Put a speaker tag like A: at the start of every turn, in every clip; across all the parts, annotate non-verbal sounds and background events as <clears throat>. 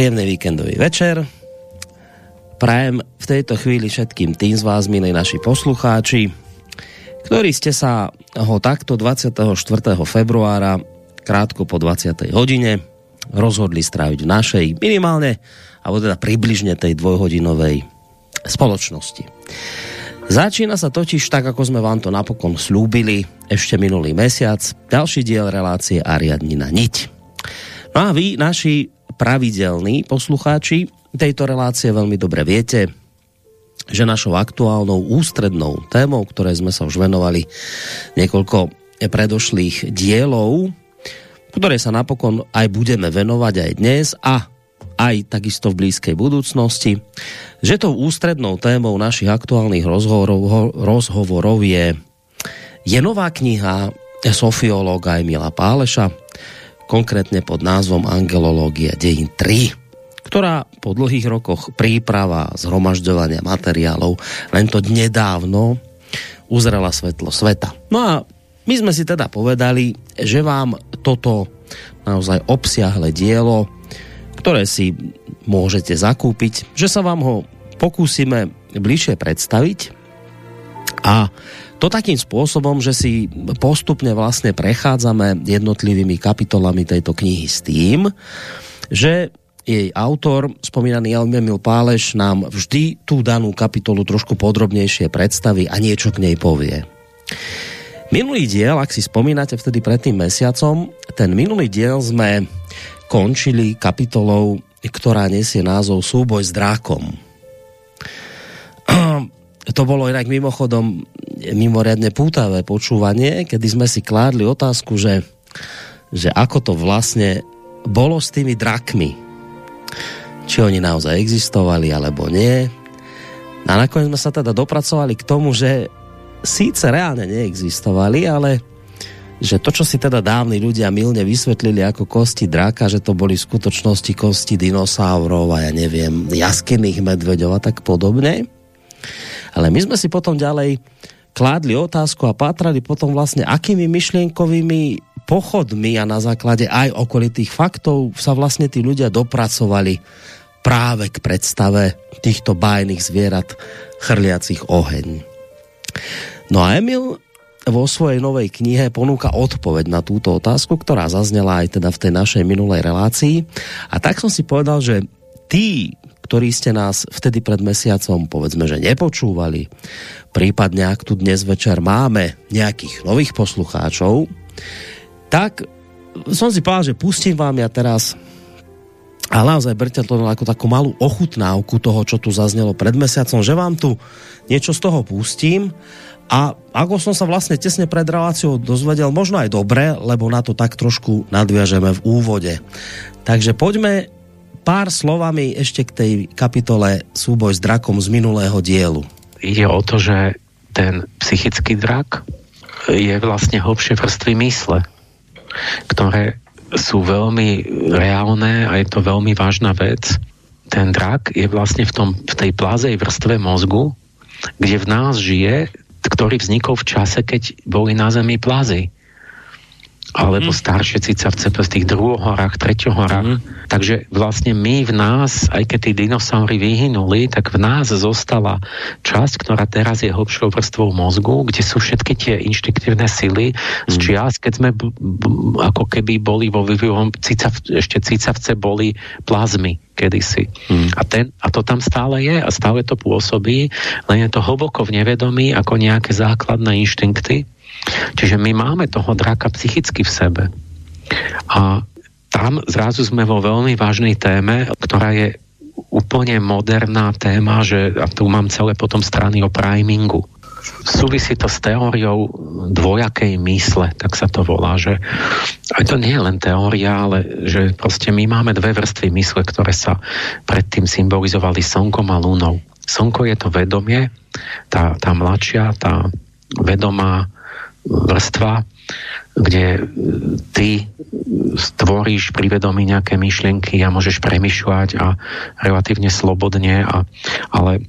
A: Príjemný víkendový večer. Prajem v tejto chvíli všetkým tým z vás, milí naši poslucháči, ktorí ste sa ho takto 24. februára, krátko po 20. hodine, rozhodli stráviť v našej minimálne, alebo teda približne tej dvojhodinovej spoločnosti. Začína sa totiž tak, ako sme vám to napokon slúbili ešte minulý mesiac, ďalší diel relácie Ariadnina Niť. No a vy, naši pravidelní poslucháči tejto relácie veľmi dobre viete, že našou aktuálnou ústrednou témou, ktoré sme sa už venovali niekoľko predošlých dielov, ktoré sa napokon aj budeme venovať aj dnes a aj takisto v blízkej budúcnosti, že tou ústrednou témou našich aktuálnych rozhovorov, rozhovorov je, je nová kniha sofiológa Emila Páleša, konkrétne pod názvom Angelológia dejín 3 ktorá po dlhých rokoch príprava zhromažďovania materiálov len to nedávno uzrela svetlo sveta. No a my sme si teda povedali, že vám toto naozaj obsiahle dielo, ktoré si môžete zakúpiť, že sa vám ho pokúsime bližšie predstaviť a to takým spôsobom, že si postupne vlastne prechádzame jednotlivými kapitolami tejto knihy s tým, že jej autor, spomínaný Emil Páleš, nám vždy tú danú kapitolu trošku podrobnejšie predstaví a niečo k nej povie. Minulý diel, ak si spomínate vtedy pred tým mesiacom, ten minulý diel sme končili kapitolou, ktorá nesie názov Súboj s drákom. <clears throat> To bolo inak mimochodom mimoriadne pútavé počúvanie, kedy sme si kládli otázku, že, že ako to vlastne bolo s tými drakmi. Či oni naozaj existovali, alebo nie. A nakoniec sme sa teda dopracovali k tomu, že síce reálne neexistovali, ale že to, čo si teda dávni ľudia milne vysvetlili ako kosti draka, že to boli v skutočnosti kosti dinosaurov a ja neviem, jaskinných medveďov a tak podobne. Ale my sme si potom ďalej kládli otázku a pátrali potom vlastne, akými myšlienkovými pochodmi a na základe aj okolitých faktov sa vlastne tí ľudia dopracovali práve k predstave týchto bájnych zvierat chrliacich oheň. No a Emil vo svojej novej knihe ponúka odpoveď na túto otázku, ktorá zaznela aj teda v tej našej minulej relácii. A tak som si povedal, že tí, ktorí ste nás vtedy pred mesiacom povedzme, že nepočúvali, prípadne ak tu dnes večer máme nejakých nových poslucháčov, tak som si povedal, že pustím vám ja teraz a naozaj berte to ako takú malú ochutnávku toho, čo tu zaznelo pred mesiacom, že vám tu niečo z toho pustím a ako som sa vlastne tesne pred reláciou dozvedel, možno aj dobre, lebo na to tak trošku nadviažeme v úvode. Takže poďme pár slovami ešte k tej kapitole Súboj s drakom z minulého dielu.
B: Ide o to, že ten psychický drak je vlastne hlbšie vrstvy mysle, ktoré sú veľmi reálne a je to veľmi vážna vec. Ten drak je vlastne v, tom, v tej plázej vrstve mozgu, kde v nás žije, ktorý vznikol v čase, keď boli na Zemi plázy alebo mm. staršie cicavce v tých druhohorách, treťohorách. Mm. Takže vlastne my v nás, aj keď tí dinosaury vyhynuli, tak v nás zostala časť, ktorá teraz je hlbšou vrstvou mozgu, kde sú všetky tie inštiktívne sily z čias, keď sme b- b- ako keby boli vo vývojom, cicav, ešte cicavce boli plazmy kedysi. Hmm. A, ten, a to tam stále je a stále to pôsobí, len je to hlboko v nevedomí ako nejaké základné inštinkty Čiže my máme toho draka psychicky v sebe. A tam zrazu sme vo veľmi vážnej téme, ktorá je úplne moderná téma, že a tu mám celé potom strany o primingu. Súvisí to s teóriou dvojakej mysle, tak sa to volá, že aj to nie je len teória, ale že proste my máme dve vrstvy mysle, ktoré sa predtým symbolizovali slnkom a lúnou. Slnko je to vedomie, tá, tá mladšia, tá vedomá vrstva, kde ty stvoríš pri vedomí nejaké myšlienky a môžeš premyšľať a relatívne slobodne, a, ale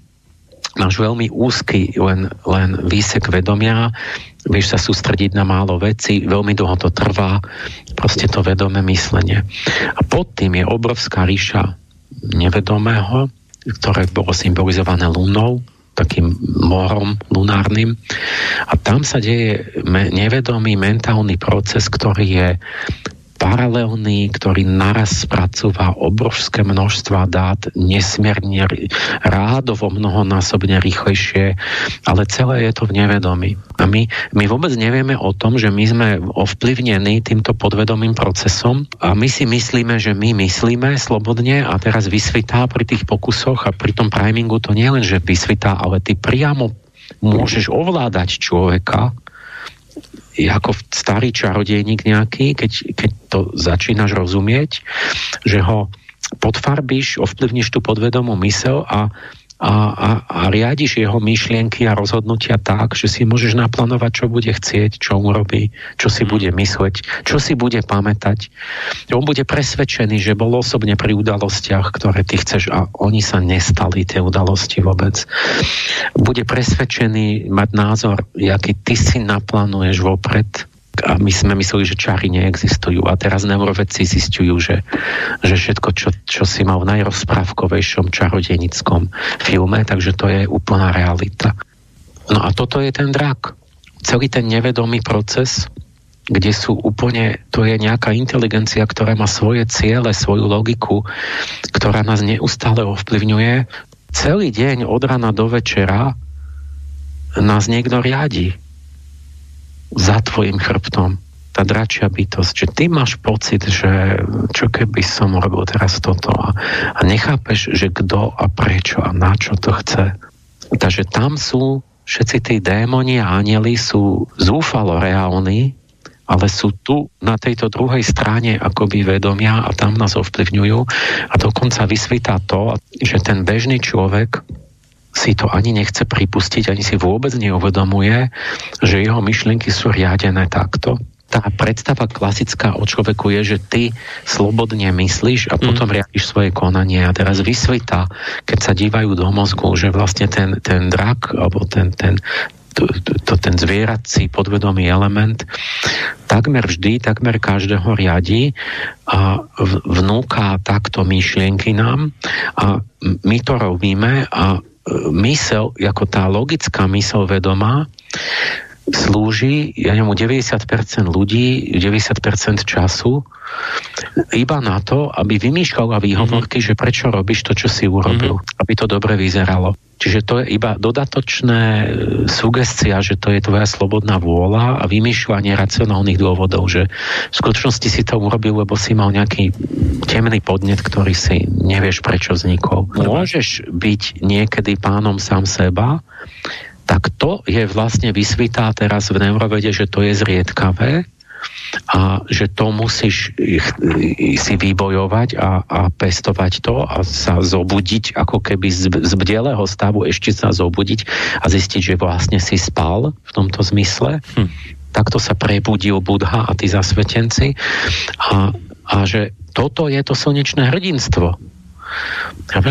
B: máš veľmi úzky len, len výsek vedomia, vieš sa sústrediť na málo veci, veľmi dlho to trvá, proste to vedomé myslenie. A pod tým je obrovská ríša nevedomého, ktoré bolo symbolizované lunou, takým morom lunárnym. A tam sa deje nevedomý mentálny proces, ktorý je paralelný, ktorý naraz spracúva obrovské množstva dát, nesmierne rádovo mnohonásobne rýchlejšie, ale celé je to v nevedomí. A my, my vôbec nevieme o tom, že my sme ovplyvnení týmto podvedomým procesom a my si myslíme, že my myslíme slobodne a teraz vysvitá pri tých pokusoch a pri tom primingu to nie len, že vysvitá, ale ty priamo môžeš ovládať človeka ako starý čarodejník nejaký, keď, keď to začínaš rozumieť, že ho podfarbíš, ovplyvníš tú podvedomú mysel a a, a, a riadiš jeho myšlienky a rozhodnutia tak, že si môžeš naplánovať, čo bude chcieť, čo urobí, čo si bude mysleť, čo si bude pamätať. On bude presvedčený, že bol osobne pri udalostiach, ktoré ty chceš a oni sa nestali, tie udalosti vôbec. Bude presvedčený mať názor, aký ty si naplánuješ vopred, a my sme mysleli, že čary neexistujú a teraz neurovedci zistujú, že, že všetko, čo, čo si mal v najrozprávkovejšom čarodenickom filme, takže to je úplná realita. No a toto je ten drak. Celý ten nevedomý proces, kde sú úplne, to je nejaká inteligencia, ktorá má svoje ciele, svoju logiku, ktorá nás neustále ovplyvňuje. Celý deň od rana do večera nás niekto riadi za tvojim chrbtom tá dračia bytosť, že ty máš pocit, že čo keby som robil teraz toto a, a nechápeš, že kto a prečo a na čo to chce. Takže tam sú všetci tí démoni a anieli sú zúfalo reálni, ale sú tu na tejto druhej strane akoby vedomia a tam nás ovplyvňujú a dokonca vysvítá to, že ten bežný človek si to ani nechce pripustiť, ani si vôbec neuvedomuje, že jeho myšlienky sú riadené takto. Tá predstava klasická o človeku je, že ty slobodne myslíš a potom mm. riadiš svoje konanie a teraz vysvita, keď sa dívajú do mozgu, že vlastne ten, ten drak alebo ten, ten, to, to, ten zvierací podvedomý element takmer vždy, takmer každého riadi a vnúka takto myšlienky nám a my to robíme a mysel, ako tá logická mysel vedomá, slúži, ja nemu 90% ľudí, 90% času iba na to, aby vymýšľala výhovorky, mm-hmm. že prečo robíš to, čo si urobil, mm-hmm. aby to dobre vyzeralo. Čiže to je iba dodatočné e, sugestia, že to je tvoja slobodná vôľa a vymýšľanie racionálnych dôvodov, že v skutočnosti si to urobil, lebo si mal nejaký temný podnet, ktorý si nevieš prečo vznikol. Môžeš byť niekedy pánom sám seba, tak to je vlastne vysvitá teraz v neurovede, že to je zriedkavé a že to musíš si vybojovať a, a pestovať to a sa zobudiť ako keby z, z bdelého stavu ešte sa zobudiť a zistiť, že vlastne si spal v tomto zmysle. Hm. Takto sa prebudil Budha a tí zasvetenci a, a že toto je to slnečné hrdinstvo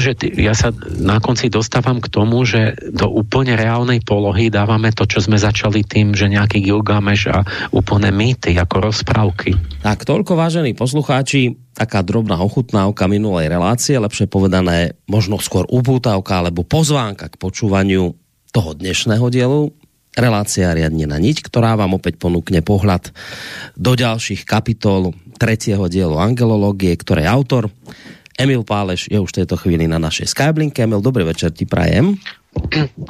B: že ja sa na konci dostávam k tomu, že do úplne reálnej polohy dávame to, čo sme začali tým, že nejaký Gilgameš a úplne mýty ako rozprávky.
A: Tak toľko, vážení poslucháči, taká drobná ochutnávka minulej relácie, lepšie povedané možno skôr upútavka alebo pozvánka k počúvaniu toho dnešného dielu relácia riadne na niť, ktorá vám opäť ponúkne pohľad do ďalších kapitol tretieho dielu angelológie, ktoré je autor Emil Páleš je už v tejto chvíli na našej Skyblinke. Emil, dobrý večer ti prajem.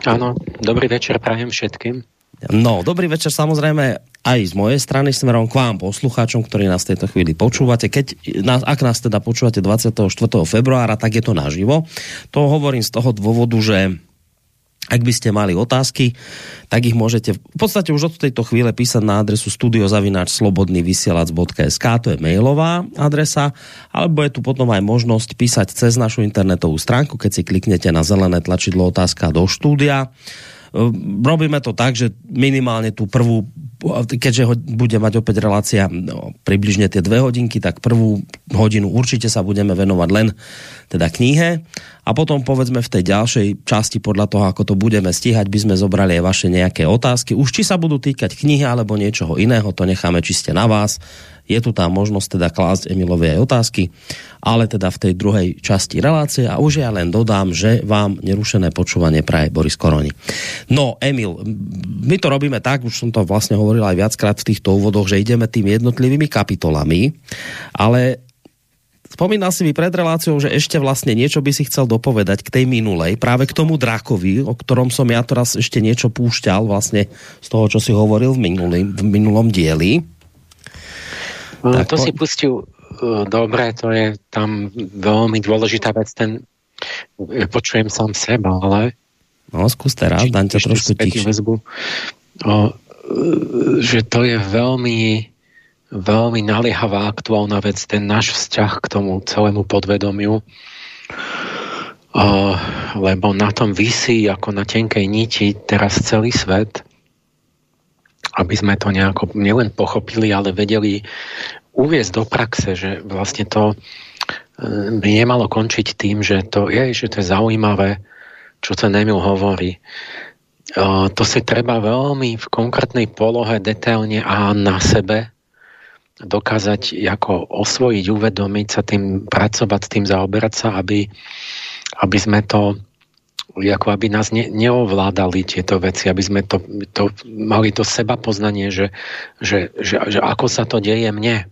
B: Áno, dobrý večer prajem všetkým.
A: No, dobrý večer samozrejme aj z mojej strany smerom k vám, poslucháčom, ktorí nás v tejto chvíli počúvate. Keď ak nás teda počúvate 24. februára, tak je to naživo. To hovorím z toho dôvodu, že ak by ste mali otázky, tak ich môžete v podstate už od tejto chvíle písať na adresu studiozavináčslobodnyvysielac.sk, to je mailová adresa, alebo je tu potom aj možnosť písať cez našu internetovú stránku, keď si kliknete na zelené tlačidlo otázka do štúdia. Ehm, robíme to tak, že minimálne tú prvú keďže bude mať opäť relácia no, približne tie dve hodinky, tak prvú hodinu určite sa budeme venovať len teda knihe a potom povedzme v tej ďalšej časti podľa toho, ako to budeme stíhať, by sme zobrali aj vaše nejaké otázky. Už či sa budú týkať knihy alebo niečoho iného, to necháme čiste na vás. Je tu tá možnosť teda klásť Emilovi aj otázky, ale teda v tej druhej časti relácie a už ja len dodám, že vám nerušené počúvanie praje Boris Koroni. No, Emil, my to robíme tak, už som to vlastne hovoril aj viackrát v týchto úvodoch, že ideme tým jednotlivými kapitolami, ale Spomínal si mi pred reláciou, že ešte vlastne niečo by si chcel dopovedať k tej minulej, práve k tomu drakovi, o ktorom som ja teraz ešte niečo púšťal vlastne z toho, čo si hovoril v, minulý, v minulom dieli.
B: No, tak, to po... si pustil uh, dobre, to je tam veľmi dôležitá vec, ten počujem sám seba, ale
A: No, skús teraz, dám ťa trošku tichšie. Väzbu,
B: o, e, že to je veľmi veľmi naliehavá aktuálna vec, ten náš vzťah k tomu celému podvedomiu, o, lebo na tom vysí ako na tenkej niti teraz celý svet aby sme to nejako nielen pochopili, ale vedeli uviezť do praxe, že vlastne to e, by nemalo končiť tým, že to je, že to je zaujímavé, čo ten Emil hovorí. E, to si treba veľmi v konkrétnej polohe detailne a na sebe dokázať ako osvojiť, uvedomiť sa tým, pracovať s tým, zaoberať sa, aby, aby sme to ako aby nás ne, neovládali tieto veci, aby sme to, to mali to seba poznanie, že, že, že, že ako sa to deje mne.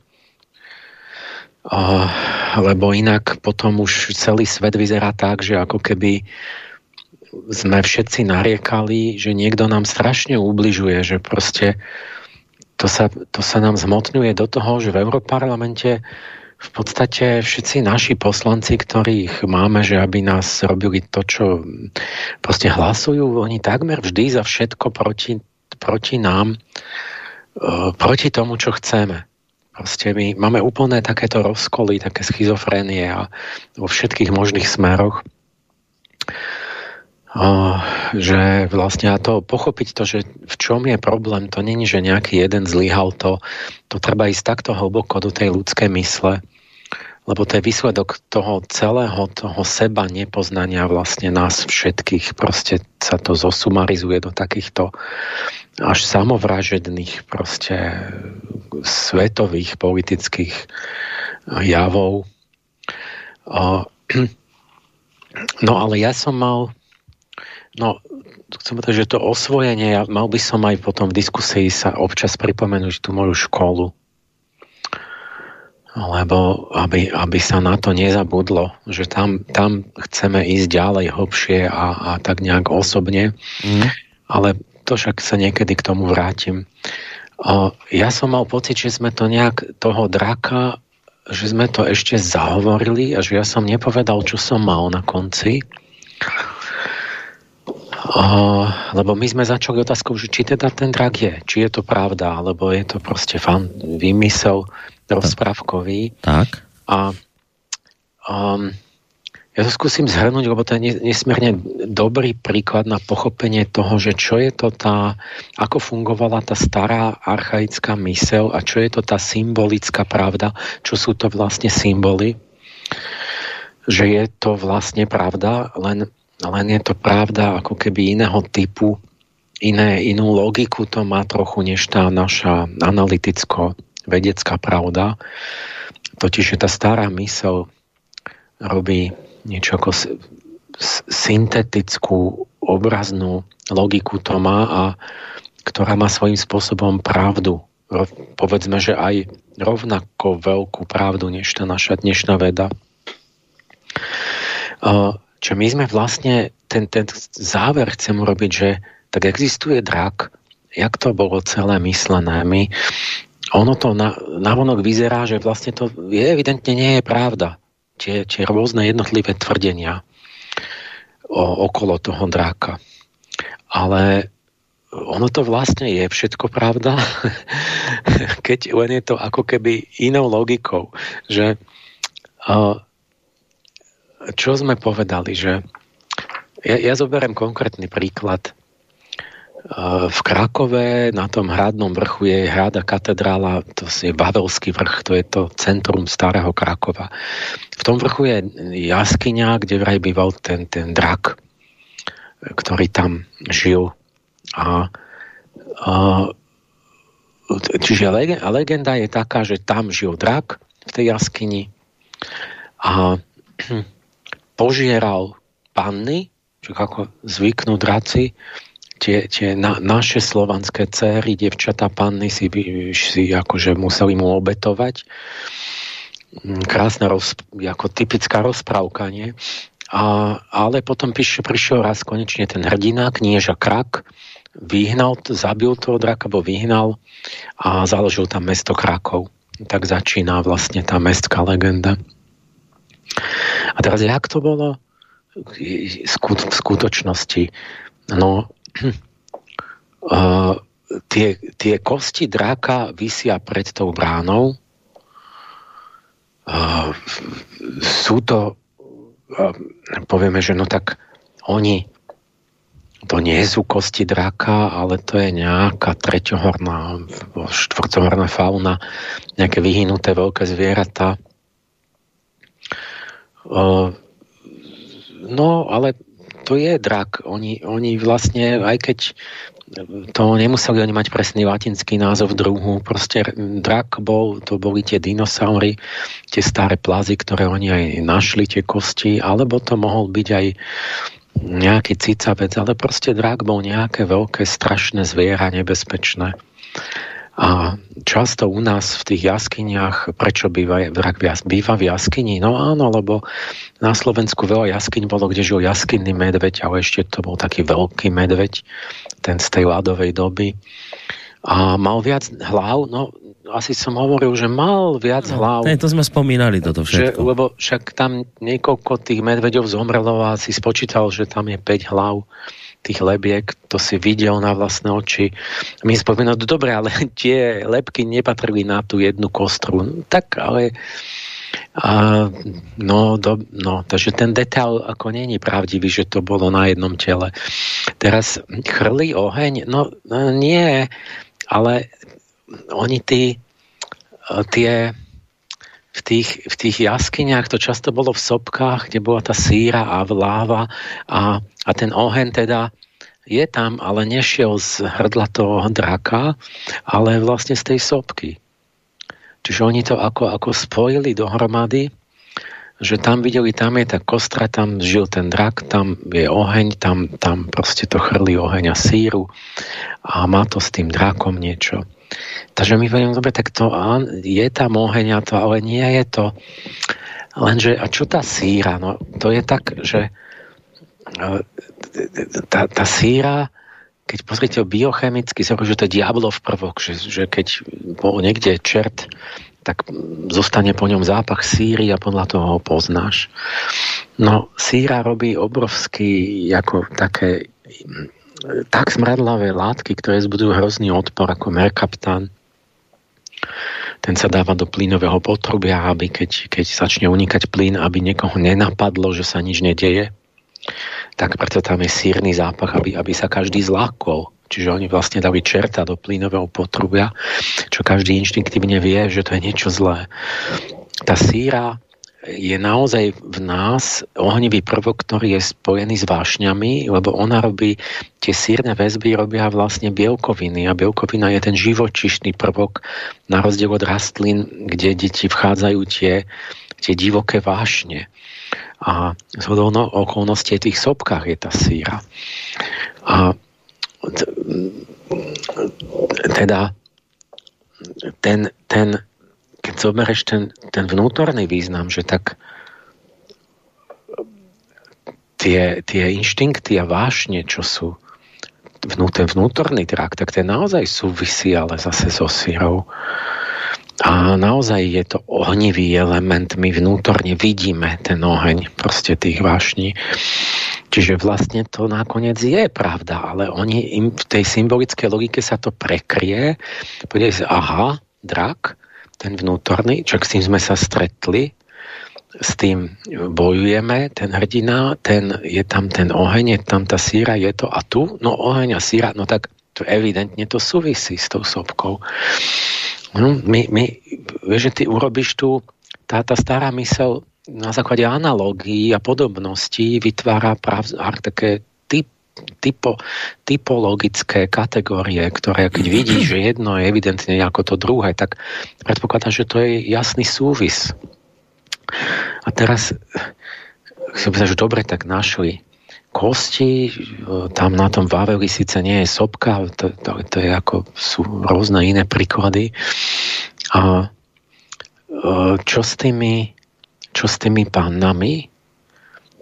B: Uh, lebo inak potom už celý svet vyzerá tak, že ako keby sme všetci nariekali, že niekto nám strašne ubližuje, že proste to sa, to sa nám zmotňuje do toho, že v Európarlamente v podstate všetci naši poslanci, ktorých máme, že aby nás robili to, čo proste hlasujú, oni takmer vždy za všetko proti, proti nám, e, proti tomu, čo chceme. Proste my máme úplné takéto rozkoly, také schizofrénie a vo všetkých možných smeroch že vlastne a to pochopiť to, že v čom je problém, to není, že nejaký jeden zlyhal, to, to treba ísť takto hlboko do tej ľudskej mysle, lebo to je výsledok toho celého, toho seba nepoznania vlastne nás všetkých. Proste sa to zosumarizuje do takýchto až samovražedných proste svetových politických javov. <clears throat> No ale ja som mal no, chcem povedať, že to osvojenie, ja mal by som aj potom v diskusii sa občas pripomenúť tú moju školu, lebo aby, aby sa na to nezabudlo, že tam, tam chceme ísť ďalej, hlbšie a, a tak nejak osobne, mm. ale to však sa niekedy k tomu vrátim. O, ja som mal pocit, že sme to nejak toho draka, že sme to ešte zahovorili a že ja som nepovedal, čo som mal na konci. Uh, lebo my sme začali otázkou, že či teda ten drak je, či je to pravda, alebo je to proste fan, vymysel rozprávkový.
A: Tak.
B: A um, ja to skúsim zhrnúť, lebo to je nesmierne dobrý príklad na pochopenie toho, že čo je to tá, ako fungovala tá stará archaická mysel a čo je to tá symbolická pravda, čo sú to vlastne symboly, že je to vlastne pravda, len len je to pravda ako keby iného typu, iné, inú logiku to má trochu než tá naša analyticko-vedecká pravda. Totiž, že tá stará mysel robí niečo ako syntetickú obraznú logiku to má a ktorá má svojím spôsobom pravdu. Povedzme, že aj rovnako veľkú pravdu než tá naša dnešná veda. Čo my sme vlastne, ten, ten záver chcem urobiť, že tak existuje drak, jak to bolo celé myslené. My, ono to na, vyzerá, že vlastne to je, evidentne nie je pravda. Tie, tie rôzne jednotlivé tvrdenia o, okolo toho dráka. Ale ono to vlastne je všetko pravda, <laughs> keď len je to ako keby inou logikou, že uh, čo sme povedali, že ja, ja zoberiem konkrétny príklad. V Krakove na tom hradnom vrchu je hrada katedrála, to je Vavelský vrch, to je to centrum starého Krakova. V tom vrchu je jaskyňa, kde vraj býval ten, ten drak, ktorý tam žil. A, a čiže legenda je taká, že tam žil drak v tej jaskyni a <clears throat> požieral panny, čo ako zvyknú draci, tie, tie na, naše slovanské céry, devčatá panny si, si akože museli mu obetovať. Mm, krásna, roz, ako typická rozprávka, nie? A, ale potom prišiel, prišiel raz konečne ten hrdina, knieža Krak, vyhnal, zabil toho draka, bo vyhnal a založil tam mesto Krakov. Tak začína vlastne tá mestská legenda. A teraz, jak to bolo v skutočnosti? No, <clears throat> uh, tie, tie kosti dráka vysia pred tou bránou. Uh, sú to, uh, povieme, že no tak oni to nie sú kosti draka, ale to je nejaká treťohorná, štvrtohorná fauna, nejaké vyhynuté veľké zvieratá. No, ale to je drak. Oni, oni vlastne, aj keď to nemuseli oni mať presný latinský názov druhu. Proste drak bol, to boli tie dinosaury, tie staré plazy, ktoré oni aj našli, tie kosti, alebo to mohol byť aj nejaký cicavec, ale proste drak bol nejaké veľké, strašné zviera, nebezpečné. A často u nás v tých jaskyniach, prečo býva vrak býva v jaskyni? No áno, lebo na Slovensku veľa jaskyň bolo, kde žil jaskinný medveď, ale ešte to bol taký veľký medveď, ten z tej ľadovej doby. A mal viac hlav, no asi som hovoril, že mal viac no, hlav.
A: To sme spomínali toto všetko.
B: Že, lebo však tam niekoľko tých medveďov zomrelo a si spočítal, že tam je 5 hlav tých lebiek, to si videl na vlastné oči. My spomínali, no dobre, ale <laughs> tie lebky nepatrili na tú jednu kostru. Tak, ale a, no, do, no, takže ten detail ako není pravdivý, že to bolo na jednom tele. Teraz chrlí oheň, no, no nie, ale oni tí, tie v tých, v tých jaskyniach to často bolo v sopkách, kde bola tá síra a láva a, a ten oheň teda je tam, ale nešiel z hrdla toho draka, ale vlastne z tej sopky. Čiže oni to ako, ako spojili dohromady že tam videli, tam je tá kostra, tam žil ten drak, tam je oheň, tam, tam proste to chrlí oheň a síru a má to s tým drakom niečo. Takže my veľmi dobre, tak to je tam oheň a to, ale nie je to. Lenže, a čo tá síra? No, to je tak, že tá, tá síra, keď pozrite biochemicky, sa že to je diablov prvok, že, že keď bol niekde čert tak zostane po ňom zápach síry a podľa toho ho poznáš. No, síra robí obrovský, ako také tak smradlavé látky, ktoré zbudujú hrozný odpor, ako merkaptán. Ten sa dáva do plynového potrubia, aby keď, keď začne unikať plyn, aby niekoho nenapadlo, že sa nič nedeje. Tak preto tam je sírny zápach, aby, aby sa každý zlákol. Čiže oni vlastne dali čerta do plynového potrubia, čo každý inštinktívne vie, že to je niečo zlé. Tá síra je naozaj v nás ohnivý prvok, ktorý je spojený s vášňami, lebo ona robí, tie sírne väzby robia vlastne bielkoviny a bielkovina je ten živočišný prvok na rozdiel od rastlín, kde deti vchádzajú tie, tie divoké vášne. A z okolností tých sopkách je tá síra. A teda ten, ten keď zoberieš ten, ten vnútorný význam, že tak tie, tie inštinkty a vášne, čo sú ten vnútorný trakt, tak ten naozaj súvisí ale zase so sírou. A naozaj je to ohnivý element, my vnútorne vidíme ten oheň proste tých vášní. Čiže vlastne to nakoniec je pravda, ale oni im v tej symbolickej logike sa to prekrie. Bude si, aha, drak, ten vnútorný, čak s tým sme sa stretli, s tým bojujeme, ten hrdina, ten, je tam ten oheň, je tam tá síra, je to a tu, no oheň a síra, no tak to evidentne to súvisí s tou sopkou. No, my, my, vieš, že ty urobíš tu, tá, tá stará mysel na základe analógií a podobností vytvára prav, také typo, typologické kategórie, ktoré keď vidíš, že jedno je evidentne ako to druhé, tak predpokladám, že to je jasný súvis. A teraz si povedal, že dobre, tak našli kosti, tam na tom Vaveli síce nie je sopka, to, to, to je ako, sú rôzne iné príklady. A čo s tými, čo s tými pannami?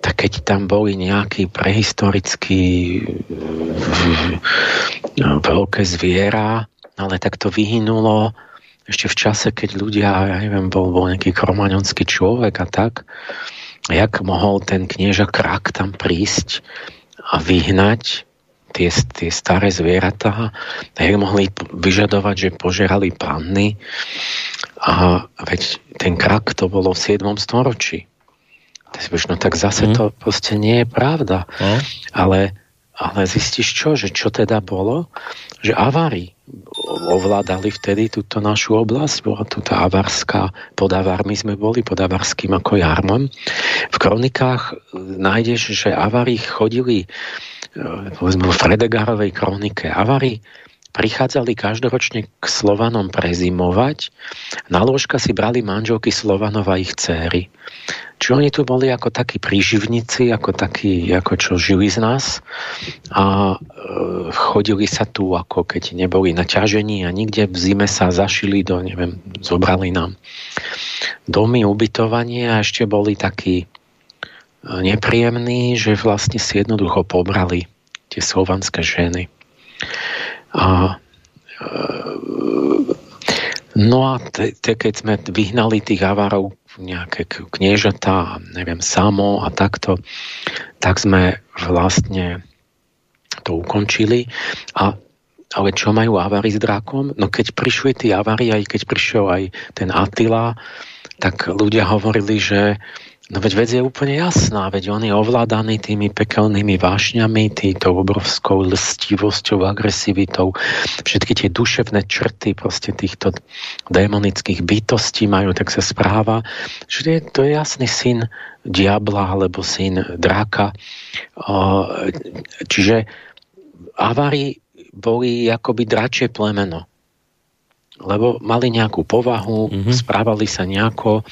B: Tak keď tam boli nejakí prehistorickí veľké zviera, ale tak to vyhynulo ešte v čase, keď ľudia, ja neviem, bol, bol nejaký kromaňonský človek a tak, jak mohol ten knieža Krak tam prísť a vyhnať tie, tie staré zvieratá, a jak mohli vyžadovať, že požerali panny. A veď ten krak to bolo v 7. storočí. No tak zase mm. to proste nie je pravda. Mm. Ale, ale zistíš čo? Že čo teda bolo? Že avári ovládali vtedy túto našu oblasť, bola tu tá avarská, pod Avarmi sme boli, pod Avarským ako jarmom. V kronikách e, nájdeš, že Avari chodili e, povedzme v Fredegarovej kronike Avari prichádzali každoročne k Slovanom prezimovať. Na lôžka si brali manželky Slovanov a ich céry. Čiže oni tu boli ako takí príživníci, ako takí, ako čo žili z nás a e, chodili sa tu, ako keď neboli na ťažení a nikde v zime sa zašili do, neviem, zobrali nám domy, ubytovanie a ešte boli takí e, nepríjemní, že vlastne si jednoducho pobrali tie slovanské ženy. A e, no a te, te, keď sme vyhnali tých avárov nejaké kniežatá, neviem, samo a takto, tak sme vlastne to ukončili. A, ale čo majú avary s drakom? No keď prišli tí avary, aj keď prišiel aj ten Attila, tak ľudia hovorili, že No veď vec je úplne jasná, veď on je ovládaný tými pekelnými vášňami, týto obrovskou lstivosťou, agresivitou. Všetky tie duševné črty proste týchto démonických bytostí majú, tak sa správa, že to je jasný syn diabla alebo syn draka. Čiže avári boli akoby dračie plemeno. Lebo mali nejakú povahu, mm-hmm. správali sa nejako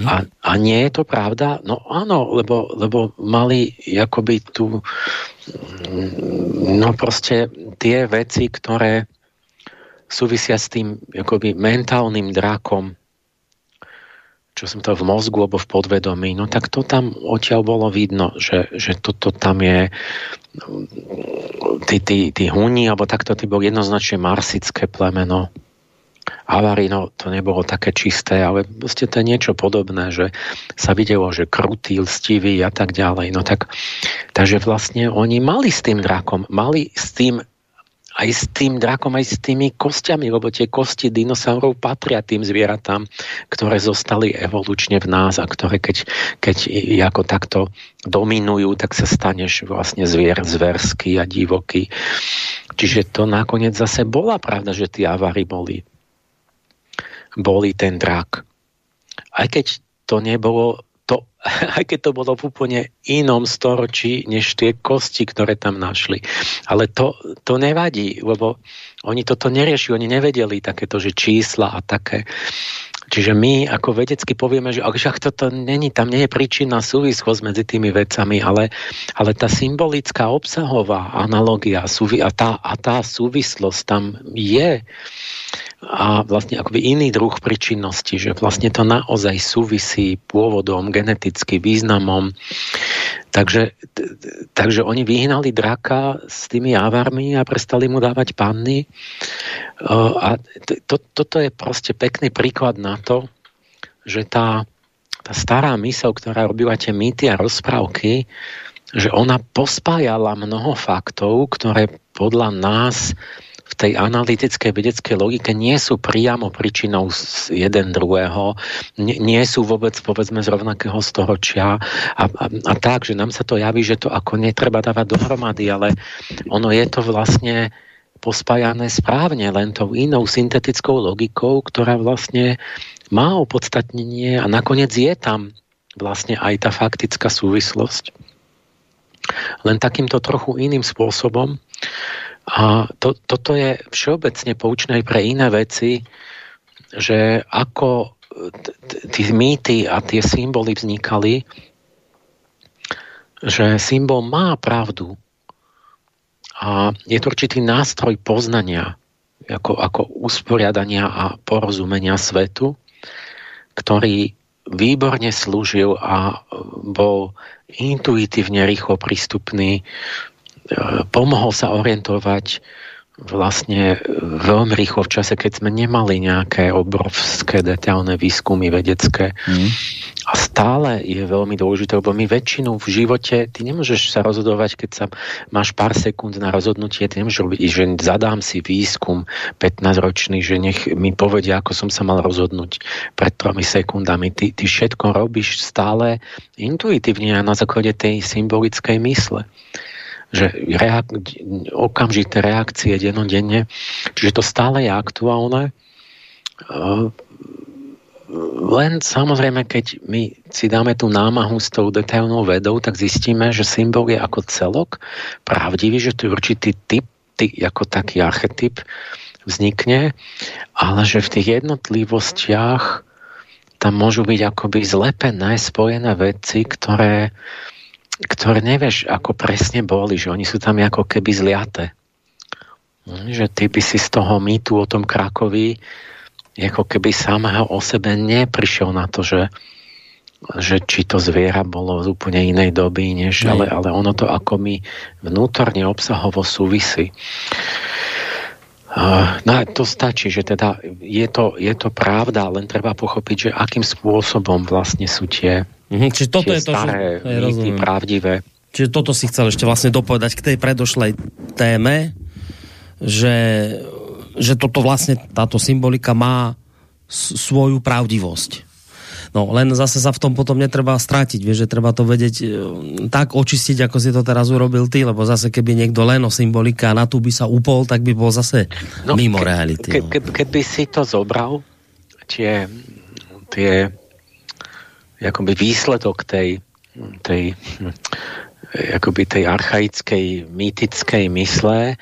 B: a, a nie je to pravda? No áno, lebo, lebo mali akoby tu no proste tie veci, ktoré súvisia s tým akoby mentálnym drakom, čo som to v mozgu alebo v podvedomí, no tak to tam odtiaľ bolo vidno, že, že toto to tam je tí, tí, tí huní, alebo takto tí boli jednoznačne marsické plemeno. Avarino to nebolo také čisté, ale proste to je niečo podobné, že sa videlo, že krutý, lstivý a tak ďalej. No tak, takže vlastne oni mali s tým drakom, mali s tým aj s tým drakom, aj s tými kostiami, lebo tie kosti dinosaurov patria tým zvieratám, ktoré zostali evolučne v nás a ktoré keď, keď ako takto dominujú, tak sa staneš vlastne zvier, zverský a divoký. Čiže to nakoniec zase bola pravda, že tie avary boli, boli ten drak. Aj keď to nebolo to, <laughs> aj keď to bolo v úplne inom storočí, než tie kosti, ktoré tam našli. Ale to, to nevadí, lebo oni toto neriešili, oni nevedeli takéto, že čísla a také. Čiže my ako vedecky povieme, že ak toto není, tam nie je príčinná súvislosť medzi tými vecami, ale, ale tá symbolická obsahová analogia a tá, a tá súvislosť tam je a vlastne akoby iný druh príčinnosti, že vlastne to naozaj súvisí pôvodom, geneticky významom. Takže, takže oni vyhnali draka s tými avarmi a prestali mu dávať panny. A to, toto je proste pekný príklad na to, že tá, tá stará mysel, ktorá robila tie mýty a rozprávky, že ona pospájala mnoho faktov, ktoré podľa nás v tej analytickej vedeckej logike nie sú priamo príčinou z jeden druhého, nie, nie sú vôbec povedzme z rovnakého storočia a, a, a tak, že nám sa to javí, že to ako netreba dávať dohromady, ale ono je to vlastne pospájané správne, len tou inou syntetickou logikou, ktorá vlastne má opodstatnenie a nakoniec je tam vlastne aj tá faktická súvislosť. Len takýmto trochu iným spôsobom. A to, toto je všeobecne poučné aj pre iné veci, že ako tie mýty a tie symboly vznikali, že symbol má pravdu a je to určitý nástroj poznania, ako, ako usporiadania a porozumenia svetu, ktorý výborne slúžil a bol intuitívne rýchlo prístupný pomohol sa orientovať vlastne veľmi rýchlo v čase, keď sme nemali nejaké obrovské detailné výskumy vedecké. Mm. A stále je veľmi dôležité, lebo my väčšinu v živote, ty nemôžeš sa rozhodovať, keď sa máš pár sekúnd na rozhodnutie, ty nemôžeš robiť, že zadám si výskum 15-ročný, že nech mi povedia, ako som sa mal rozhodnúť pred tromi sekundami. Ty, ty všetko robíš stále intuitívne a na základe tej symbolickej mysle že reak- okamžité reakcie denodenne, čiže to stále je aktuálne. Len samozrejme, keď my si dáme tú námahu s tou detailnou vedou, tak zistíme, že symbol je ako celok pravdivý, že tu je určitý typ, ty, ako taký archetyp vznikne, ale že v tých jednotlivostiach tam môžu byť akoby zlepené, spojené veci, ktoré ktoré nevieš, ako presne boli, že oni sú tam ako keby zliaté. Hm, že ty by si z toho mýtu o tom Krakovi ako keby samého o sebe neprišiel na to, že, že či to zviera bolo z úplne inej doby, než, ale, ale ono to ako mi vnútorne obsahovo súvisí. No to stačí, že teda je to, je to pravda, len treba pochopiť, že akým spôsobom vlastne sú tie,
A: mm-hmm, čiže toto tie je to,
B: staré že... mýty pravdivé.
A: Čiže toto si chcel ešte vlastne dopovedať k tej predošlej téme, že, že toto vlastne, táto symbolika má svoju pravdivosť. No len zase sa v tom potom netreba strátiť, vieš, že treba to vedieť e, tak očistiť, ako si to teraz urobil ty, lebo zase keby niekto len o symbolika na tú by sa upol, tak by bol zase no, mimo ke, reality.
B: Ke, no. ke, keby si to zobral, tie, tie akoby výsledok tej, tej akoby tej archaickej, mýtickej mysle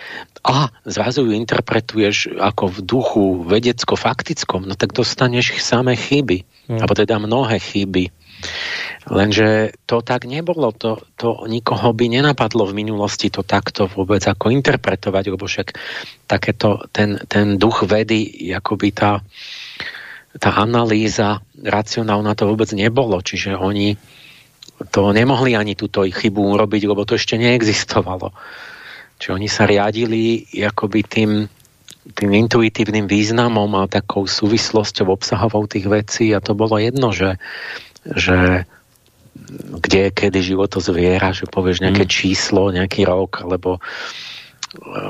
B: a zrazu ju interpretuješ ako v duchu vedecko-faktickom, no tak dostaneš samé chyby, mm. alebo teda mnohé chyby. Lenže to tak nebolo, to, to nikoho by nenapadlo v minulosti to takto vôbec ako interpretovať, lebo však takéto, ten, ten duch vedy, akoby tá, tá analýza racionálna to vôbec nebolo, čiže oni to nemohli ani túto chybu urobiť, lebo to ešte neexistovalo. Čiže oni sa riadili akoby tým, tým intuitívnym významom a takou súvislosťou obsahovou tých vecí a to bolo jedno, že, že kde je kedy životo zviera, že povieš nejaké mm. číslo, nejaký rok, alebo e,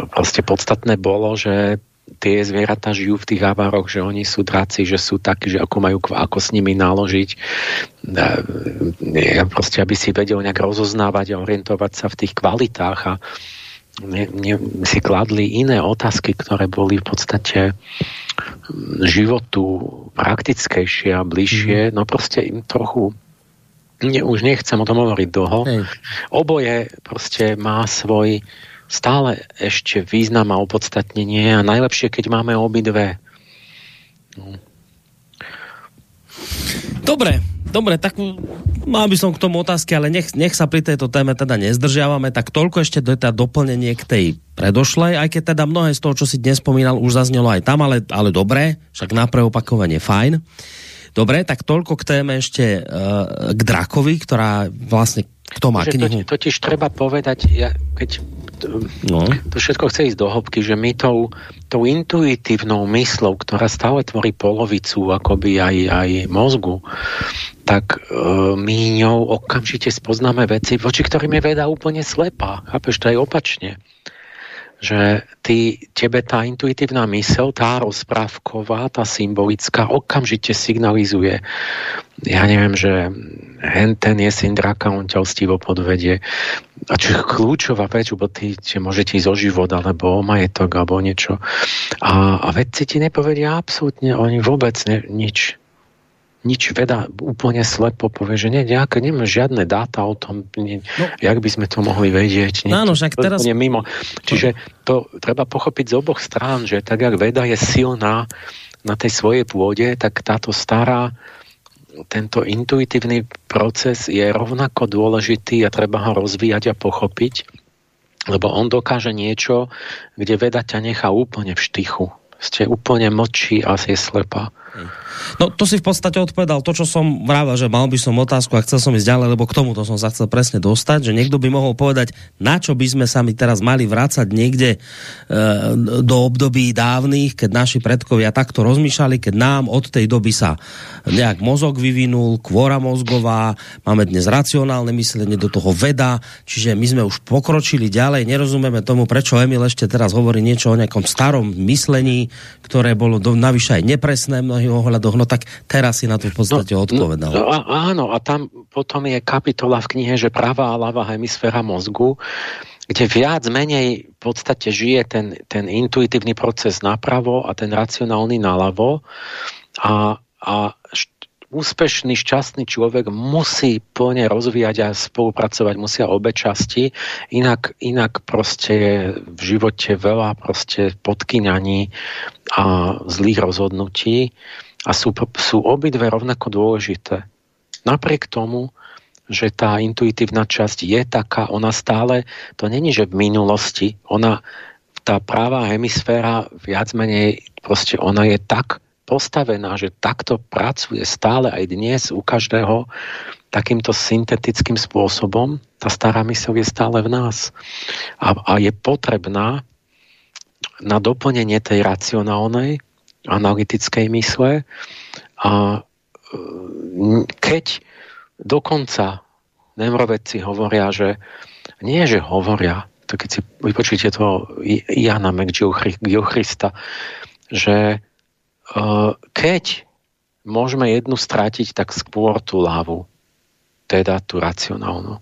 B: proste podstatné bolo, že tie zvieratá žijú v tých avaroch, že oni sú draci, že sú takí, že ako majú ako s nimi naložiť. E, proste, aby si vedel nejak rozoznávať a orientovať sa v tých kvalitách a si kladli iné otázky, ktoré boli v podstate životu praktickejšie a bližšie. Mm. No proste im trochu ne, už nechcem o tom hovoriť dlho. Hej. Oboje proste má svoj stále ešte význam a opodstatnenie a najlepšie, keď máme obidve. No.
A: Dobre, dobre, tak mal by som k tomu otázky, ale nech, nech sa pri tejto téme teda nezdržiavame, tak toľko ešte do teda doplnenie k tej predošlej, aj keď teda mnohé z toho, čo si dnes spomínal, už zaznelo aj tam, ale, ale dobre, však na preopakovanie fajn. Dobre, tak toľko k téme ešte uh, k Drakovi, ktorá vlastne kto má knihu?
B: Totiž, totiž treba povedať, ja, keď no. to všetko chce ísť do hĺbky, že my tou, tou intuitívnou myslou, ktorá stále tvorí polovicu akoby aj, aj mozgu, tak uh, my ňou okamžite spoznáme veci, voči ktorým je veda úplne slepá. Chápeš, to je opačne že ty, tebe tá intuitívna mysel, tá rozprávková, tá symbolická, okamžite signalizuje, ja neviem, že hen ten je syn draka, on ťa ostivo podvedie. A čo je kľúčová vec, bo ty či môžete ísť o život, alebo o majetok, alebo niečo. A, a vedci ti nepovedia absolútne, oni vôbec ne, nič nič veda úplne slepo povie, že nie, nejaké, nemá žiadne dáta o tom, nie, no. jak by sme to mohli vedieť.
A: Nie, Áno, však teraz...
B: Mimo. Čiže to treba pochopiť z oboch strán, že tak, jak veda je silná na tej svojej pôde, tak táto stará tento intuitívny proces je rovnako dôležitý a treba ho rozvíjať a pochopiť, lebo on dokáže niečo, kde veda ťa nechá úplne v štychu. Ste úplne močí a je slepá.
A: No to si v podstate odpovedal. To, čo som vravel, že mal by som otázku a chcel som ísť ďalej, lebo k tomuto som sa chcel presne dostať, že niekto by mohol povedať, na čo by sme sa my teraz mali vrácať niekde e, do období dávnych, keď naši predkovia takto rozmýšľali, keď nám od tej doby sa nejak mozog vyvinul, kvora mozgová, máme dnes racionálne myslenie, do toho veda, čiže my sme už pokročili ďalej, nerozumieme tomu, prečo Emil ešte teraz hovorí niečo o nejakom starom myslení, ktoré bolo do, navyše aj nepresné mnohých ohľadoch, no tak teraz si na to v podstate no, odpovedal.
B: No, áno, a tam potom je kapitola v knihe, že pravá a ľavá hemisféra mozgu, kde viac menej v podstate žije ten, ten intuitívny proces napravo a ten racionálny naľavo. A, a úspešný, šťastný človek musí plne rozvíjať a spolupracovať, musia obe časti, inak, inak proste je v živote veľa proste podkyňaní a zlých rozhodnutí a sú, sú obidve rovnako dôležité. Napriek tomu, že tá intuitívna časť je taká, ona stále, to není, že v minulosti, ona, tá práva hemisféra viac menej, proste ona je tak postavená, že takto pracuje stále aj dnes u každého takýmto syntetickým spôsobom, tá stará mysel je stále v nás. A, a je potrebná na doplnenie tej racionálnej, analytickej mysle. A e, keď dokonca neurovedci hovoria, že nie, že hovoria, to keď si vypočujete toho Jana McGilchrista, že keď môžeme jednu stratiť, tak skôr tú lávu, teda tú racionálnu.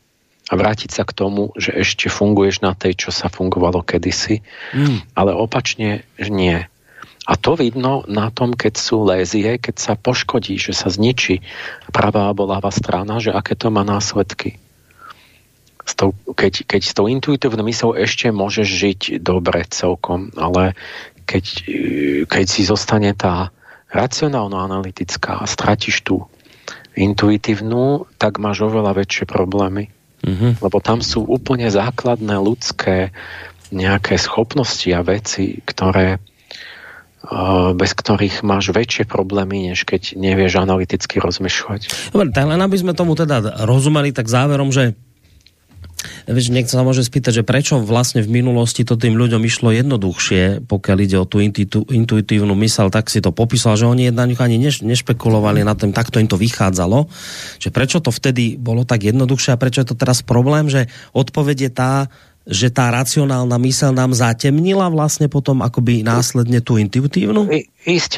B: A vrátiť sa k tomu, že ešte funguješ na tej, čo sa fungovalo kedysi, mm. ale opačne nie. A to vidno na tom, keď sú lézie, keď sa poškodí, že sa zničí pravá alebo ľavá strana, že aké to má následky. s tou, keď, keď s tou intuitívnou myslou ešte môžeš žiť dobre celkom, ale keď, keď si zostane tá racionálno-analytická a stratíš tú intuitívnu, tak máš oveľa väčšie problémy. Mm-hmm. Lebo tam sú úplne základné ľudské nejaké schopnosti a veci, ktoré bez ktorých máš väčšie problémy, než keď nevieš analyticky rozmýšľať.
A: Dobre, tak len aby sme tomu teda rozumeli, tak záverom, že Vieš, niekto sa môže spýtať, že prečo vlastne v minulosti to tým ľuďom išlo jednoduchšie, pokiaľ ide o tú intuitu, intuitívnu mysel, tak si to popísal, že oni jednoducho ani neš, nešpekulovali na tým, takto im to vychádzalo. Že prečo to vtedy bolo tak jednoduchšie a prečo je to teraz problém, že odpoveď je tá, že tá racionálna mysel nám zatemnila vlastne potom akoby následne tú intuitívnu?
B: I,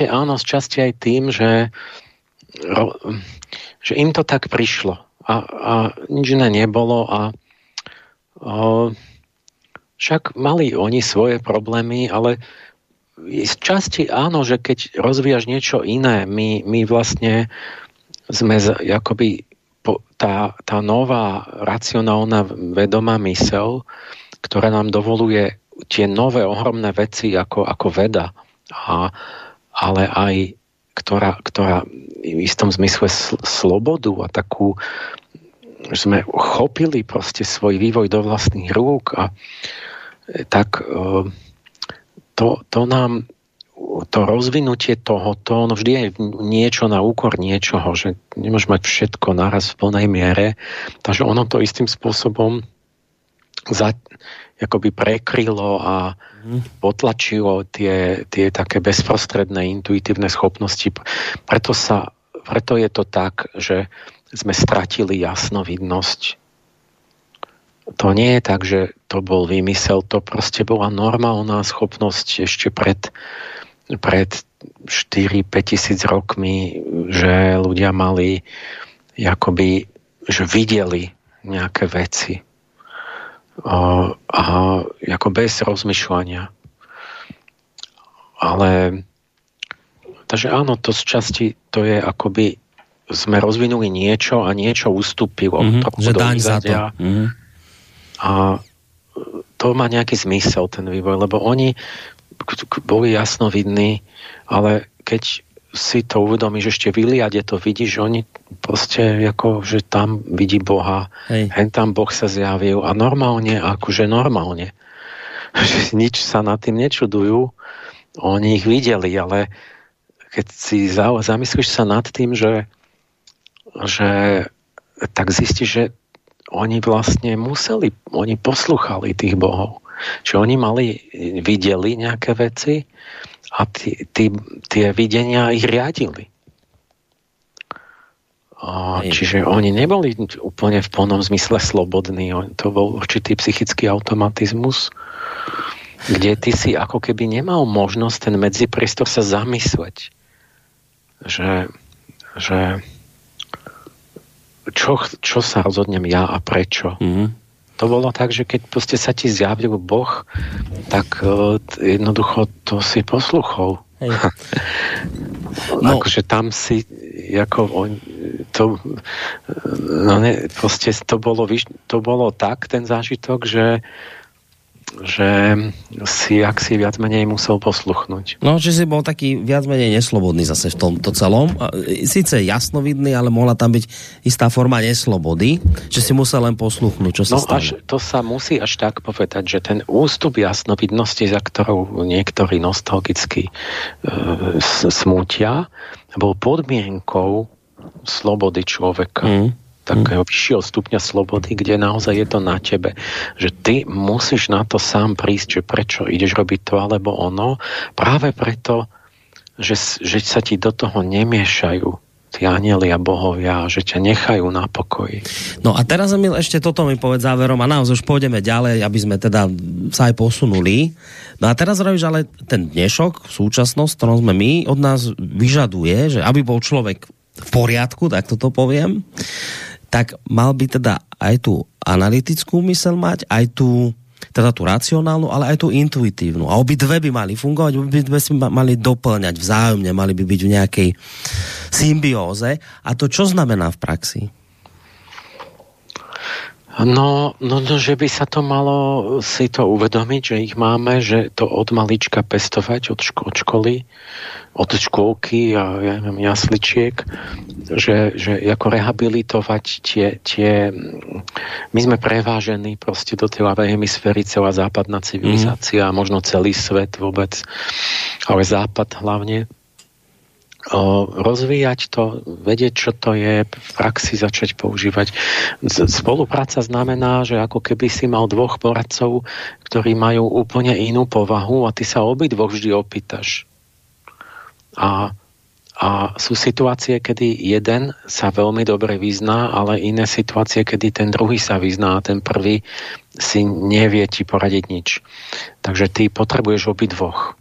B: áno, z časti aj tým, že, že im to tak prišlo a, a nič iné nebolo a, a však mali oni svoje problémy, ale z časti áno, že keď rozvíjaš niečo iné, my, my vlastne sme akoby tá, tá nová racionálna vedomá mysel, ktorá nám dovoluje tie nové ohromné veci ako, ako veda, a, ale aj ktorá, ktorá v istom zmysle sl- slobodu a takú sme chopili proste svoj vývoj do vlastných rúk a tak e, to, to nám to rozvinutie tohoto, no vždy je niečo na úkor niečoho, že nemôže mať všetko naraz v plnej miere, takže ono to istým spôsobom za, akoby prekrylo a mhm. potlačilo tie, tie také bezprostredné intuitívne schopnosti. Preto, sa, preto je to tak, že sme stratili jasnovidnosť. To nie je tak, že to bol vymysel, to proste bola normálna schopnosť ešte pred pred 4-5 tisíc rokmi, že ľudia mali akoby, že videli nejaké veci a, a ako bez rozmýšľania. Ale takže áno, to z časti to je akoby sme rozvinuli niečo a niečo ustúpilo.
A: Mm-hmm, že daň za to. Mm-hmm.
B: A to má nejaký zmysel, ten vývoj, lebo oni boli jasnovidní, ale keď si to uvedomíš ešte vyliade to vidíš, že oni proste ako, že tam vidí Boha, Hej. hen tam Boh sa zjavil a normálne, akože normálne. <laughs> Že nič sa nad tým nečudujú, oni ich videli, ale keď si zamyslíš sa nad tým, že, že tak zistíš, že oni vlastne museli, oni posluchali tých bohov. Čiže oni mali, videli nejaké veci a tí, tí, tie videnia ich riadili. A, čiže oni neboli úplne v plnom zmysle slobodní. To bol určitý psychický automatizmus, kde ty si ako keby nemal možnosť ten medzipriestor sa zamysleť. Že, že čo, čo sa rozhodnem ja a prečo. Mm-hmm to bolo tak, že keď proste sa ti zjavil Boh, tak uh, jednoducho to si posluchol. Hej. <laughs> no. Akože tam si ako on, to, no ne, proste to bolo, to bolo tak, ten zážitok, že že si ak si viac menej musel posluchnúť.
A: No, že si bol taký viac menej neslobodný zase v tomto celom. Sice jasnovidný, ale mohla tam byť istá forma neslobody, že si musel len posluchnúť, čo sa
B: no, stane. Až, to sa musí až tak povedať, že ten ústup jasnovidnosti, za ktorou niektorí nostalgicky e, smútia, bol podmienkou slobody človeka. Mm takého vyššieho stupňa slobody, kde naozaj je to na tebe. Že ty musíš na to sám prísť, že prečo ideš robiť to alebo ono. Práve preto, že, že sa ti do toho nemiešajú tí anieli a bohovia, že ťa nechajú na pokoji.
A: No a teraz, Emil, ešte toto mi povedz záverom a naozaj už pôjdeme ďalej, aby sme teda sa aj posunuli. No a teraz robíš, ale ten dnešok, súčasnosť, ktorom sme my, od nás vyžaduje, že aby bol človek v poriadku, tak toto poviem, tak mal by teda aj tú analytickú mysel mať, aj tú teda tú racionálnu, ale aj tú intuitívnu. A obidve by mali fungovať, obidve si mali doplňať vzájomne, mali by byť v nejakej symbióze. A to čo znamená v praxi?
B: No, no, no, že by sa to malo si to uvedomiť, že ich máme, že to od malička pestovať, od, ško- od školy, od škôlky a ja neviem, jasličiek, že, že ako rehabilitovať tie, tie... My sme prevážení proste do tej ľavej hemisféry celá západná civilizácia mm. a možno celý svet vôbec, ale západ hlavne rozvíjať to, vedieť, čo to je, v praxi začať používať. Spolupráca znamená, že ako keby si mal dvoch poradcov, ktorí majú úplne inú povahu a ty sa obidvoch vždy opýtaš. A, a sú situácie, kedy jeden sa veľmi dobre vyzná, ale iné situácie, kedy ten druhý sa vyzná a ten prvý si nevie ti poradiť nič. Takže ty potrebuješ obidvoch.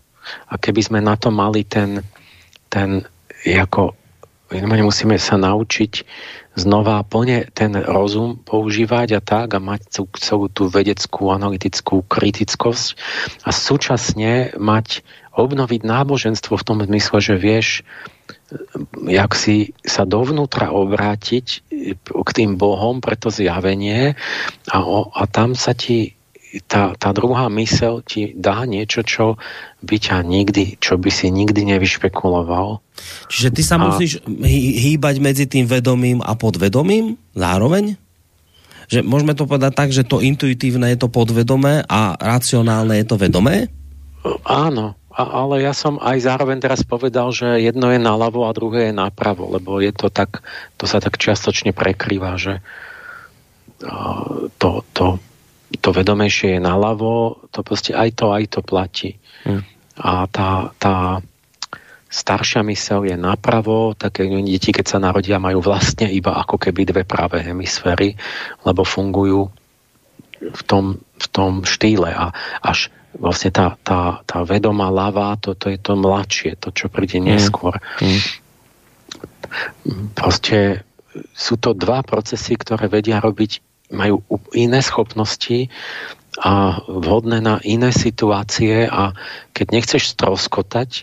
B: A keby sme na to mali ten, ten ako musíme sa naučiť znova plne ten rozum používať a tak a mať celú tú vedeckú, analytickú kritickosť a súčasne mať, obnoviť náboženstvo v tom zmysle, že vieš, jak si sa dovnútra obrátiť k tým bohom pre to zjavenie a, o, a tam sa ti tá, tá druhá mysel ti dá niečo, čo by ťa nikdy, čo by si nikdy nevyšpekuloval.
A: Čiže ty sa a... musíš hýbať medzi tým vedomým a podvedomým zároveň? Že môžeme to povedať tak, že to intuitívne je to podvedomé a racionálne je to vedomé?
B: Áno, a, ale ja som aj zároveň teraz povedal, že jedno je naľavo a druhé je napravo, lebo je to tak, to sa tak čiastočne prekrýva, že to, to to vedomejšie je naľavo, to proste aj to, aj to platí. Hmm. A tá, tá staršia mysel je napravo, také deti, keď sa narodia, majú vlastne iba ako keby dve pravé hemisféry, lebo fungujú v tom, v tom štýle a až vlastne tá, tá, tá vedomá lava, to, to je to mladšie, to, čo príde hmm. neskôr. Mm. Proste sú to dva procesy, ktoré vedia robiť majú iné schopnosti a vhodné na iné situácie a keď nechceš stroskotať e,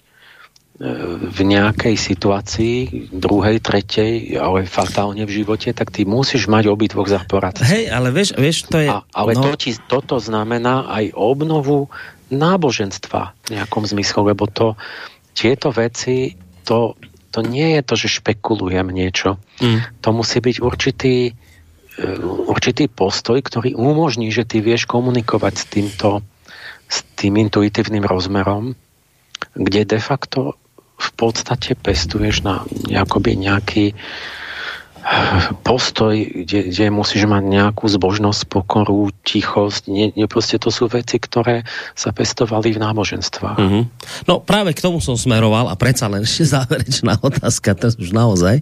B: v nejakej situácii, druhej, tretej, ale fatálne v živote, tak ty musíš mať obidvoch za poradcov.
A: Hej, ale vieš, vieš, to je...
B: A, ale no... to ti, toto znamená aj obnovu náboženstva v nejakom zmysle, lebo to, tieto veci, to, to nie je to, že špekulujem niečo. Mm. To musí byť určitý určitý postoj, ktorý umožní, že ty vieš komunikovať s týmto s tým intuitívnym rozmerom, kde de facto v podstate pestuješ na akoby nejaký postoj, kde, kde musíš mať nejakú zbožnosť, pokoru, tichosť. Nie, nie proste to sú veci, ktoré sa pestovali v náboženstvách. Mm-hmm.
A: No práve k tomu som smeroval a predsa len ešte záverečná <laughs> otázka, to už naozaj,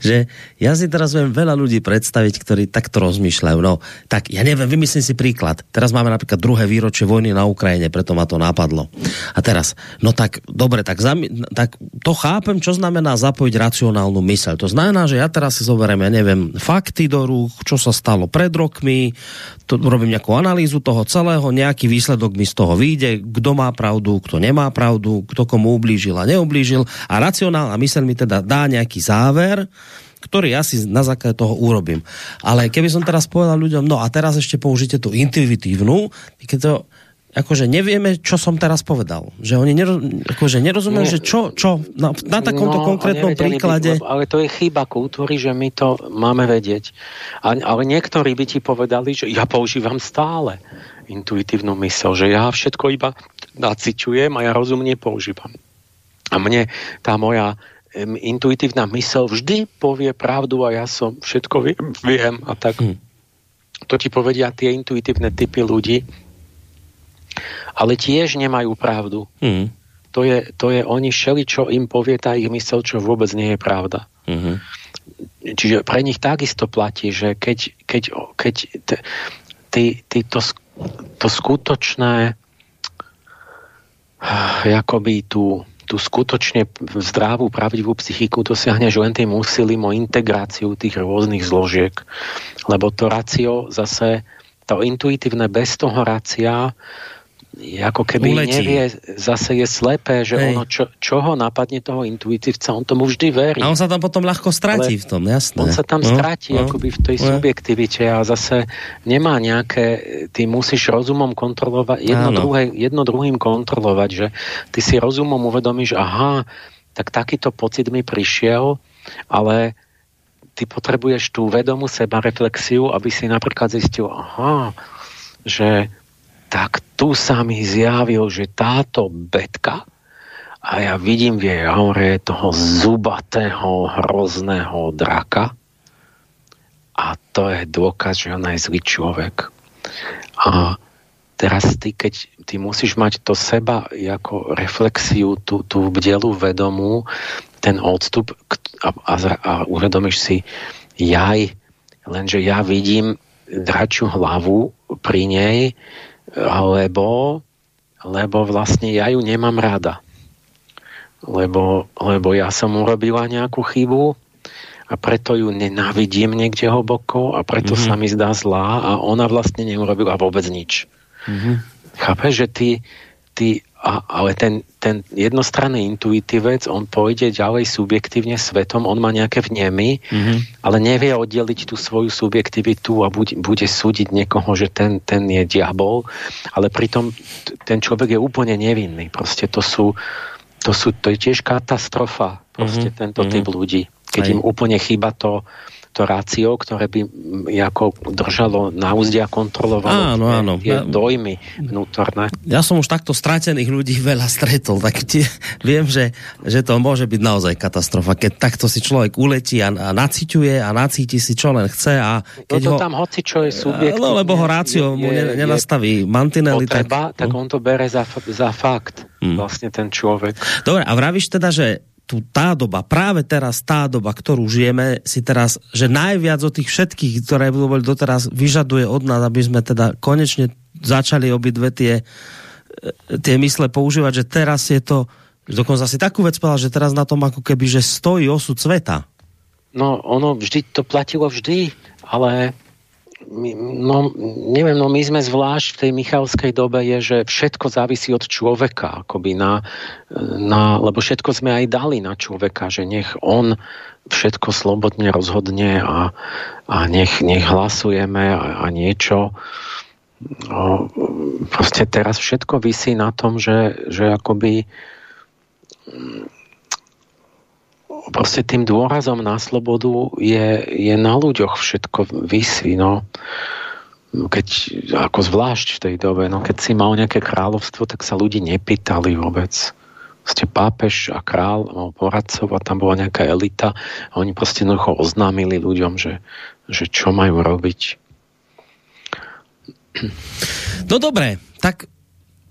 A: že ja si teraz viem veľa ľudí predstaviť, ktorí takto rozmýšľajú. No, tak ja neviem, vymyslím si príklad. Teraz máme napríklad druhé výročie vojny na Ukrajine, preto ma to napadlo. A teraz, no tak, dobre, tak, tak to chápem, čo znamená zapojiť racionálnu myseľ. To znamená, že ja teraz si zoberiem, ja neviem, fakty do rúk, čo sa stalo pred rokmi, to, robím nejakú analýzu toho celého, nejaký výsledok mi z toho vyjde, kto má pravdu, kto nemá pravdu, kto komu ublížil a neublížil a racionálna myseľ mi teda dá nejaký záver, ktorý ja si na základe toho urobím. Ale keby som teraz povedal ľuďom, no a teraz ešte použite tú intuitívnu, keď to, akože nevieme, čo som teraz povedal. Že oni neroz, akože nerozumiem, že čo, čo na, na takomto no, konkrétnom príklade...
B: By, ale to je chyba kultúry, že my to máme vedieť. A, ale niektorí by ti povedali, že ja používam stále intuitívnu mysel, že ja všetko iba naciťujem a ja rozumne používam. A mne tá moja um, intuitívna mysel vždy povie pravdu a ja som všetko viem, viem a tak. Hmm. To ti povedia tie intuitívne typy ľudí, ale tiež nemajú pravdu. Mm. To, je, to je oni šeli, čo im povie tá ich mysel, čo vôbec nie je pravda. Mm-hmm. Čiže pre nich takisto platí, že keď, keď, keď t, ty, ty to, to skutočné akoby tú, tú skutočne zdravú, pravdivú psychiku dosiahneš len tým úsilím o integráciu tých rôznych zložiek. Lebo to racio zase, to intuitívne bez toho racia ako keby Uletí. nevie, zase je slepé, že Hej. ono, čo, čo ho napadne toho intuitívca, on tomu vždy verí.
A: A on sa tam potom ľahko stratí Ale v tom, jasné.
B: On sa tam no, stratí no, akoby v tej no. subjektivite a zase nemá nejaké, ty musíš rozumom kontrolovať, jedno, druhé, jedno druhým kontrolovať, že ty si rozumom uvedomíš, aha, tak takýto pocit mi prišiel, ale ty potrebuješ tú vedomú sebareflexiu, aby si napríklad zistil, aha, že tak tu sa mi zjavil, že táto betka a ja vidím v jej aure toho zubatého, hrozného draka a to je dôkaz, že ona je zlý človek. A teraz ty, keď ty musíš mať to seba ako reflexiu, tú, tú bdelu vedomú, ten odstup a, a, a uvedomíš si, jaj, lenže ja vidím dračiu hlavu pri nej, lebo, lebo vlastne ja ju nemám rada. Lebo, lebo ja som urobila nejakú chybu a preto ju nenávidím niekde hlboko a preto mm-hmm. sa mi zdá zlá a ona vlastne neurobila vôbec nič. Mm-hmm. Chápeš, že ty, ty a, ale ten, ten jednostranný intuitívec, on pôjde ďalej subjektívne svetom, on má nejaké vnemy, mm-hmm. ale nevie oddeliť tú svoju subjektivitu a bude, bude súdiť niekoho, že ten, ten je diabol, ale pritom ten človek je úplne nevinný. Proste to sú, to, sú, to je tiež katastrofa, proste mm-hmm. tento typ mm-hmm. ľudí. Keď Aj. im úplne chýba to, to rácio, ktoré by ako držalo na úzde a kontrolovalo áno, áno. tie dojmy vnútorné.
A: Ja som už takto stratených ľudí veľa stretol, tak tie, <laughs> viem, že, že to môže byť naozaj katastrofa, keď takto si človek uletí a, a naciťuje a nacíti si čo len chce a
B: keď no to ho, tam hoci čo je subjekt.
A: No lebo ho rácio je, mu je, nenastaví mantinely.
B: Potreba, tak, tak on to bere za, za fakt, hmm. vlastne ten človek.
A: Dobre, a vravíš teda, že tu tá doba, práve teraz tá doba, ktorú žijeme, si teraz, že najviac od tých všetkých, ktoré boli doteraz, vyžaduje od nás, aby sme teda konečne začali obidve tie, e, tie mysle používať, že teraz je to, dokonca si takú vec povedal, že teraz na tom ako keby, že stojí osud sveta.
B: No, ono vždy, to platilo vždy, ale no, neviem, no my sme zvlášť v tej Michalskej dobe je, že všetko závisí od človeka, akoby na, na, lebo všetko sme aj dali na človeka, že nech on všetko slobodne rozhodne a, a nech, nech hlasujeme a, a niečo. No, proste teraz všetko vysí na tom, že, že akoby proste tým dôrazom na slobodu je, je na ľuďoch všetko vysí, no. Keď, ako zvlášť v tej dobe, no keď si mal nejaké kráľovstvo, tak sa ľudí nepýtali vôbec. Ste pápež a král mal poradcov a tam bola nejaká elita a oni proste jednoducho oznámili ľuďom, že, že čo majú robiť.
A: No dobre, tak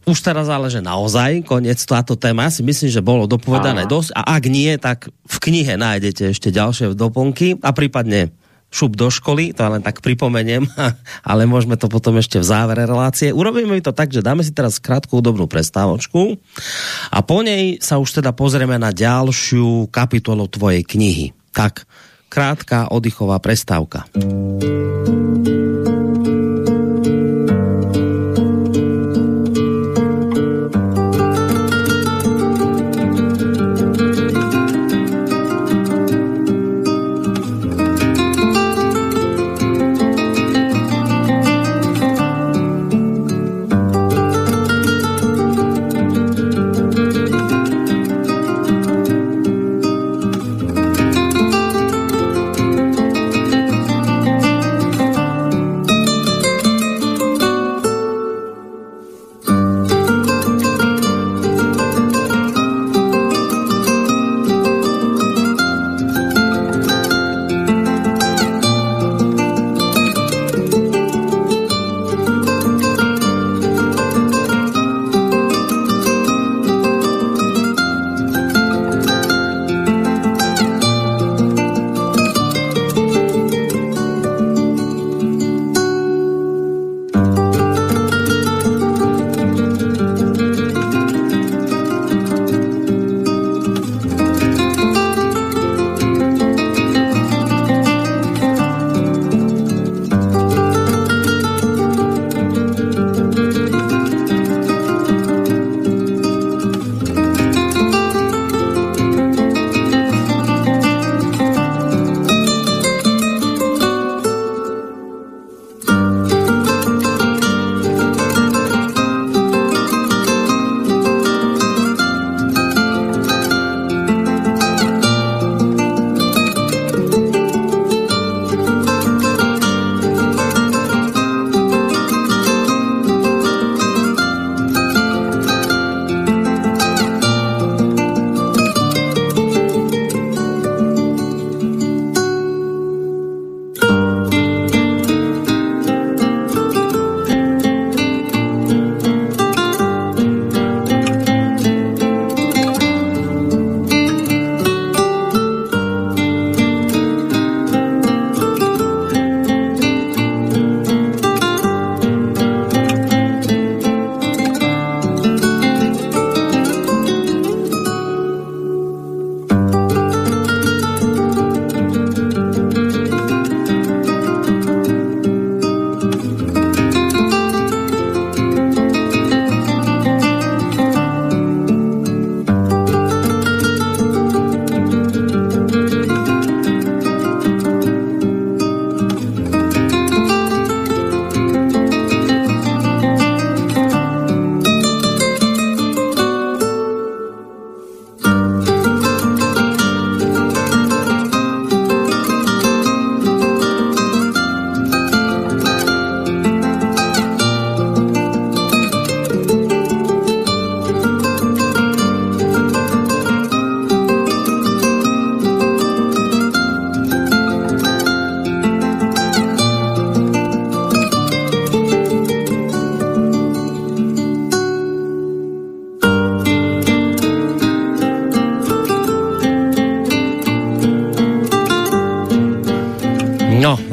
A: už teraz ale, že naozaj koniec táto téma. Ja si myslím, že bolo dopovedané Aha. dosť a ak nie, tak v knihe nájdete ešte ďalšie doplnky a prípadne šup do školy, to len tak pripomeniem, <laughs> ale môžeme to potom ešte v závere relácie. Urobíme to tak, že dáme si teraz krátku dobrú prestávočku a po nej sa už teda pozrieme na ďalšiu kapitolu tvojej knihy. Tak, krátka oddychová prestávka.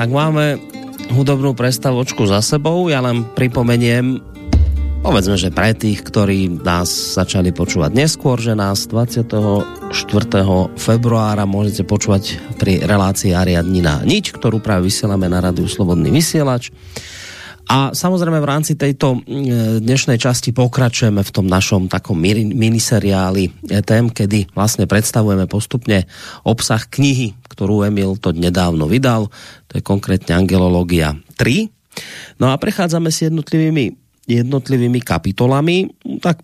A: Tak máme hudobnú prestavočku za sebou. Ja len pripomeniem, povedzme, že pre tých, ktorí nás začali počúvať neskôr, že nás 24. februára môžete počúvať pri relácii Ariadnina Nič, ktorú práve vysielame na Radiu Slobodný vysielač. A samozrejme v rámci tejto e, dnešnej časti pokračujeme v tom našom takom miniseriáli e, tém, kedy vlastne predstavujeme postupne obsah knihy, ktorú Emil to nedávno vydal. To je konkrétne Angelológia 3. No a prechádzame s jednotlivými jednotlivými kapitolami. Tak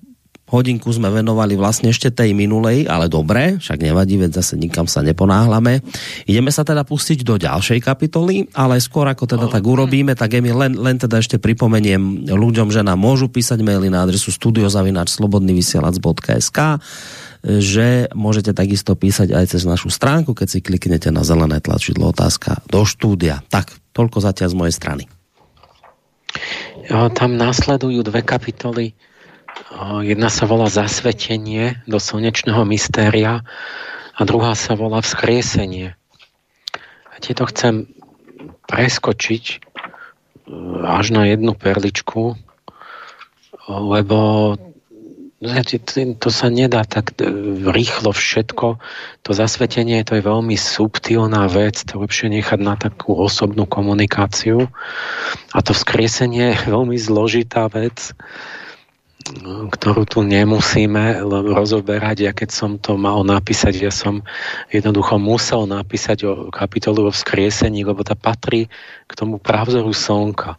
A: hodinku sme venovali vlastne ešte tej minulej, ale dobre, však nevadí, veď zase nikam sa neponáhlame. Ideme sa teda pustiť do ďalšej kapitoly, ale skôr ako teda tak urobíme, tak Emil, len, len teda ešte pripomeniem ľuďom, že nám môžu písať maily na adresu studiozavináčslobodnyvysielac.sk že môžete takisto písať aj cez našu stránku, keď si kliknete na zelené tlačidlo otázka do štúdia. Tak, toľko zatiaľ z mojej strany.
B: Tam následujú dve kapitoly Jedna sa volá Zasvetenie do slnečného mystéria a druhá sa volá Vzkriesenie. A tieto chcem preskočiť e, až na jednu perličku, lebo to sa nedá tak e, rýchlo všetko. To zasvetenie to je veľmi subtilná vec, to lepšie nechať na takú osobnú komunikáciu. A to vzkriesenie je <laughs> veľmi zložitá vec ktorú tu nemusíme rozoberať. Ja keď som to mal napísať, ja som jednoducho musel napísať o kapitolu o vzkriesení, lebo tá patrí k tomu pravzoru slnka.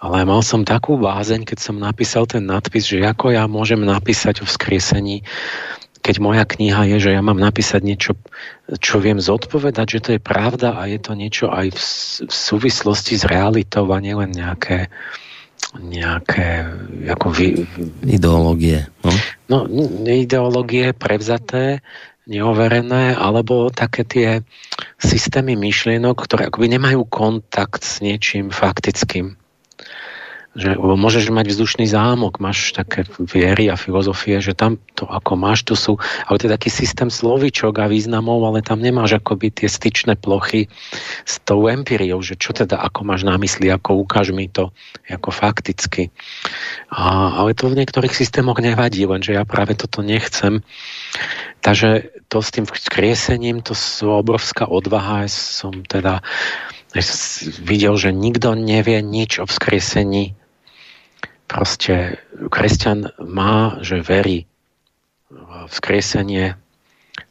B: Ale mal som takú bázeň, keď som napísal ten nadpis, že ako ja môžem napísať o vzkriesení, keď moja kniha je, že ja mám napísať niečo, čo viem zodpovedať, že to je pravda a je to niečo aj v, v súvislosti s realitou a nielen nejaké nejaké ako vy...
A: ideológie. No?
B: no, ideológie prevzaté, neoverené, alebo také tie systémy myšlienok, ktoré akoby nemajú kontakt s niečím faktickým že môžeš mať vzdušný zámok, máš také viery a filozofie, že tam to ako máš, tu sú, ale to je taký systém slovičok a významov, ale tam nemáš akoby tie styčné plochy s tou empíriou, že čo teda ako máš na mysli, ako ukáž mi to ako fakticky. A, ale to v niektorých systémoch nevadí, lenže ja práve toto nechcem. Takže to s tým skriesením, to sú obrovská odvaha, som teda videl, že nikto nevie nič o vzkriesení proste kresťan má, že verí v vzkriesenie,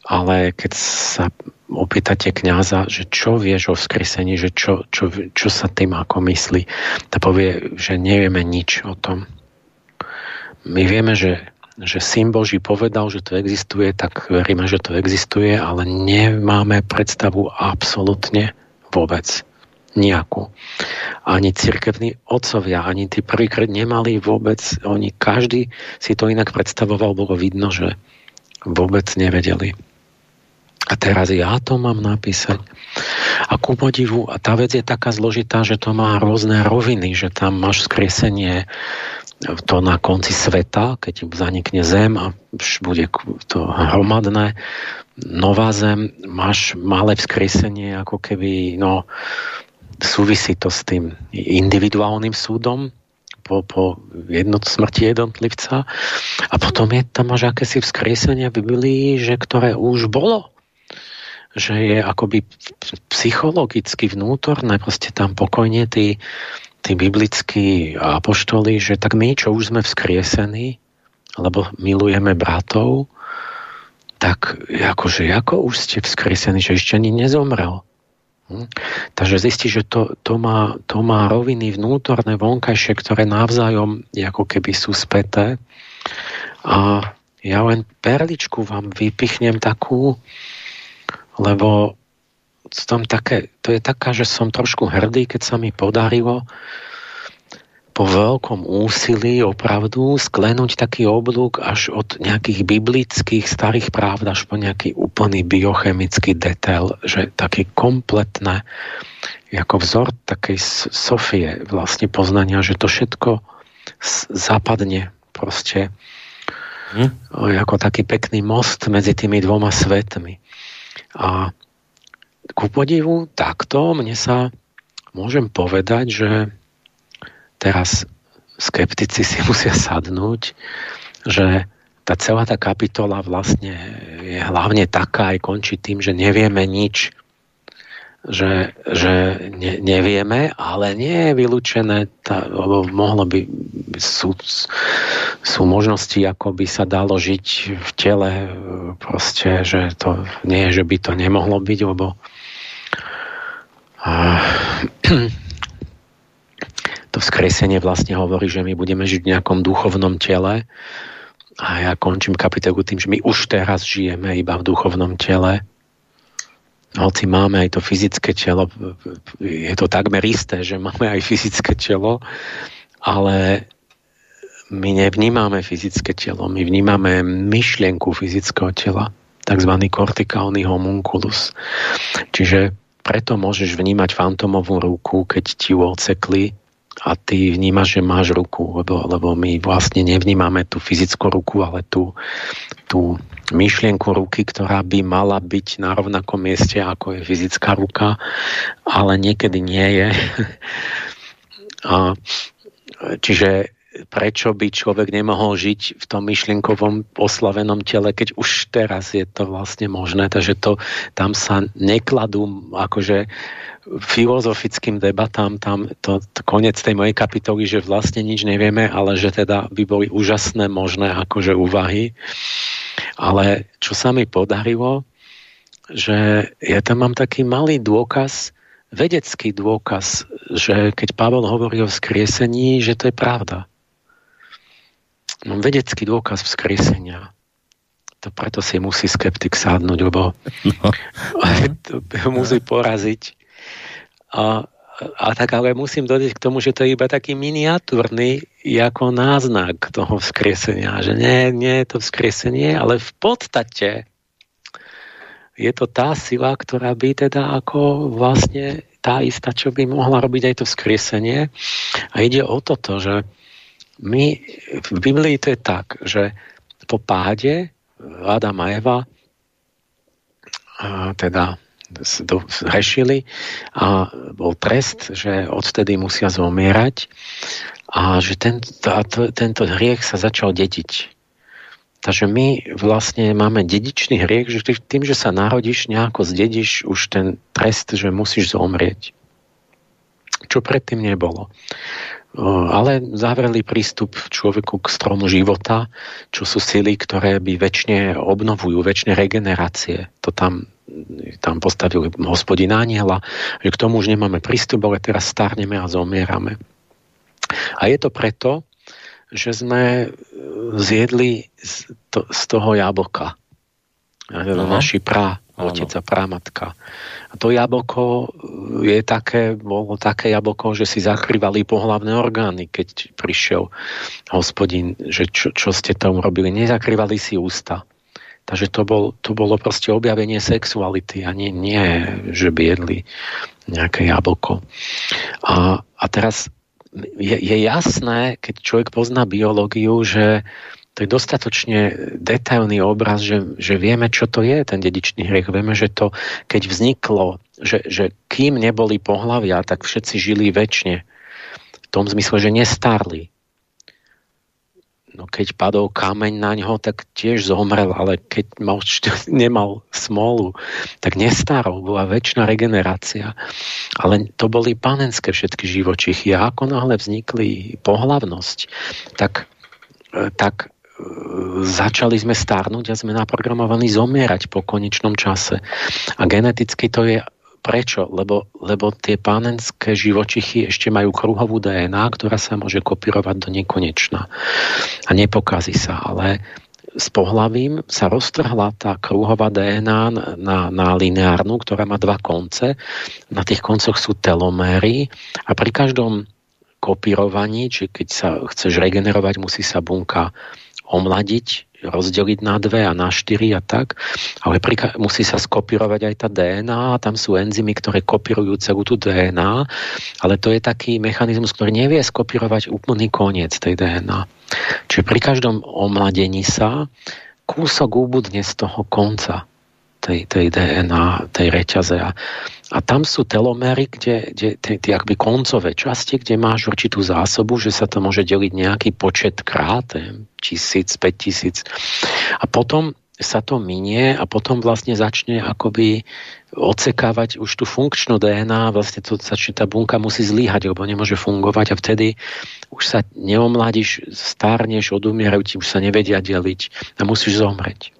B: ale keď sa opýtate kňaza, že čo vieš o vzkriesení, že čo, čo, čo sa tým ako myslí, tak povie, že nevieme nič o tom. My vieme, že, že syn Boží povedal, že to existuje, tak veríme, že to existuje, ale nemáme predstavu absolútne vôbec nejakú. Ani cirkevní otcovia, ani tí prvýkrát nemali vôbec, oni každý si to inak predstavoval, bolo vidno, že vôbec nevedeli. A teraz ja to mám napísať. A ku podivu, a tá vec je taká zložitá, že to má rôzne roviny, že tam máš skresenie to na konci sveta, keď zanikne zem a bude to hromadné, nová zem, máš malé vzkresenie, ako keby, no, súvisí to s tým individuálnym súdom po, po jednot, smrti jednotlivca a potom je tam až akési vzkriesenia Biblii, že ktoré už bolo že je akoby psychologicky vnútorné, proste tam pokojne tí, tí biblickí apoštoli, že tak my, čo už sme vzkriesení, lebo milujeme bratov, tak akože ako už ste vzkriesení, že ešte ani nezomrel. Hm? Takže zistí, že to, to, má, to má roviny vnútorné, vonkajšie, ktoré navzájom ako keby sú späté. A ja len perličku vám vypichnem takú, lebo tam také, to je taká, že som trošku hrdý, keď sa mi podarilo po veľkom úsilí opravdu sklenúť taký oblúk až od nejakých biblických starých práv až po nejaký úplný biochemický detail, že taký kompletné ako vzor takej Sofie vlastne poznania, že to všetko zapadne proste hm? ako taký pekný most medzi tými dvoma svetmi. A ku podivu takto mne sa môžem povedať, že teraz skeptici si <laughs> musia sadnúť, že tá celá tá kapitola vlastne je hlavne taká aj končí tým, že nevieme nič že, že ne, nevieme, ale nie je vylúčené, tá, lebo mohlo by, sú, sú možnosti, ako by sa dalo žiť v tele, proste, že to nie je, že by to nemohlo byť, lebo a, <clears throat> to vzkresenie vlastne hovorí, že my budeme žiť v nejakom duchovnom tele a ja končím kapitolu tým, že my už teraz žijeme iba v duchovnom tele hoci máme aj to fyzické telo, je to takmer isté, že máme aj fyzické telo, ale my nevnímame fyzické telo, my vnímame myšlienku fyzického tela, tzv. kortikálny homunculus. Čiže preto môžeš vnímať fantomovú ruku, keď ti ju odsekli a ty vnímaš, že máš ruku, lebo, lebo my vlastne nevnímame tú fyzickú ruku, ale tú, tú myšlienku ruky, ktorá by mala byť na rovnakom mieste, ako je fyzická ruka, ale niekedy nie je. <laughs> A, čiže prečo by človek nemohol žiť v tom myšlienkovom oslavenom tele, keď už teraz je to vlastne možné. Takže to, tam sa nekladú akože filozofickým debatám tam to, to konec tej mojej kapitoly, že vlastne nič nevieme, ale že teda by boli úžasné možné akože úvahy. Ale čo sa mi podarilo, že ja tam mám taký malý dôkaz, vedecký dôkaz, že keď Pavel hovorí o vzkriesení, že to je pravda. Mám vedecký dôkaz vzkriesenia. To preto si musí skeptik sádnuť, lebo no. <laughs> musí poraziť a, a tak ale musím dodať k tomu, že to je iba taký miniatúrny ako náznak toho vzkriesenia. Že nie, nie je to vzkriesenie, ale v podstate je to tá sila, ktorá by teda ako vlastne tá istá, čo by mohla robiť aj to vzkriesenie. A ide o toto, že my v Biblii to je tak, že po páde Adam a Eva a teda zhrešili a bol trest, že odtedy musia zomierať a že ten, tá, tento hriech sa začal dediť. Takže my vlastne máme dedičný hriech, že tým, že sa narodíš, nejako zdedíš už ten trest, že musíš zomrieť. Čo predtým nebolo. Ale zavreli prístup človeku k stromu života, čo sú sily, ktoré by väčšine obnovujú, väčšine regenerácie. To tam tam postavil hospodin aniela, že k tomu už nemáme prístup, ale teraz starneme a zomierame. A je to preto, že sme zjedli z, z toho jablka. Naši prá, otec a prámatka. A to jablko je také, bolo také jablko, že si zakrývali pohlavné orgány, keď prišiel hospodin, že čo, čo ste tam robili. Nezakrývali si ústa. Takže to, bol, to bolo proste objavenie sexuality a nie, nie že by jedli nejaké jablko. A, a teraz je, je jasné, keď človek pozná biológiu, že to je dostatočne detailný obraz, že, že vieme, čo to je, ten dedičný hriech. Vieme, že to, keď vzniklo, že, že kým neboli pohľavia, tak všetci žili väčšine. V tom zmysle, že nestarli No keď padol kameň na ňo, tak tiež zomrel, ale keď mal, <laughs> nemal smolu, tak nestarol, bola väčšina regenerácia. Ale to boli panenské všetky živočichy a ako náhle vznikli pohlavnosť, tak, e, tak začali sme starnúť a sme naprogramovaní zomierať po konečnom čase. A geneticky to je Prečo? Lebo, lebo tie pánenské živočichy ešte majú kruhovú DNA, ktorá sa môže kopírovať do nekonečna. A nepokazí sa, ale s pohlavím sa roztrhla tá kruhová DNA na, na lineárnu, ktorá má dva konce. Na tých koncoch sú teloméry a pri každom kopírovaní, či keď sa chceš regenerovať, musí sa bunka omladiť, rozdeliť na dve a na štyri a tak, ale pri, musí sa skopírovať aj tá DNA tam sú enzymy, ktoré kopírujú celú tú DNA, ale to je taký mechanizmus, ktorý nevie skopírovať úplný koniec tej DNA. Čiže pri každom omladení sa kúsok úbudne z toho konca. Tej, tej DNA, tej reťaze. A, a tam sú telomery, kde, kde tie, akby koncové časti, kde máš určitú zásobu, že sa to môže deliť nejaký počet krát, tisíc, päť tisíc. A potom sa to minie a potom vlastne začne akoby odsekávať už tú funkčnú DNA, vlastne to začne, tá bunka musí zlíhať, lebo nemôže fungovať a vtedy už sa neomladíš, stárneš, odumierajú ti, už sa nevedia deliť a musíš zomrieť.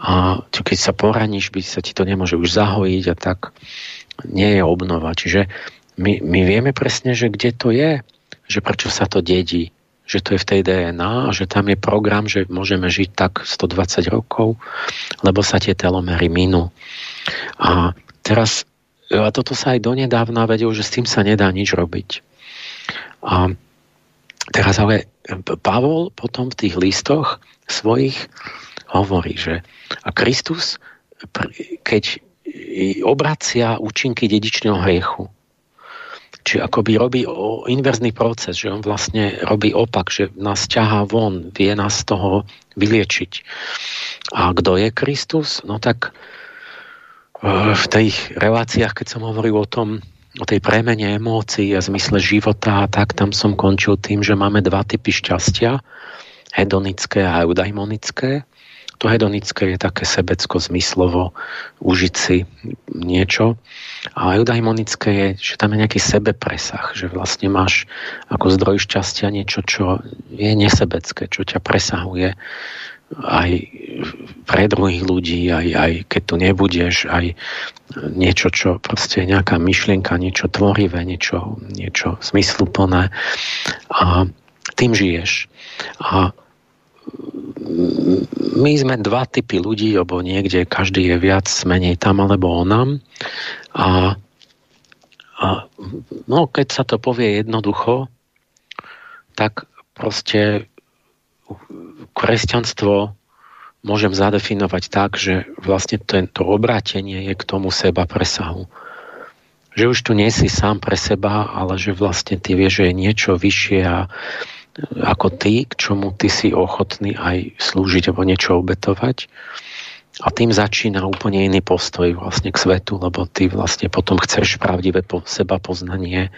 B: A keď sa poraníš, by sa ti to nemôže už zahojiť a tak nie je obnova. Čiže my, my vieme presne, že kde to je, že prečo sa to dedí že to je v tej DNA a že tam je program, že môžeme žiť tak 120 rokov, lebo sa tie telomery minú. A teraz, a toto sa aj donedávna vedel, že s tým sa nedá nič robiť. A teraz ale Pavol potom v tých listoch svojich hovorí, že a Kristus, keď obracia účinky dedičného hriechu, či akoby robí inverzný proces, že on vlastne robí opak, že nás ťahá von, vie nás z toho vyliečiť. A kto je Kristus? No tak e, v tých reláciách, keď som hovoril o tom, o tej premene emócií a zmysle života, tak tam som končil tým, že máme dva typy šťastia, hedonické a eudaimonické. To hedonické je také sebecko, zmyslovo, užiť si niečo. A eudaimonické je, že tam je nejaký sebepresah, že vlastne máš ako zdroj šťastia niečo, čo je nesebecké, čo ťa presahuje aj pre druhých ľudí, aj, aj keď tu nebudeš, aj niečo, čo proste je nejaká myšlienka, niečo tvorivé, niečo, niečo zmysluplné a tým žiješ. A my sme dva typy ľudí, lebo niekde každý je viac menej tam alebo onam. A, a no, keď sa to povie jednoducho, tak proste kresťanstvo môžem zadefinovať tak, že vlastne to obrátenie je k tomu seba presahu. Že už tu nie si sám pre seba, ale že vlastne ty vieš, že je niečo vyššie a ako ty, k čomu ty si ochotný aj slúžiť alebo niečo obetovať. A tým začína úplne iný postoj vlastne k svetu, lebo ty vlastne potom chceš pravdivé po seba poznanie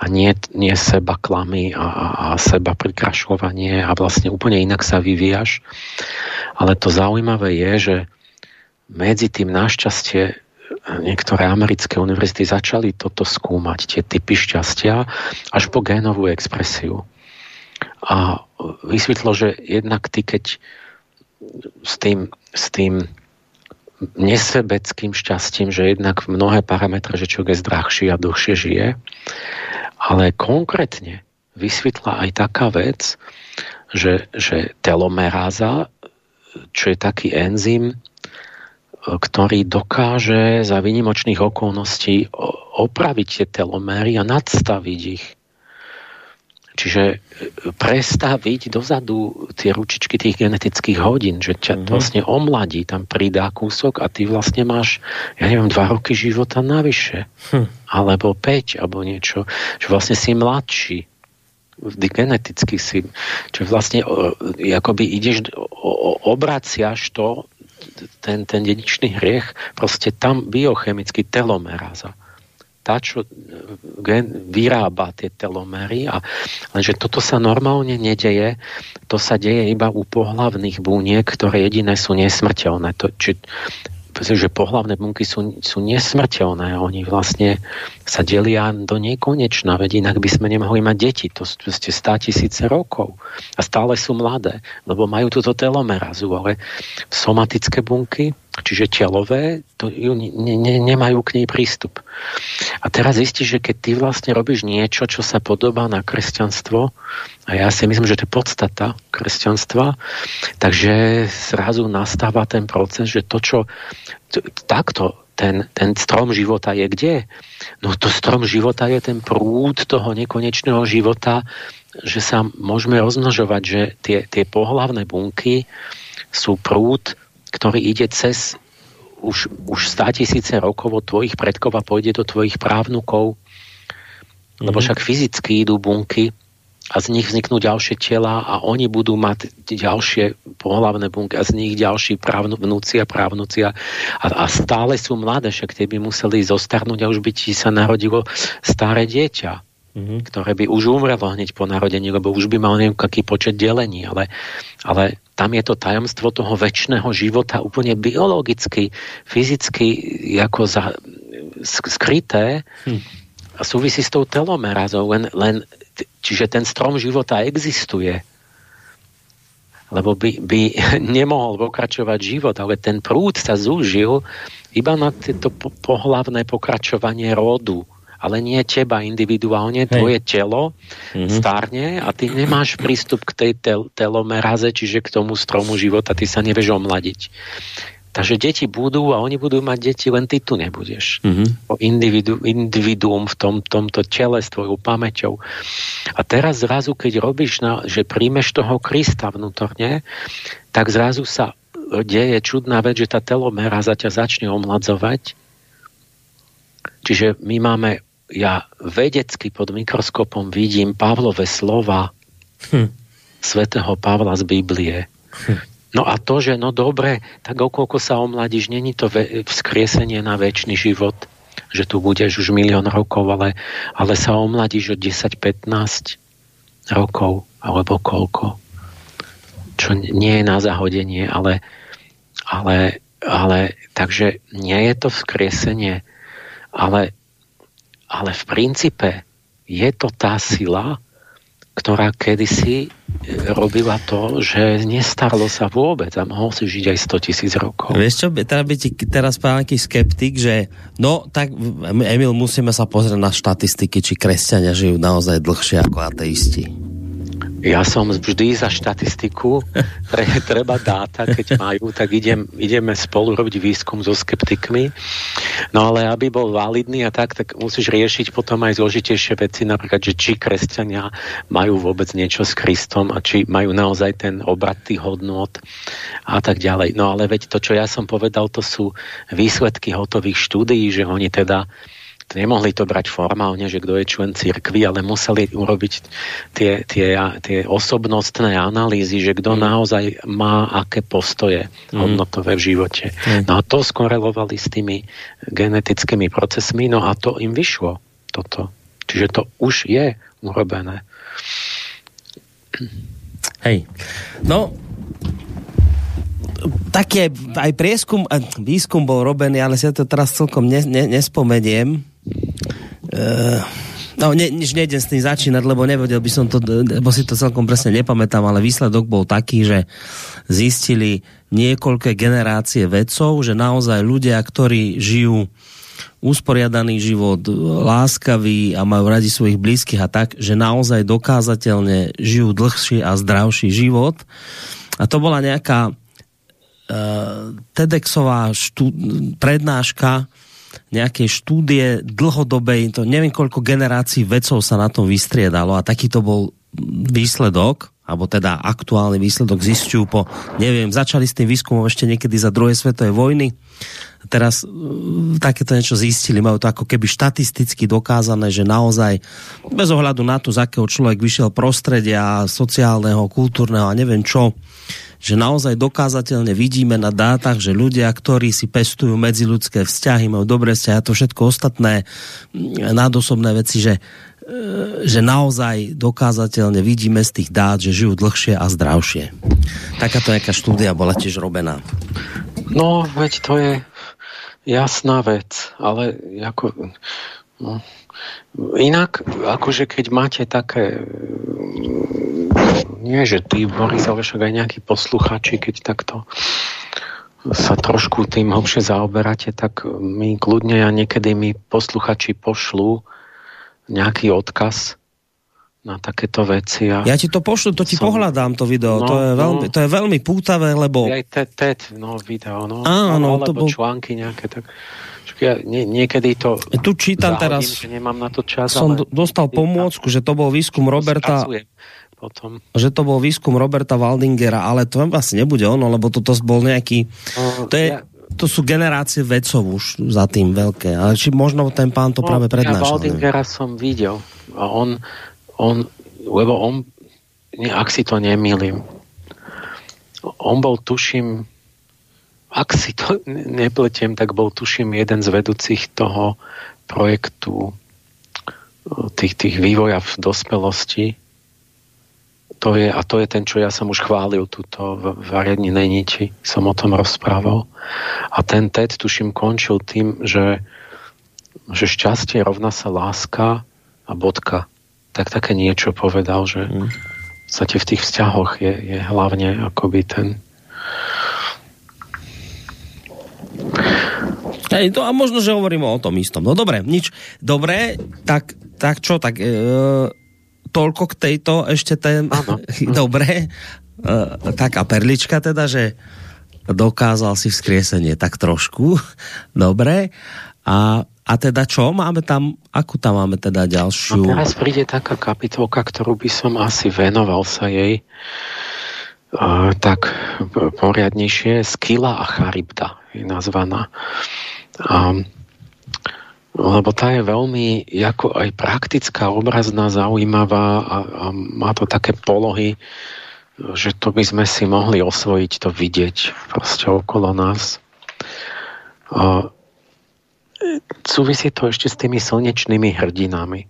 B: a nie, nie seba klamy a, a, a seba prikrašľovanie a vlastne úplne inak sa vyvíjaš. Ale to zaujímavé je, že medzi tým našťastie niektoré americké univerzity začali toto skúmať, tie typy šťastia, až po génovú expresiu. A vysvetlo, že jednak ty, keď s tým, s tým nesebeckým šťastím, že jednak mnohé parametre, že človek je zdrahší a dlhšie žije, ale konkrétne vysvetla aj taká vec, že, že telomeráza, čo je taký enzym, ktorý dokáže za výnimočných okolností opraviť tie telomery a nadstaviť ich Čiže e, prestaviť dozadu tie ručičky tých genetických hodín, že ťa mm-hmm. vlastne omladí, tam pridá kúsok a ty vlastne máš, ja neviem, dva roky života navyše. Hm. Alebo 5, alebo niečo. Že vlastne si mladší geneticky si, čo vlastne akoby ideš, obraciaš to, ten, ten dedičný hriech, proste tam biochemicky telomeráza tá, čo e, gen, vyrába tie telomery. A, lenže toto sa normálne nedeje, to sa deje iba u pohlavných buniek, ktoré jediné sú nesmrteľné. To, či, že pohlavné bunky sú, sú nesmrteľné. Oni vlastne sa delia do nekonečna, veď inak by sme nemohli mať deti. To sú ste stá tisíce rokov. A stále sú mladé, lebo majú túto telomerazu. Ale somatické bunky, čiže telové, to ju ne, ne, nemajú k nej prístup. A teraz zistíš, že keď ty vlastne robíš niečo, čo sa podobá na kresťanstvo, a ja si myslím, že to je podstata kresťanstva, takže zrazu nastáva ten proces, že to, čo takto ten, ten strom života je kde? No to strom života je ten prúd toho nekonečného života, že sa môžeme rozmnožovať, že tie, tie pohlavné bunky sú prúd, ktorý ide cez už, už 100 tisíce rokov od tvojich predkov a pôjde do tvojich právnukov. Lebo mhm. však fyzicky idú bunky a z nich vzniknú ďalšie tela a oni budú mať ďalšie pohľavné bunky a z nich ďalší právnúci a právnúci a, a stále sú mladé, však tie by museli zostarnúť a už by ti sa narodilo staré dieťa, mm-hmm. ktoré by už umrelo hneď po narodení, lebo už by mal neviem aký počet delení, ale, ale tam je to tajomstvo toho väčšného života úplne biologicky, fyzicky ako za, skryté hm. a súvisí s tou telomerazou, len, len Čiže ten strom života existuje. Lebo by, by <laughs> nemohol pokračovať život, ale ten prúd sa zúžil iba na to pohlavné pokračovanie rodu ale nie teba individuálne, Hej. tvoje telo mm-hmm. starne a ty nemáš prístup k tej tel- telomeraze, čiže k tomu stromu života, ty sa nevieš omladiť. Takže deti budú a oni budú mať deti, len ty tu nebudeš. Mm-hmm. Individu, individuum v tom, tomto tele s tvojou pamäťou. A teraz zrazu, keď robíš, na, že príjmeš toho Krista vnútorne, tak zrazu sa deje čudná vec, že tá za ťa začne omladzovať. Čiže my máme, ja vedecky pod mikroskopom vidím Pavlové slova hm. svätého Pavla z Biblie. Hm No a to, že no dobre, tak okolko sa omladíš, není to ve- vzkriesenie na väčší život, že tu budeš už milión rokov, ale, ale sa omladíš od 10-15 rokov, alebo koľko. Čo nie je na zahodenie, ale, ale, ale takže nie je to vzkriesenie, ale, ale v princípe je to tá sila, ktorá kedysi e, robila to, že nestarlo sa vôbec a mohol si žiť aj 100 tisíc rokov.
A: Vieš čo, teda by ti teraz pán nejaký skeptik, že no tak Emil, musíme sa pozrieť na štatistiky, či kresťania žijú naozaj dlhšie ako ateisti.
B: Ja som vždy za štatistiku, pre, treba dáta, keď majú, tak idem, ideme spolu robiť výskum so skeptikmi. No ale aby bol validný a tak, tak musíš riešiť potom aj zložitejšie veci, napríklad, že či kresťania majú vôbec niečo s Kristom a či majú naozaj ten obrad tých hodnot a tak ďalej. No ale veď to, čo ja som povedal, to sú výsledky hotových štúdií, že oni teda nemohli to brať formálne, že kto je člen cirkvi, ale museli urobiť tie, tie, tie osobnostné analýzy, že kto mm. naozaj má aké postoje mm. hodnotové v živote. Mm. No a to skorelovali s tými genetickými procesmi, no a to im vyšlo toto. Čiže to už je urobené.
A: Hej. No, taký aj, aj prieskum, výskum bol robený, ale si to teraz celkom ne, ne, nespomeniem. Uh, no, ne, než nejdem s tým začínať, lebo nevedel by som to, lebo si to celkom presne nepamätám, ale výsledok bol taký, že zistili niekoľké generácie vedcov, že naozaj ľudia, ktorí žijú usporiadaný život, láskavý a majú radi svojich blízkych a tak, že naozaj dokázateľne žijú dlhší a zdravší život. A to bola nejaká uh, TEDxová štú, prednáška, nejakej štúdie dlhodobej, to neviem koľko generácií vedcov sa na tom vystriedalo a takýto bol výsledok, alebo teda aktuálny výsledok zistujú po, neviem, začali s tým výskumom ešte niekedy za druhej svetovej vojny. Teraz uh, takéto niečo zistili, majú to ako keby štatisticky dokázané, že naozaj bez ohľadu na to, z akého človek vyšiel prostredia, sociálneho, kultúrneho a neviem čo, že naozaj dokázateľne vidíme na dátach, že ľudia, ktorí si pestujú medziludské vzťahy, majú dobré vzťahy a to všetko ostatné mm, nádosobné veci, že, e, že naozaj dokázateľne vidíme z tých dát, že žijú dlhšie a zdravšie. Takáto nejaká štúdia bola tiež robená.
B: No, veď to je jasná vec, ale ako... No, inak, akože keď máte také nie, že ty, Boris, ale však aj nejakí posluchači, keď takto sa trošku tým hlbšie zaoberáte, tak my kľudne a niekedy mi posluchači pošlú nejaký odkaz na takéto veci. A
A: ja ti to pošlu, to ti som... pohľadám to video. No, to, je veľmi, no, to je veľmi pútavé, lebo...
B: Aj TED, TED, no video, no.
A: Áno,
B: to bol... články nejaké, tak... Ja nie, niekedy to
A: Tu čítam zahodím, teraz,
B: že nemám na to čas,
A: som ale... dostal pomôcku, že to bol výskum Roberta
B: potom.
A: Že to bol výskum Roberta Waldingera, ale to asi nebude ono, lebo toto bol nejaký... No, to, je, ja... to sú generácie vedcov už za tým veľké. Ale či možno ten pán to no, práve prednášal.
B: Ja Waldingera neviem. som videl a on, on lebo on, ak si to nemýlim, on bol, tuším, ak si to <laughs> nepletiem, tak bol, tuším, jeden z vedúcich toho projektu tých, tých vývoja v dospelosti. To je, a to je ten, čo ja som už chválil túto v, v Ariadninej niti, som o tom rozprával. A ten TED, tuším, končil tým, že, že šťastie rovná sa láska a bodka. Tak také niečo povedal, že mm. v tých vzťahoch je, je hlavne akoby ten
A: Hej, to, a možno, že hovoríme o tom istom. No dobre, nič. Dobre, tak, tak čo, tak e, toľko k tejto ešte ten... <laughs> dobre, e, taká perlička teda, že dokázal si vzkriesenie tak trošku. <laughs> Dobre. A, a teda čo? Máme tam, akú tam máme teda ďalšiu?
B: A teraz príde taká kapitolka, ktorú by som asi venoval sa jej uh, tak poriadnejšie. Skila a Charybda je nazvaná. Um, lebo tá je veľmi ako aj praktická, obrazná, zaujímavá a, a má to také polohy, že to by sme si mohli osvojiť, to vidieť proste okolo nás. A súvisí to ešte s tými slnečnými hrdinami.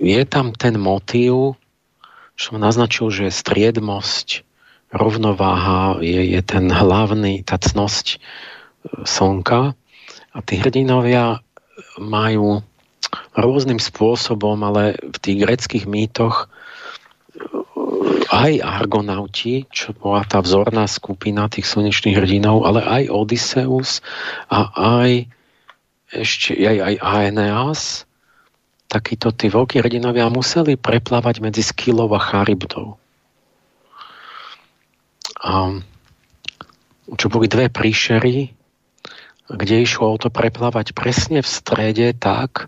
B: Je tam ten motív, som naznačil, že striedmosť, rovnováha je, je ten hlavný, tá cnosť e, slnka a tí hrdinovia majú rôznym spôsobom, ale v tých greckých mýtoch aj Argonauti, čo bola tá vzorná skupina tých slnečných hrdinov, ale aj Odysseus a aj ešte aj, aj Aeneas, takíto tí veľkí hrdinovia museli preplávať medzi Skylou a Charybdou. A čo boli dve príšery, kde išlo o to preplávať presne v strede tak,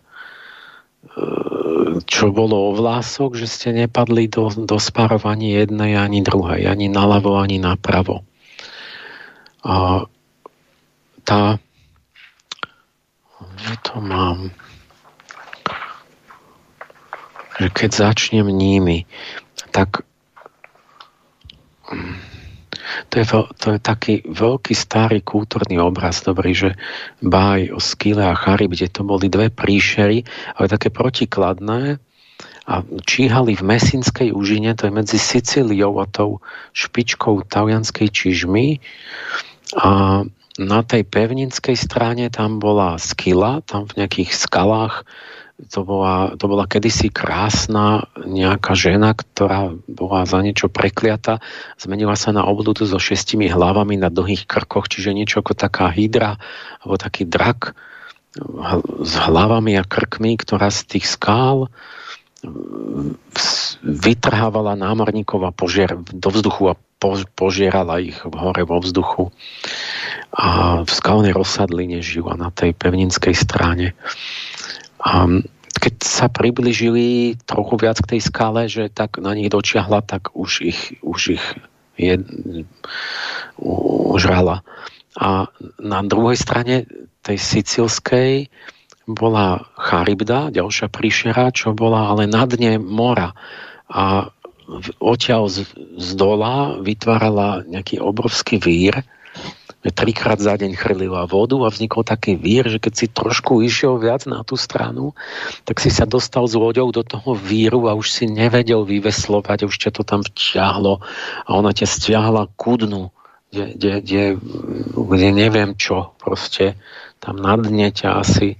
B: čo bolo o vlások, že ste nepadli do, do spárov ani jednej, ani druhej, ani naľavo, ani napravo. A tá kde to mám? Že keď začnem nimi, tak to je, to je taký veľký starý kultúrny obraz, dobrý, že báj o Skyle a Charybde to boli dve príšery, ale také protikladné a číhali v Mesinskej úžine, to je medzi Sicíliou a tou špičkou talianskej čižmy. A na tej pevninskej strane tam bola skila, tam v nejakých skalách to bola, to bola kedysi krásna nejaká žena, ktorá bola za niečo prekliata, zmenila sa na obludu so šestimi hlavami na dlhých krkoch, čiže niečo ako taká hydra, alebo taký drak s hlavami a krkmi, ktorá z tých skál vytrhávala námorníkov a požier, do vzduchu a po, požierala ich hore vo vzduchu. A v skalnej rozsadline žila na tej pevninskej strane. A keď sa približili trochu viac k tej skále, že tak na nich dočiahla, tak už ich, už ich je, užrala. A na druhej strane tej sicilskej bola Charybda, ďalšia príšera, čo bola ale na dne mora. A odtiaľ z, z dola vytvárala nejaký obrovský vír, trikrát za deň chrlila vodu a vznikol taký vír, že keď si trošku išiel viac na tú stranu, tak si sa dostal s loďou do toho víru a už si nevedel vyveslovať, už ťa to tam vťahlo a ona ťa stiahla ku dnu, kde, kde, kde, kde neviem čo, proste tam na dne ťa asi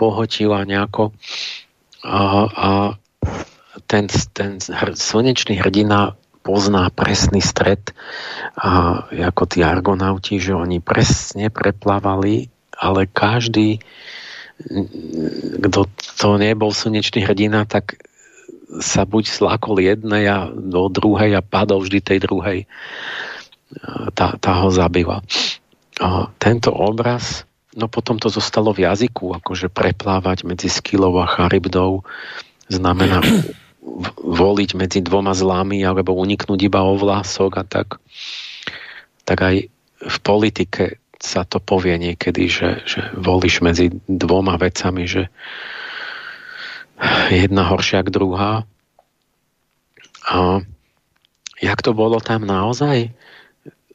B: pohotila nejako a, a ten, ten slnečný hrdina pozná presný stred a ako tí argonauti, že oni presne preplávali, ale každý, kto to nebol slnečný hrdina, tak sa buď slákol jednej a do druhej a padol vždy tej druhej. Tá, tá ho zabila. A tento obraz, no potom to zostalo v jazyku, akože preplávať medzi Skylou a Charybdou znamená voliť medzi dvoma zlami alebo uniknúť iba o vlások a tak, tak aj v politike sa to povie niekedy, že, že volíš medzi dvoma vecami, že jedna horšia ako druhá. A jak to bolo tam naozaj?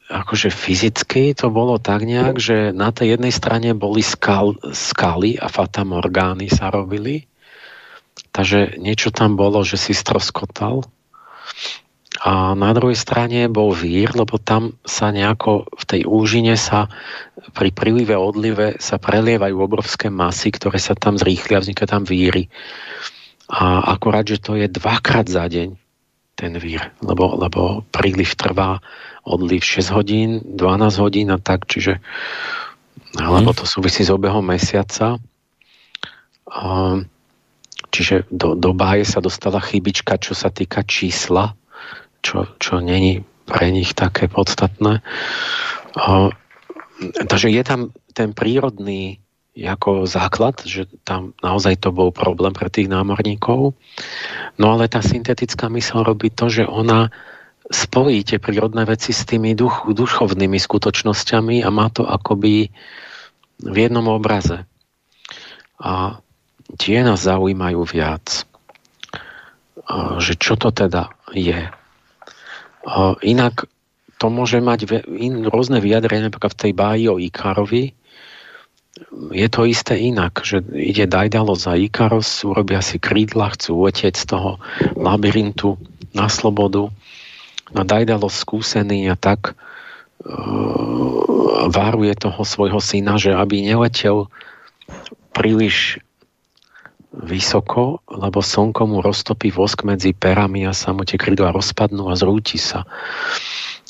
B: Akože fyzicky to bolo tak nejak, že na tej jednej strane boli skal, skaly a fatamorgány sa robili. Takže niečo tam bolo, že si stroskotal. A na druhej strane bol vír, lebo tam sa nejako v tej úžine sa pri prílive odlive sa prelievajú obrovské masy, ktoré sa tam zrýchlia, vznikajú tam víry. A akorát, že to je dvakrát za deň ten vír, lebo, lebo príliv trvá odliv 6 hodín, 12 hodín a tak, čiže alebo mhm. to súvisí s obehom mesiaca. A, čiže do, do báje sa dostala chybička, čo sa týka čísla čo, čo není pre nich také podstatné. O, takže je tam ten prírodný ako základ, že tam naozaj to bol problém pre tých námorníkov. No ale tá syntetická mysl robí to, že ona spojí tie prírodné veci s tými duch, duchovnými skutočnosťami a má to akoby v jednom obraze. A tie nás zaujímajú viac. A že čo to teda je Inak to môže mať in, rôzne vyjadrenia, napríklad v tej báji o Ikarovi, je to isté inak, že ide Dajdalo za Ikaros, urobia si krídla, chcú letieť z toho labyrintu na slobodu. No Dajdalo skúsený a tak uh, varuje toho svojho syna, že aby neletel príliš vysoko, lebo slnko mu roztopí vosk medzi perami a sa mu tie krídla rozpadnú a zrúti sa.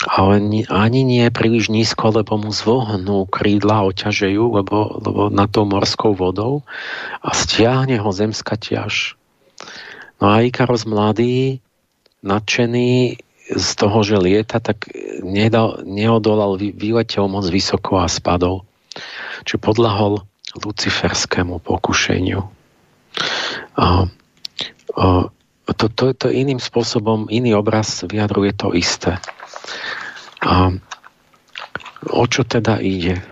B: Ale ani nie príliš nízko, lebo mu zvohnú krídla, oťažejú, lebo, lebo na tou morskou vodou a stiahne ho zemská ťaž. No a Ikaros mladý, nadšený z toho, že lieta, tak nedal, neodolal, vyletel moc vysoko a spadol. Čiže podlahol luciferskému pokušeniu. A, a to, to, to iným spôsobom, iný obraz vyjadruje to isté. A o čo teda ide,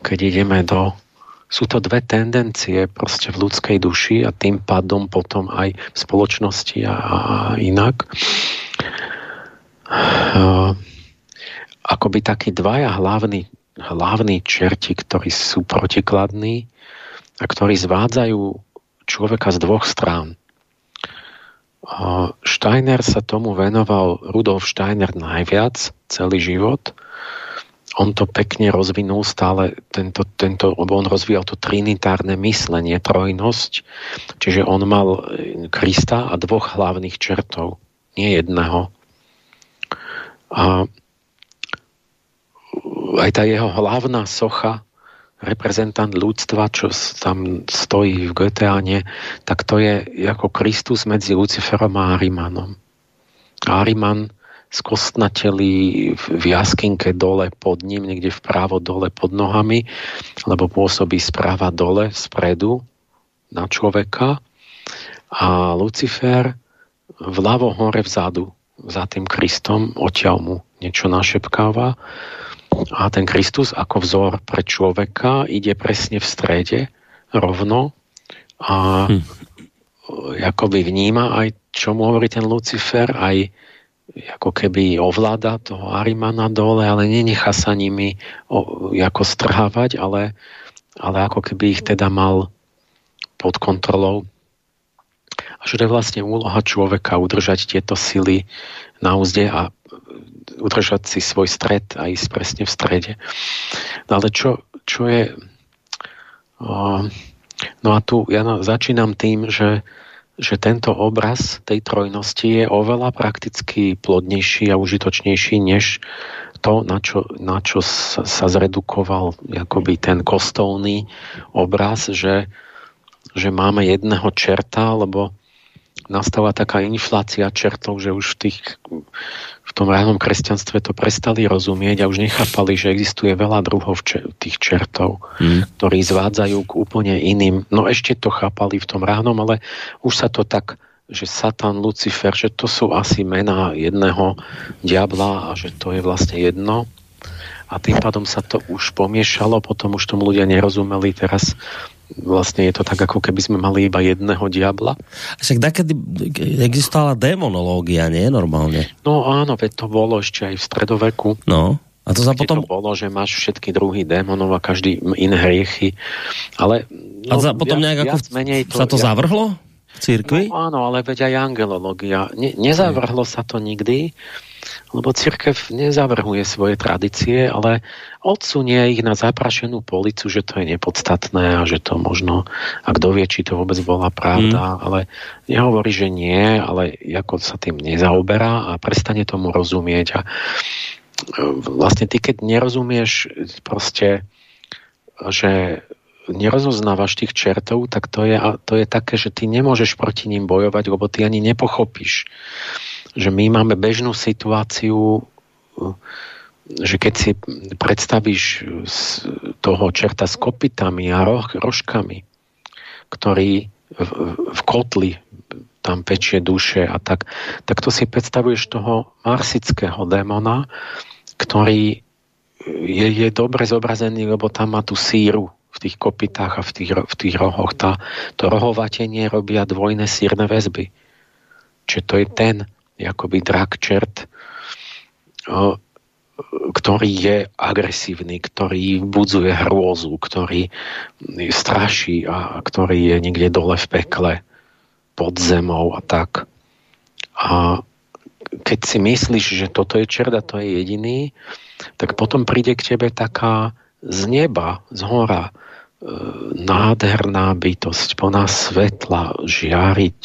B: keď ideme do... Sú to dve tendencie proste v ľudskej duši a tým pádom potom aj v spoločnosti a, a inak. A, akoby takí dvaja hlavní, hlavní čerti, ktorí sú protikladní a ktorí zvádzajú človeka z dvoch strán. Steiner sa tomu venoval, Rudolf Steiner najviac, celý život. On to pekne rozvinul stále, tento, tento, lebo on rozvíjal to trinitárne myslenie, trojnosť, čiže on mal Krista a dvoch hlavných čertov, nie jedného. A aj tá jeho hlavná socha reprezentant ľudstva, čo tam stojí v Goetheáne, tak to je ako Kristus medzi Luciferom a Arimanom. Ariman skostnateli v jaskinke dole pod ním, niekde vpravo dole pod nohami, lebo pôsobí správa dole, spredu na človeka a Lucifer vľavo hore vzadu za tým Kristom, odtiaľ mu niečo našepkáva a ten Kristus ako vzor pre človeka ide presne v strede, rovno a hm. akoby vníma aj, čo mu hovorí ten Lucifer, aj ako keby ovláda toho Arimana dole, ale nenechá sa nimi o, ako strhávať, ale, ale ako keby ich teda mal pod kontrolou. A že je vlastne úloha človeka udržať tieto sily na úzde a udržať si svoj stred a ísť presne v strede. No ale čo, čo je... no a tu ja začínam tým, že, že tento obraz tej trojnosti je oveľa prakticky plodnejší a užitočnejší, než to, na čo, na čo sa, sa zredukoval akoby ten kostolný obraz, že, že máme jedného čerta, lebo nastala taká inflácia čertov, že už v, tých, v tom ránom kresťanstve to prestali rozumieť a už nechápali, že existuje veľa druhov tých čertov, mm. ktorí zvádzajú k úplne iným. No ešte to chápali v tom ránom, ale už sa to tak že Satan, Lucifer, že to sú asi mená jedného diabla a že to je vlastne jedno. A tým pádom sa to už pomiešalo, potom už tomu ľudia nerozumeli. Teraz vlastne je to tak, ako keby sme mali iba jedného diabla.
A: Však takedy existovala demonológia, nie? Normálne.
B: No áno, veď to bolo ešte aj v stredoveku.
A: No. A to sa potom...
B: to bolo, že máš všetky druhy démonov a každý iné hriechy. Ale...
A: No, a za, potom viac, nejak ako menej to, sa to ja... zavrhlo? V církvi?
B: No, áno, ale veď aj angelológia. Ne, nezavrhlo sa to nikdy, lebo církev nezavrhuje svoje tradície, ale odsunie ich na zaprašenú policu, že to je nepodstatné a že to možno, a kto vie, či to vôbec bola pravda, mm. ale nehovorí, že nie, ale ako sa tým nezaoberá a prestane tomu rozumieť a vlastne ty, keď nerozumieš proste, že nerozoznávaš tých čertov, tak to je, to je také, že ty nemôžeš proti ním bojovať, lebo ty ani nepochopíš. Že my máme bežnú situáciu, že keď si predstavíš toho čerta s kopitami a roh, rožkami, ktorý v, v kotli tam pečie duše a tak, tak to si predstavuješ toho marsického démona, ktorý je, je dobre zobrazený, lebo tam má tú síru v tých kopitách a v tých, v tých rohoch. Tá, to rohovatenie robia dvojné sírne väzby. Čiže to je ten akoby drak čert, ktorý je agresívny, ktorý budzuje hrôzu, ktorý straší a ktorý je niekde dole v pekle pod zemou a tak. A keď si myslíš, že toto je čerda, to je jediný, tak potom príde k tebe taká z neba, z hora, e, nádherná bytosť, plná svetla, žiariť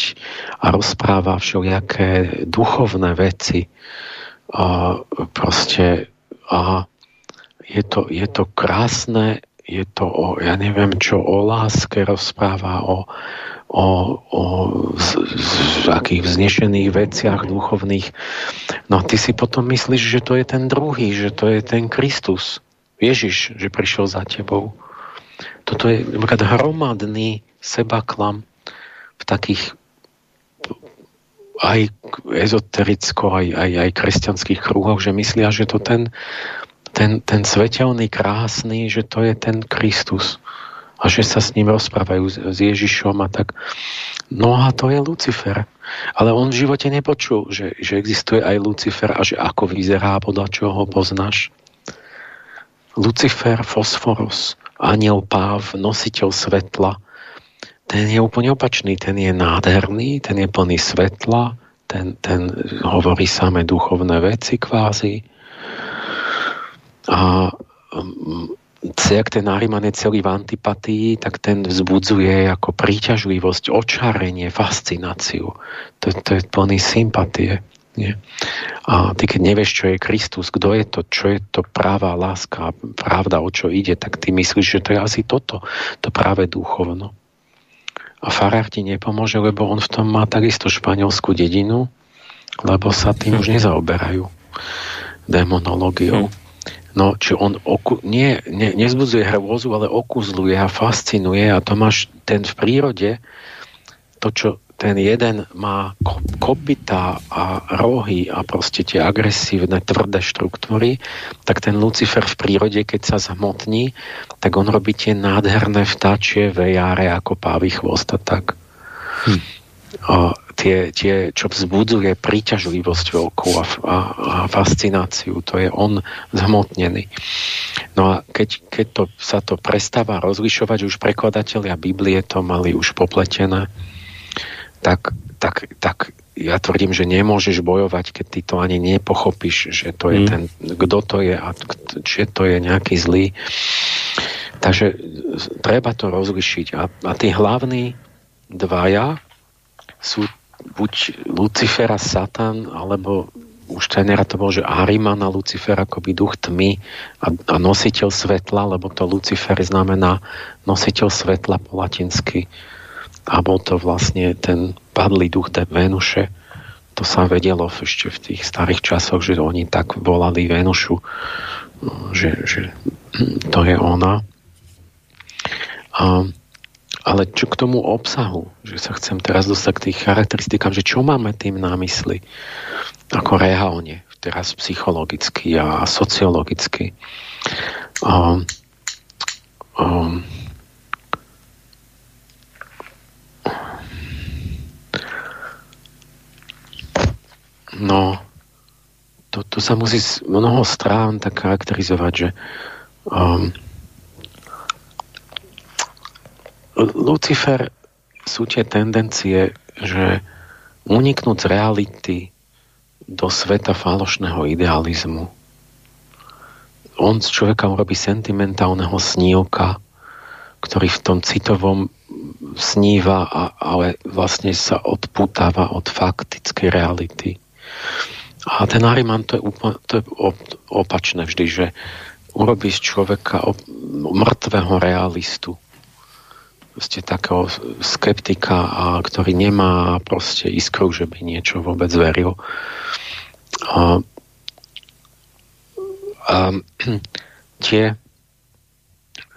B: a rozpráva všelijaké duchovné veci. A proste a je to, je to krásne, je to o, ja neviem čo, o láske rozpráva, o, o, o z, z akých vznešených veciach duchovných. No ty si potom myslíš, že to je ten druhý, že to je ten Kristus. Ježiš, že prišiel za tebou. Toto je napríklad hromadný sebaklam v takých aj ezotericko, aj, aj, aj kresťanských kruhoch, že myslia, že to ten, ten, ten svetelný, krásny, že to je ten Kristus a že sa s ním rozprávajú s, s Ježišom a tak. No a to je Lucifer. Ale on v živote nepočul, že, že existuje aj Lucifer a že ako vyzerá, podľa čoho ho poznáš. Lucifer, Fosforos, aniel páv, nositeľ svetla, ten je úplne opačný, ten je nádherný, ten je plný svetla, ten, ten hovorí samé duchovné veci kvázi. A jak ten Nariman je celý v antipatii, tak ten vzbudzuje ako príťažlivosť, očarenie, fascináciu. To, to je plný sympatie. Nie? A ty keď nevieš, čo je Kristus, kto je to, čo je to práva láska, pravda, o čo ide, tak ty myslíš, že to je asi toto, to práve duchovno. A farár ti nepomôže, lebo on v tom má takisto španielskú dedinu, lebo sa tým už nezaoberajú demonológiou. Hm. No, či on oku, nie, nie, nezbudzuje hrôzu, ale okuzluje a fascinuje a to máš ten v prírode, to, čo ten jeden má kopita a rohy a proste tie agresívne, tvrdé štruktúry, tak ten Lucifer v prírode, keď sa zhmotní, tak on robí tie nádherné vtáčie vejáre ako pávy chvost a tak. Hm. A tie, tie, čo vzbudzuje príťažlivosť veľkú a, a, a fascináciu. To je on zhmotnený. No a keď, keď to, sa to prestáva rozlišovať, už prekladatelia Biblie to mali už popletené, tak, tak, tak ja tvrdím, že nemôžeš bojovať, keď ty to ani nepochopíš, že to je mm. ten, kto to je a či to je nejaký zlý. Takže treba to rozlišiť. A, a tí hlavní dvaja sú buď Lucifera Satan, alebo už trénera to bol, že Arimana Lucifer akoby duch tmy a, a nositeľ svetla, lebo to Lucifer znamená nositeľ svetla po latinsky. A bol to vlastne ten padlý duch tej Venuše. To sa vedelo ešte v tých starých časoch, že oni tak volali Venušu, že, že to je ona. A ale čo k tomu obsahu, že sa chcem teraz dostať k tých charakteristikám, že čo máme tým na mysli, ako reálne, teraz psychologicky a sociologicky. Um, um, no, to, to sa musí z mnoho strán tak charakterizovať, že um, Lucifer sú tie tendencie, že uniknúť z reality do sveta falošného idealizmu. On z človeka urobí sentimentálneho snívka, ktorý v tom citovom sníva, a, ale vlastne sa odputáva od faktickej reality. A ten Ariman to je, úplne, to je opačné vždy, že urobí z človeka mŕtvého realistu proste takého skeptika, a ktorý nemá proste iskru, že by niečo vôbec veril. A, a <clears throat> tie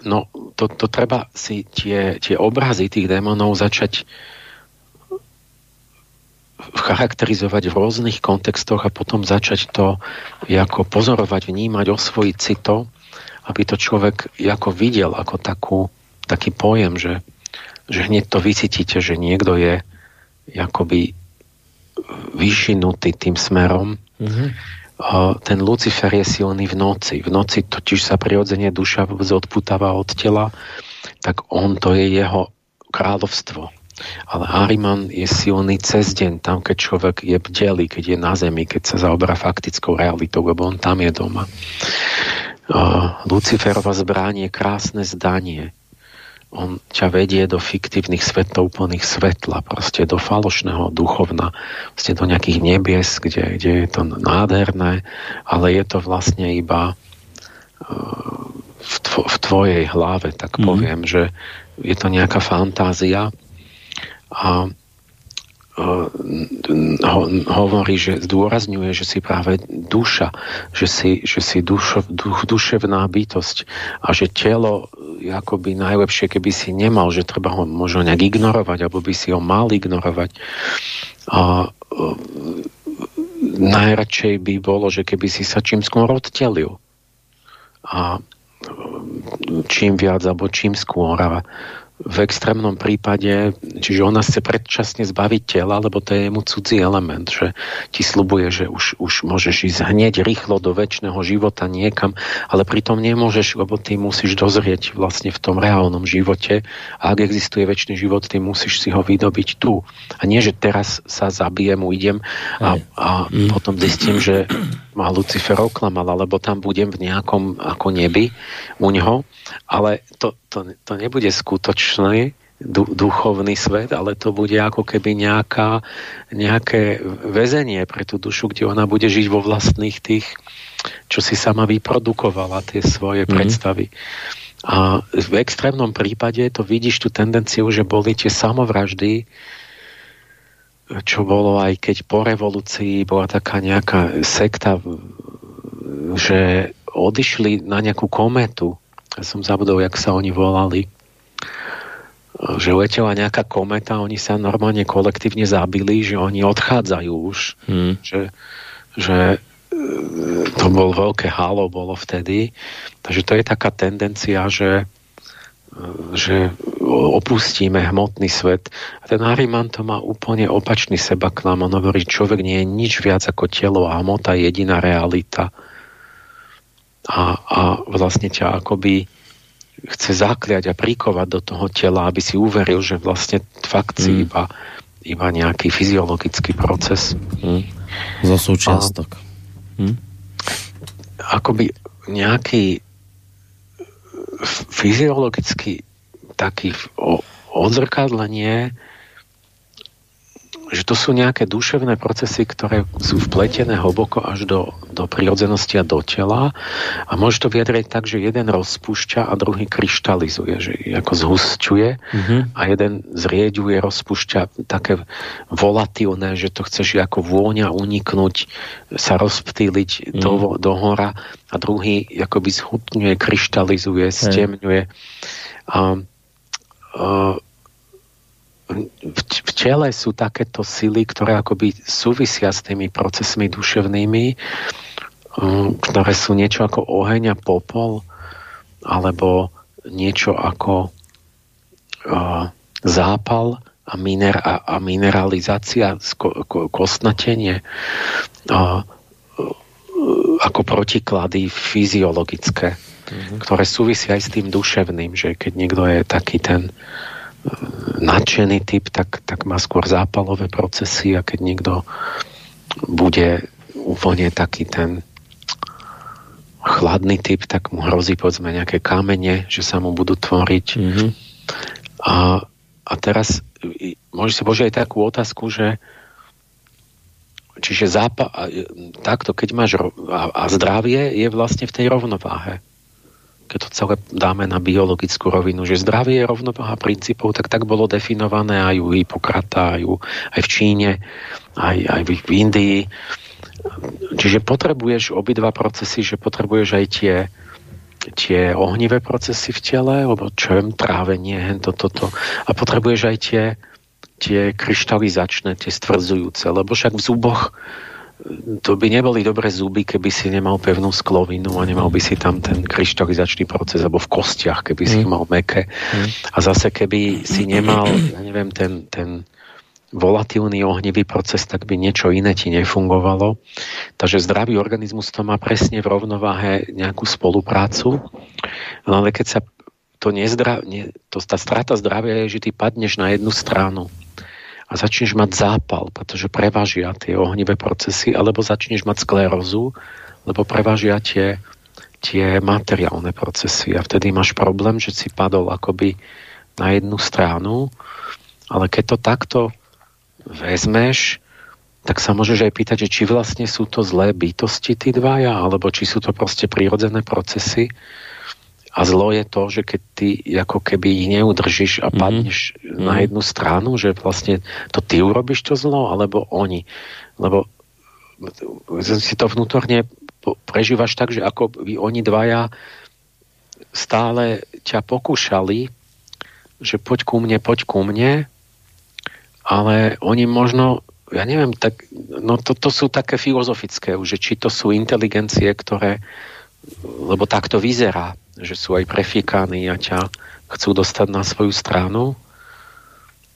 B: no to, to treba si tie, tie obrazy tých démonov začať charakterizovať v rôznych kontextoch a potom začať to ako pozorovať, vnímať, osvojiť si to, aby to človek ako videl ako takú taký pojem, že, že hneď to vycítite, že niekto je akoby vyšinutý tým smerom. Mm-hmm. Ten Lucifer je silný v noci. V noci totiž sa prirodzene duša odputáva od tela, tak on to je jeho kráľovstvo. Ale Ariman je silný cez deň, tam keď človek je bdelý, keď je na zemi, keď sa zaoberá faktickou realitou, lebo on tam je doma. Luciferova zbranie je krásne zdanie on ťa vedie do fiktívnych svetov plných svetla, proste do falošného duchovna, proste do nejakých nebies, kde, kde je to nádherné, ale je to vlastne iba uh, v, tvo, v tvojej hlave, tak mm. poviem, že je to nejaká fantázia a ho, hovorí, že zdôrazňuje, že si práve duša, že si, že si dušo, duch, duševná bytosť a že telo akoby najlepšie, keby si nemal, že treba ho možno nejak ignorovať, alebo by si ho mal ignorovať. A, uh, najradšej by bolo, že keby si sa čím skôr odtelil. A čím viac, alebo čím skôr. A v extrémnom prípade, čiže ona chce predčasne zbaviť tela, lebo to je mu cudzí element, že ti slubuje, že už, už môžeš ísť hneď rýchlo do väčšného života niekam, ale pritom nemôžeš, lebo ty musíš dozrieť vlastne v tom reálnom živote a ak existuje väčší život, ty musíš si ho vydobiť tu. A nie, že teraz sa zabijem, ujdem a, a mm. potom zistím, že ma Lucifer oklamal, alebo tam budem v nejakom ako nebi u ňoho, ale to, to, to nebude skutočný duchovný svet, ale to bude ako keby nejaká, nejaké väzenie pre tú dušu, kde ona bude žiť vo vlastných tých, čo si sama vyprodukovala, tie svoje mm. predstavy. A v extrémnom prípade to vidíš tú tendenciu, že boli tie samovraždy, čo bolo aj keď po revolúcii bola taká nejaká sekta, že odišli na nejakú kometu ja som zabudol, jak sa oni volali, že letela nejaká kometa, oni sa normálne kolektívne zabili, že oni odchádzajú už, hmm. že, že e, to bol veľké halo, bolo vtedy. Takže to je taká tendencia, že, e, že opustíme hmotný svet. A ten Hariman to má úplne opačný seba k nám. On hovorí, človek nie je nič viac ako telo a hmota je jediná realita a, a vlastne ťa akoby chce zakliať a prikovať do toho tela, aby si uveril, že vlastne fakt si mm. iba, iba nejaký fyziologický proces. Mm.
A: Zo súčiastok. Mm.
B: Akoby nejaký fyziologický taký odzrkadlenie že to sú nejaké duševné procesy, ktoré sú vpletené hlboko až do, do prirodzenosti a do tela a môže to vyjadriť tak, že jeden rozpúšťa a druhý kryštalizuje, že ako zhusťuje mm-hmm. a jeden zrieďuje, rozpúšťa také volatilné, že to chceš ako vôňa uniknúť, sa rozptýliť mm. do, do hora a druhý akoby zhutňuje, kryštalizuje, stemňuje. A v, v tele sú takéto sily, ktoré akoby súvisia s tými procesmi duševnými, um, ktoré sú niečo ako oheň a popol, alebo niečo ako uh, zápal a, miner, a, a mineralizácia, ko, ko, kostnatenie ako protiklady fyziologické, mm-hmm. ktoré súvisia aj s tým duševným, že keď niekto je taký ten nadšený typ, tak, tak má skôr zápalové procesy a keď niekto bude úplne taký ten chladný typ, tak mu hrozí povedzme nejaké kamene, že sa mu budú tvoriť. Mm-hmm. A, a teraz môže sa bože aj takú otázku, že čiže zápa- takto, keď máš a, a zdravie je vlastne v tej rovnováhe keď to celé dáme na biologickú rovinu, že zdravie je rovnováha princípov, tak tak bolo definované aj u Hipokrata, aj, u, aj v Číne, aj, aj v, v Indii. Čiže potrebuješ obidva procesy, že potrebuješ aj tie, tie ohnivé procesy v tele, lebo čem, trávenie, hento, toto. A potrebuješ aj tie, tie kryštalizačné, tie stvrdzujúce, lebo však v zuboch to by neboli dobré zuby, keby si nemal pevnú sklovinu a nemal by si tam ten kryštalizačný proces, alebo v kostiach, keby si mm. mal meké. Mm. A zase, keby si nemal, ja neviem, ten, ten volatilný ohnivý proces, tak by niečo iné ti nefungovalo. Takže zdravý organizmus to má presne v rovnováhe nejakú spoluprácu. No ale keď sa to nezdra, nie, to, tá strata zdravia je, že ty padneš na jednu stranu a začneš mať zápal, pretože prevažia tie ohnivé procesy, alebo začneš mať sklerózu, lebo prevažia tie, tie materiálne procesy. A vtedy máš problém, že si padol akoby na jednu stranu, ale keď to takto vezmeš, tak sa môžeš aj pýtať, že či vlastne sú to zlé bytosti tí dvaja, alebo či sú to proste prírodzené procesy, a zlo je to, že keď ty ako keby ich neudržíš a mhm. padneš mm-hmm. na jednu stranu, že vlastne to ty urobíš to zlo, alebo oni. Lebo si to vnútorne prežívaš tak, že ako by oni dvaja stále ťa pokúšali, že poď ku mne, poď ku mne, ale oni možno, ja neviem, tak, no to, to sú také filozofické, že či to sú inteligencie, ktoré, lebo tak to vyzerá, že sú aj prefíkaní a ťa chcú dostať na svoju stranu.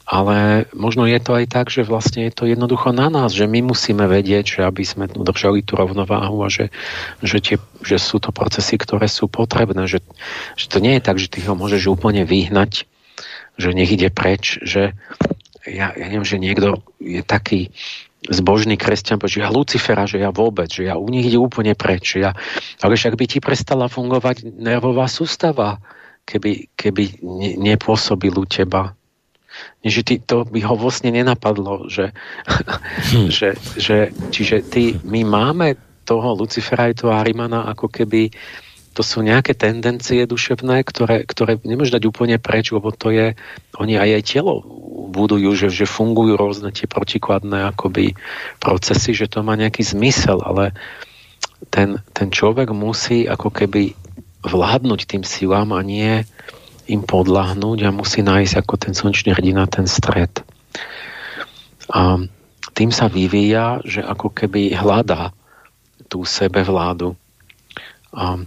B: Ale možno je to aj tak, že vlastne je to jednoducho na nás, že my musíme vedieť, že aby sme udržali tú rovnováhu a že, že, tie, že sú to procesy, ktoré sú potrebné. Že, že to nie je tak, že ty ho môžeš úplne vyhnať, že nech ide preč, že ja, ja neviem, že niekto je taký zbožný kresťan, že ja Lucifera, že ja vôbec, že ja u nich ide úplne preč. Ja, ale však by ti prestala fungovať nervová sústava, keby, keby ne, nepôsobil u teba. Že ty, to by ho vlastne nenapadlo, že, hm. <laughs> že, že čiže ty, my máme toho Lucifera aj toho Arimana ako keby to sú nejaké tendencie duševné, ktoré, ktoré nemôžeš dať úplne preč, lebo to je, oni aj aj telo budujú, že, že fungujú rôzne tie protikladné akoby procesy, že to má nejaký zmysel, ale ten, ten človek musí ako keby vládnuť tým silám a nie im podľahnúť a musí nájsť ako ten slnečný hrdina ten stred. A tým sa vyvíja, že ako keby hľadá tú sebevládu. A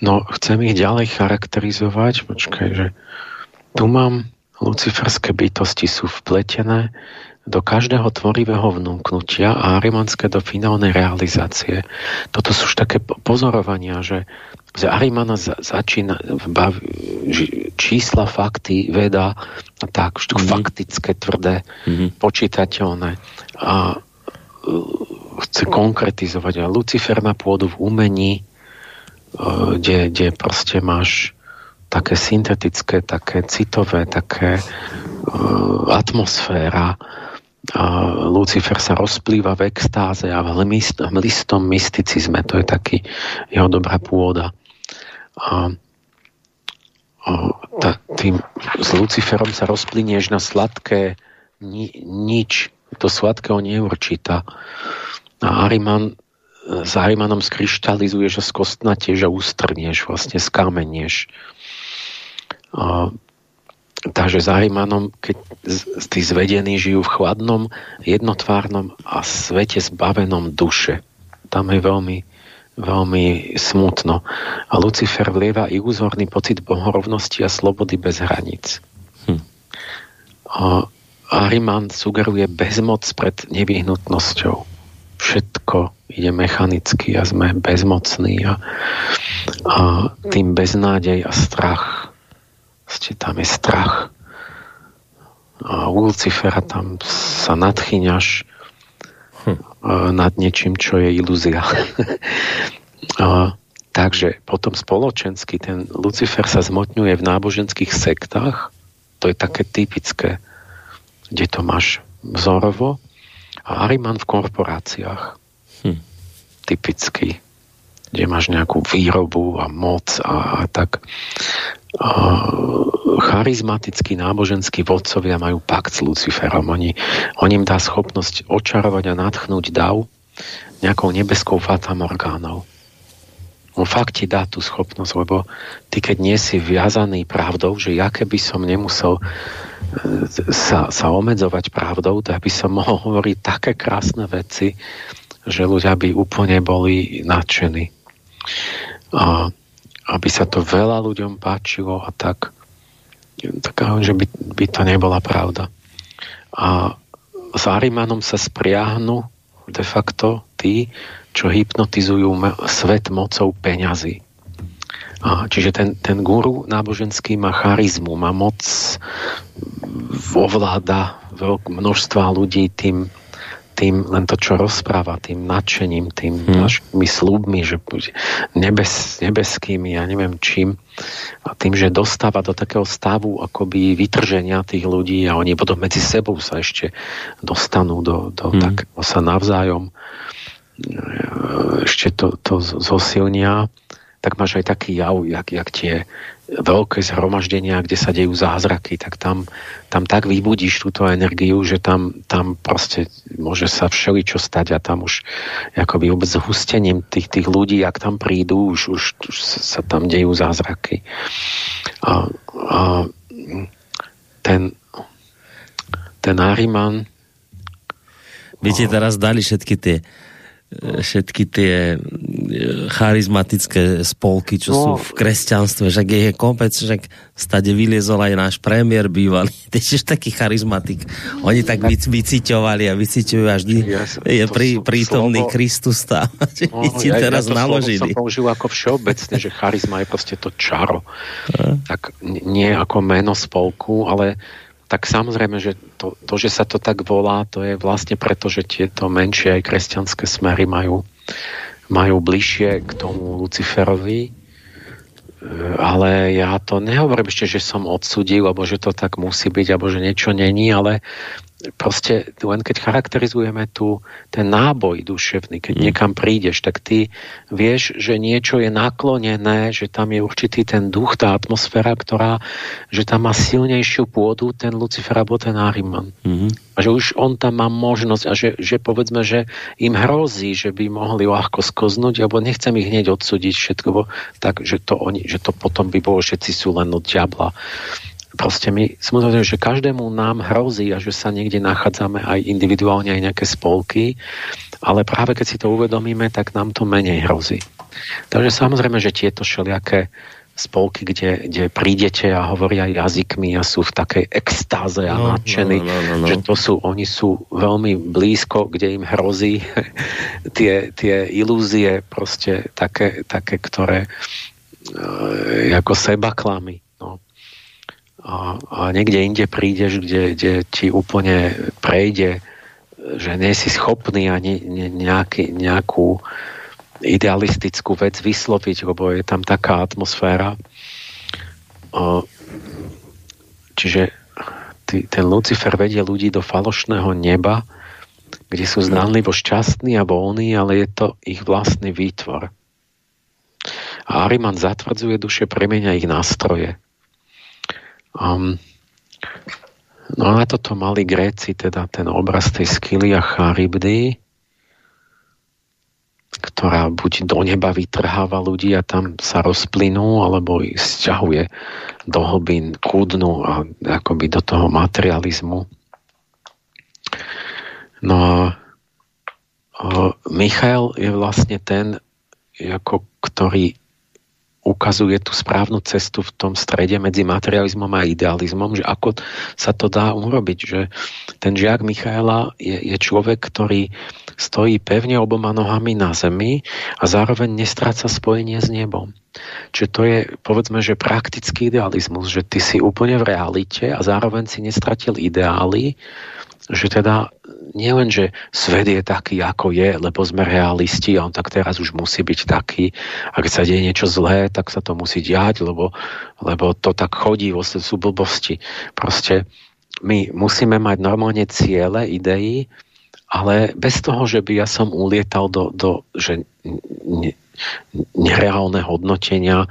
B: No, chcem ich ďalej charakterizovať. Počkaj, že tu mám luciferské bytosti sú vpletené do každého tvorivého vnúknutia a arimanské do finálnej realizácie. Toto sú už také pozorovania, že z Arimana za, začína bav, čísla, fakty, veda a tak, mm-hmm. faktické, tvrdé, mm-hmm. počítateľné. A chce konkretizovať. A Lucifer na pôdu v umení, e, kde, kde proste máš také syntetické, také citové, také uh, atmosféra. Lucifer sa rozplýva v extáze a v listom mysticizme. To je taký jeho dobrá pôda. A, tým, s Luciferom sa rozplynieš na sladké ni, nič. To sladké on neurčíta. A Ariman, s Arimanom skryštalizuješ a skostnatieš a ústrnieš, vlastne skamenieš. A, takže s Arimanom, keď tí zvedení žijú v chladnom, jednotvárnom a svete zbavenom duše, tam je veľmi veľmi smutno. A Lucifer vlieva iluzórny pocit bohorovnosti a slobody bez hraníc. Hm. A Ariman sugeruje bezmoc pred nevyhnutnosťou. Všetko ide mechanicky a sme bezmocní a, a tým beznádej a strach. Ste tam je strach. A u Lucifera tam sa nadchyňaš hm. nad niečím, čo je ilúzia. <laughs> a, takže potom spoločensky ten Lucifer sa zmotňuje v náboženských sektách. To je také typické, kde to máš vzorovo. A Ariman v korporáciách. Hm. Typicky kde máš nejakú výrobu a moc a, a tak. A, charizmatickí náboženskí vodcovia majú pakt s Luciferom. Oni, on im dá schopnosť očarovať a natchnúť dav nejakou nebeskou fatamorgánou. On fakt ti dá tú schopnosť, lebo ty keď nie si viazaný pravdou, že ja keby som nemusel sa, sa omedzovať pravdou, tak by som <laughs> mohol hovoriť také krásne veci, že ľudia by úplne boli nadšení. A aby sa to veľa ľuďom páčilo a tak, tak že by, by to nebola pravda. A s Arimanom sa spriahnu de facto tí, čo hypnotizujú svet mocou peňazí. Čiže ten, ten guru náboženský má charizmu, má moc, ovláda množstva ľudí tým, tým len to, čo rozpráva, tým nadšením, tým hmm. našimi slúbmi, že nebes, nebeskými, ja neviem čím, a tým, že dostáva do takého stavu akoby vytrženia tých ľudí a oni potom medzi sebou sa ešte dostanú do, do hmm. takého sa navzájom ešte to, to zosilnia tak máš aj taký jav, jak, jak tie veľké zhromaždenia, kde sa dejú zázraky, tak tam, tam tak vybudíš túto energiu, že tam, tam proste môže sa všeličo stať a tam už akoby vôbec zhustením tých, tých ľudí, ak tam prídu, už, už, už sa tam dejú zázraky. A, a ten, ten Ariman
A: Vy ti teraz dali všetky tie všetky tie e, charizmatické spolky, čo no. sú v kresťanstve, že je kopec, že stade vyliezol aj náš premiér bývalý, <laughs> je taký charizmatik. Oni tak vyciťovali a vyciťujú až ja, je pri, prítomný slovo, Kristus tam. <laughs> No, ti ja, teraz ja to naložili.
B: som použil ako všeobecne, že charizma je proste to čaro. A? Tak nie ako meno spolku, ale tak samozrejme, že to, to, že sa to tak volá, to je vlastne preto, že tieto menšie aj kresťanské smery majú, majú bližšie k tomu Luciferovi, e, ale ja to nehovorím ešte, že som odsudil, alebo že to tak musí byť, alebo že niečo není, ale proste len keď charakterizujeme tu ten náboj duševný, keď mm. niekam prídeš, tak ty vieš, že niečo je naklonené, že tam je určitý ten duch, tá atmosféra, ktorá, že tam má silnejšiu pôdu ten Lucifer alebo ten Ariman. Mm. A že už on tam má možnosť a že, že povedzme, že im hrozí, že by mohli ľahko skoznúť, alebo nechcem ich hneď odsúdiť všetko, tak, že to, oni, že to potom by bolo, všetci sú len od diabla proste my samozrejme, že každému nám hrozí a že sa niekde nachádzame aj individuálne, aj nejaké spolky, ale práve keď si to uvedomíme, tak nám to menej hrozí. Takže samozrejme, že tieto všelijaké spolky, kde, kde prídete a hovoria jazykmi a sú v takej extáze a no, nadšení, no, no, no, no. že to sú, oni sú veľmi blízko, kde im hrozí <laughs> tie, tie ilúzie proste také, také ktoré e, ako seba klamy a, a niekde inde prídeš, kde, kde ti úplne prejde, že nie si schopný ani ne, nejaký, nejakú idealistickú vec vysloviť, lebo je tam taká atmosféra. Čiže ten Lucifer vedie ľudí do falošného neba, kde sú zdánlivo šťastní a voľní, ale je to ich vlastný výtvor. A Ariman zatvrdzuje duše, premenia ich nástroje. Um, no a toto mali Gréci teda ten obraz tej skily a charybdy, ktorá buď do neba vytrháva ľudí a tam sa rozplynú, alebo ich sťahuje do hlbín kúdnu a akoby do toho materializmu. No a Michael je vlastne ten, ako, ktorý ukazuje tú správnu cestu v tom strede medzi materializmom a idealizmom, že ako sa to dá urobiť, že ten žiak Michaela je, je človek, ktorý stojí pevne oboma nohami na zemi a zároveň nestráca spojenie s nebom. Čiže to je, povedzme, že praktický idealizmus, že ty si úplne v realite a zároveň si nestratil ideály, že teda nie len, že svet je taký, ako je, lebo sme realisti a on tak teraz už musí byť taký a keď sa deje niečo zlé, tak sa to musí diať, lebo, lebo to tak chodí, vlastne sú blbosti. Proste my musíme mať normálne ciele, idei, ale bez toho, že by ja som ulietal do, do že ne, nereálne hodnotenia,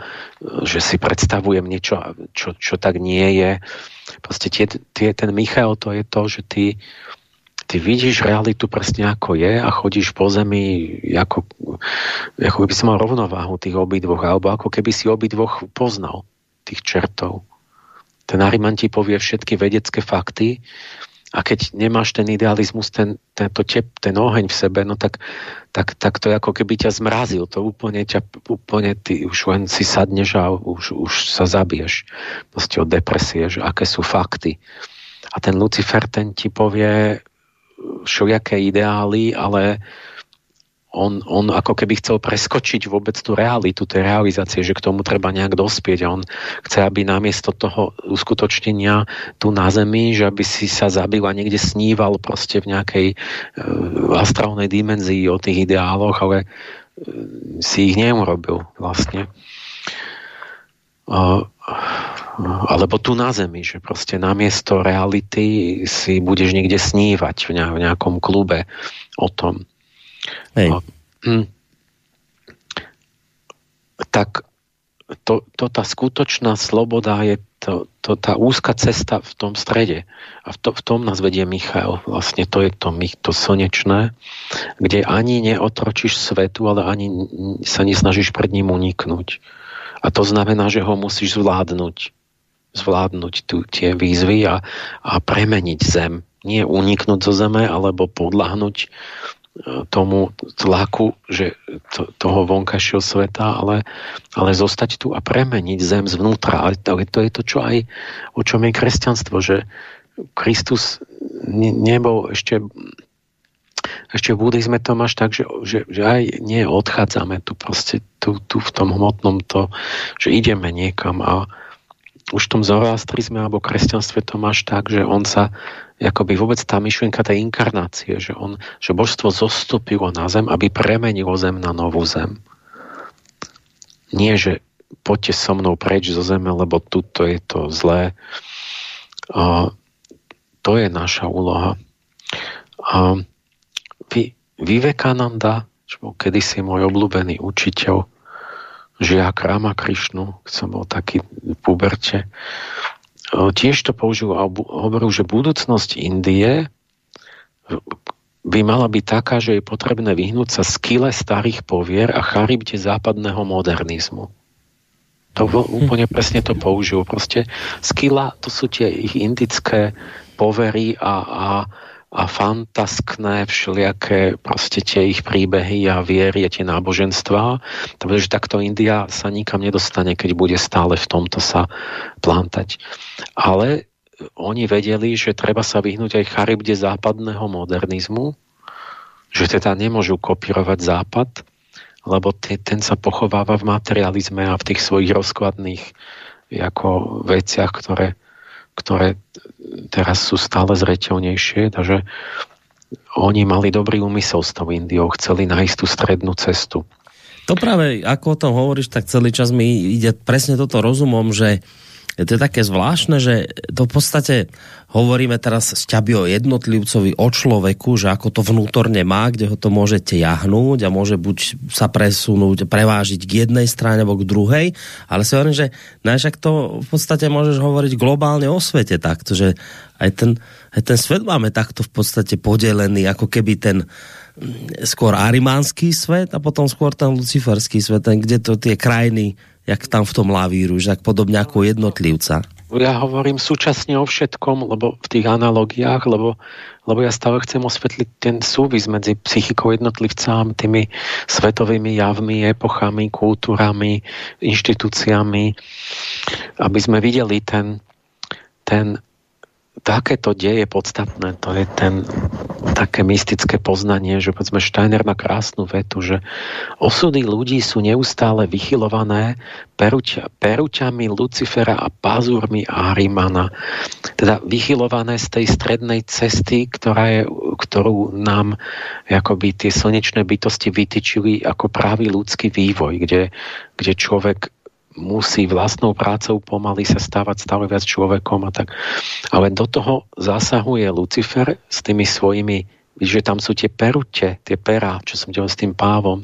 B: že si predstavujem niečo, čo, čo tak nie je, Proste tie, tie, ten Michal to je to, že ty, ty vidíš realitu presne ako je a chodíš po zemi ako, ako keby si mal rovnováhu tých obidvoch, alebo ako keby si obidvoch poznal tých čertov. Ten Ariman ti povie všetky vedecké fakty a keď nemáš ten idealizmus, ten, ten, to tep, ten oheň v sebe, no tak, tak, tak to je ako keby ťa zmrazil. To úplne ťa, úplne ty už len si sadneš a už, už sa zabiješ. Proste od depresie, že aké sú fakty. A ten Lucifer, ten ti povie všelijaké ideály, ale on, on ako keby chcel preskočiť vôbec tú realitu, tej realizácie, že k tomu treba nejak dospieť on chce, aby namiesto toho uskutočnenia tu na Zemi, že aby si sa zabil a niekde sníval proste v nejakej uh, astrálnej dimenzii o tých ideáloch, ale uh, si ich neurobil vlastne. Uh, alebo tu na Zemi, že proste namiesto reality si budeš niekde snívať v nejakom klube o tom. Hej. A, hm, tak to, to tá skutočná sloboda je to, to, tá úzka cesta v tom strede. A v, to, v tom nás vedie Michal. Vlastne to je to, to slnečné, kde ani neotročíš svetu, ale ani sa nesnažíš pred ním uniknúť. A to znamená, že ho musíš zvládnuť. Zvládnuť tu, tie výzvy a, a premeniť zem. Nie uniknúť zo zeme, alebo podľahnuť tomu tlaku že to, toho vonkajšieho sveta, ale, ale zostať tu a premeniť zem zvnútra. Ale to, to je to, čo aj, o čom je kresťanstvo, že Kristus ne, nebol ešte ešte v buddhizme to máš tak, že, že, že aj nie odchádzame tu proste tu, tu v tom hmotnom to, že ideme niekam a už v tom zoroastrizme alebo kresťanstve to máš tak, že on sa akoby vôbec tá myšlienka tej inkarnácie, že, on, že božstvo zostúpilo na zem, aby premenilo zem na novú zem. Nie, že poďte so mnou preč zo zeme, lebo tuto je to zlé. A to je naša úloha. A Vivekananda, čo bol kedysi môj obľúbený učiteľ, žiak Rama Krišnu, som bol taký v puberte, tiež to použil a hovoril, že budúcnosť Indie by mala byť taká, že je potrebné vyhnúť sa skyle starých povier a charybte západného modernizmu. To bol, úplne presne to použil. Proste skila, to sú tie ich indické povery a, a a fantaskné všelijaké proste tie ich príbehy a viery a tie náboženstvá. Takže takto India sa nikam nedostane, keď bude stále v tomto sa plantať. Ale oni vedeli, že treba sa vyhnúť aj charybde západného modernizmu, že teda nemôžu kopírovať západ, lebo ten sa pochováva v materializme a v tých svojich rozkladných ako veciach, ktoré ktoré teraz sú stále zreteľnejšie, takže oni mali dobrý úmysel s tou Indiou, chceli nájsť tú strednú cestu.
A: To práve, ako o tom hovoríš, tak celý čas mi ide presne toto rozumom, že to je také zvláštne, že to v podstate hovoríme teraz z ťaby o jednotlivcovi, o človeku, že ako to vnútorne má, kde ho to môžete jahnúť a môže buď sa presunúť, prevážiť k jednej strane alebo k druhej, ale si hovorím, že najšak to v podstate môžeš hovoriť globálne o svete takto, že aj ten, aj ten svet máme takto v podstate podelený, ako keby ten mm, skôr arimánsky svet a potom skôr ten luciferský svet, ten, kde to tie krajiny jak tam v tom lavíru, že tak podobne ako jednotlivca.
B: ja hovorím súčasne o všetkom, lebo v tých analogiách, lebo, lebo ja stále chcem osvetliť ten súvis medzi psychikou jednotlivca a tými svetovými javmi, epochami, kultúrami, inštitúciami, aby sme videli ten, ten takéto deje podstatné, to je ten také mystické poznanie, že povedzme Steiner má krásnu vetu, že osudy ľudí sú neustále vychylované peruťa, peruťami Lucifera a pazúrmi Arimana. Teda vychylované z tej strednej cesty, ktorá je, ktorú nám akoby tie slnečné bytosti vytyčili ako právý ľudský vývoj, kde, kde človek musí vlastnou prácou pomaly sa stávať stále viac človekom a tak. Ale do toho zasahuje Lucifer s tými svojimi že tam sú tie perute, tie perá, čo som delal s tým pávom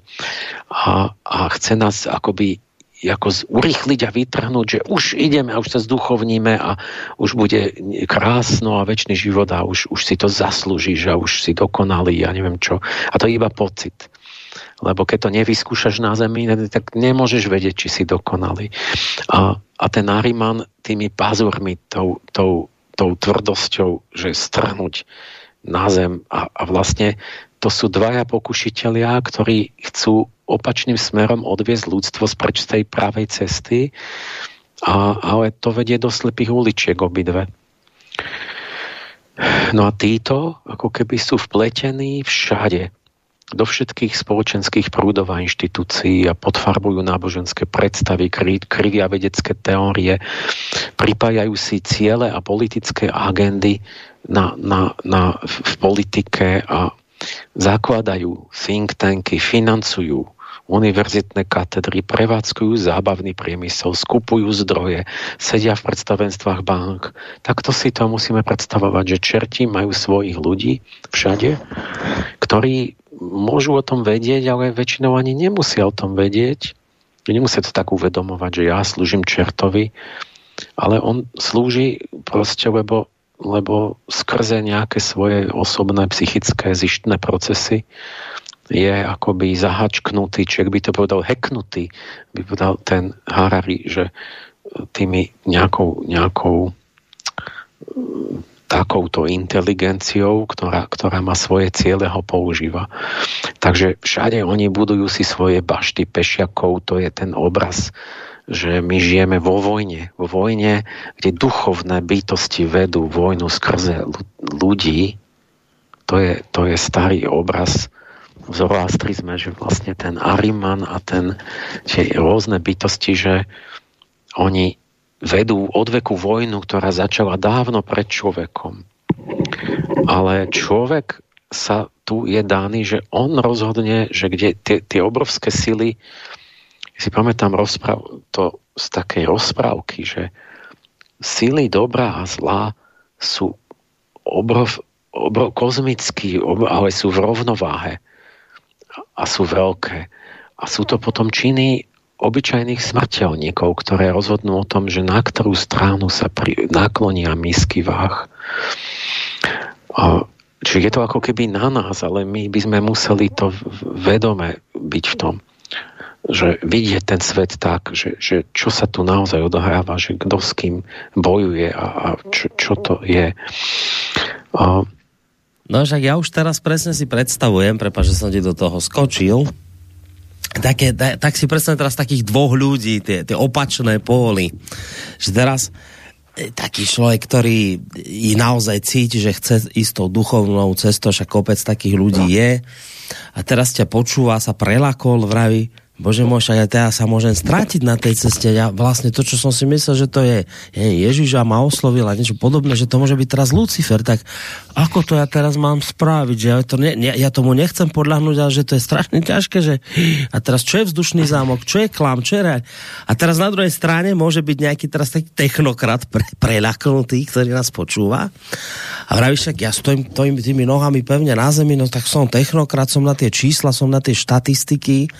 B: a, a chce nás akoby ako urychliť a vytrhnúť, že už ideme a už sa zduchovníme a už bude krásno a väčší život a už, už si to zaslúžiš a už si dokonalý a neviem čo. A to je iba pocit lebo keď to nevyskúšaš na zemi, tak nemôžeš vedieť, či si dokonalý. A, a ten Nariman tými pazurmi, tou, tou, tou tvrdosťou, že strhnúť na zem a, a vlastne to sú dvaja pokušitelia, ktorí chcú opačným smerom odviezť ľudstvo spreč z tej pravej cesty, a, ale to vedie do slepých uličiek obidve. No a títo ako keby sú vpletení všade do všetkých spoločenských prúdov a inštitúcií a podfarbujú náboženské predstavy, krivia vedecké teórie, pripájajú si ciele a politické agendy na, na, na, v politike a zakladajú think tanky, financujú univerzitné katedry, prevádzkujú zábavný priemysel, skupujú zdroje, sedia v predstavenstvách bank. Takto si to musíme predstavovať, že čerti majú svojich ľudí všade, ktorí môžu o tom vedieť, ale väčšinou ani nemusia o tom vedieť. Nemusia to tak uvedomovať, že ja slúžim čertovi, ale on slúži proste, lebo, lebo skrze nejaké svoje osobné psychické zištné procesy je akoby zahačknutý, či by to povedal heknutý, by povedal ten Harari, že tými nejakou, nejakou takouto inteligenciou, ktorá, ktorá má svoje ciele, ho používa. Takže všade oni budujú si svoje bašty pešiakov, to je ten obraz, že my žijeme vo vojne. Vo vojne, kde duchovné bytosti vedú vojnu skrze ľudí. To je, to je starý obraz v zoroastrizme, že vlastne ten Ariman a ten, tie rôzne bytosti, že oni vedú odveku vojnu, ktorá začala dávno pred človekom. Ale človek sa tu je daný, že on rozhodne, že kde tie, tie obrovské sily, si pamätám rozpráv, to z takej rozprávky, že sily dobrá a zlá sú obrov, obrov, kozmický, obrov, ale sú v rovnováhe a sú veľké. A sú to potom činy obyčajných smrteľníkov, ktoré rozhodnú o tom, že na ktorú stranu sa pri, naklonia misky váh. čiže je to ako keby na nás, ale my by sme museli to vedome byť v tom že vidieť ten svet tak, že, že čo sa tu naozaj odohráva, že kto s kým bojuje a, a čo, čo to je. A...
A: No však ja už teraz presne si predstavujem, prepáč, že som ti do toho skočil, také, tak, tak si predstavím teraz takých dvoch ľudí, tie, tie opačné póly. Že teraz e, taký človek, ktorý i naozaj cíti, že chce ísť tou duchovnou cestou, však kopec takých ľudí je. A teraz ťa počúva, sa prelakol, vraví, Bože môj, ja teraz sa môžem strátiť na tej ceste. Ja vlastne to, čo som si myslel, že to je, je Ježiš a ma oslovil a niečo podobné, že to môže byť teraz Lucifer, tak ako to ja teraz mám spraviť? Že ja, to ne, ne, ja tomu nechcem podľahnúť, ale že to je strašne ťažké, že a teraz čo je vzdušný zámok, čo je klam, čo je? A teraz na druhej strane môže byť nejaký teraz taký technokrat pre, preľaknutý, ktorý nás počúva a vraví však, ja stojím tými, tými nohami pevne na zemi, no tak som technokrat, som na tie čísla, som na tie štatistiky,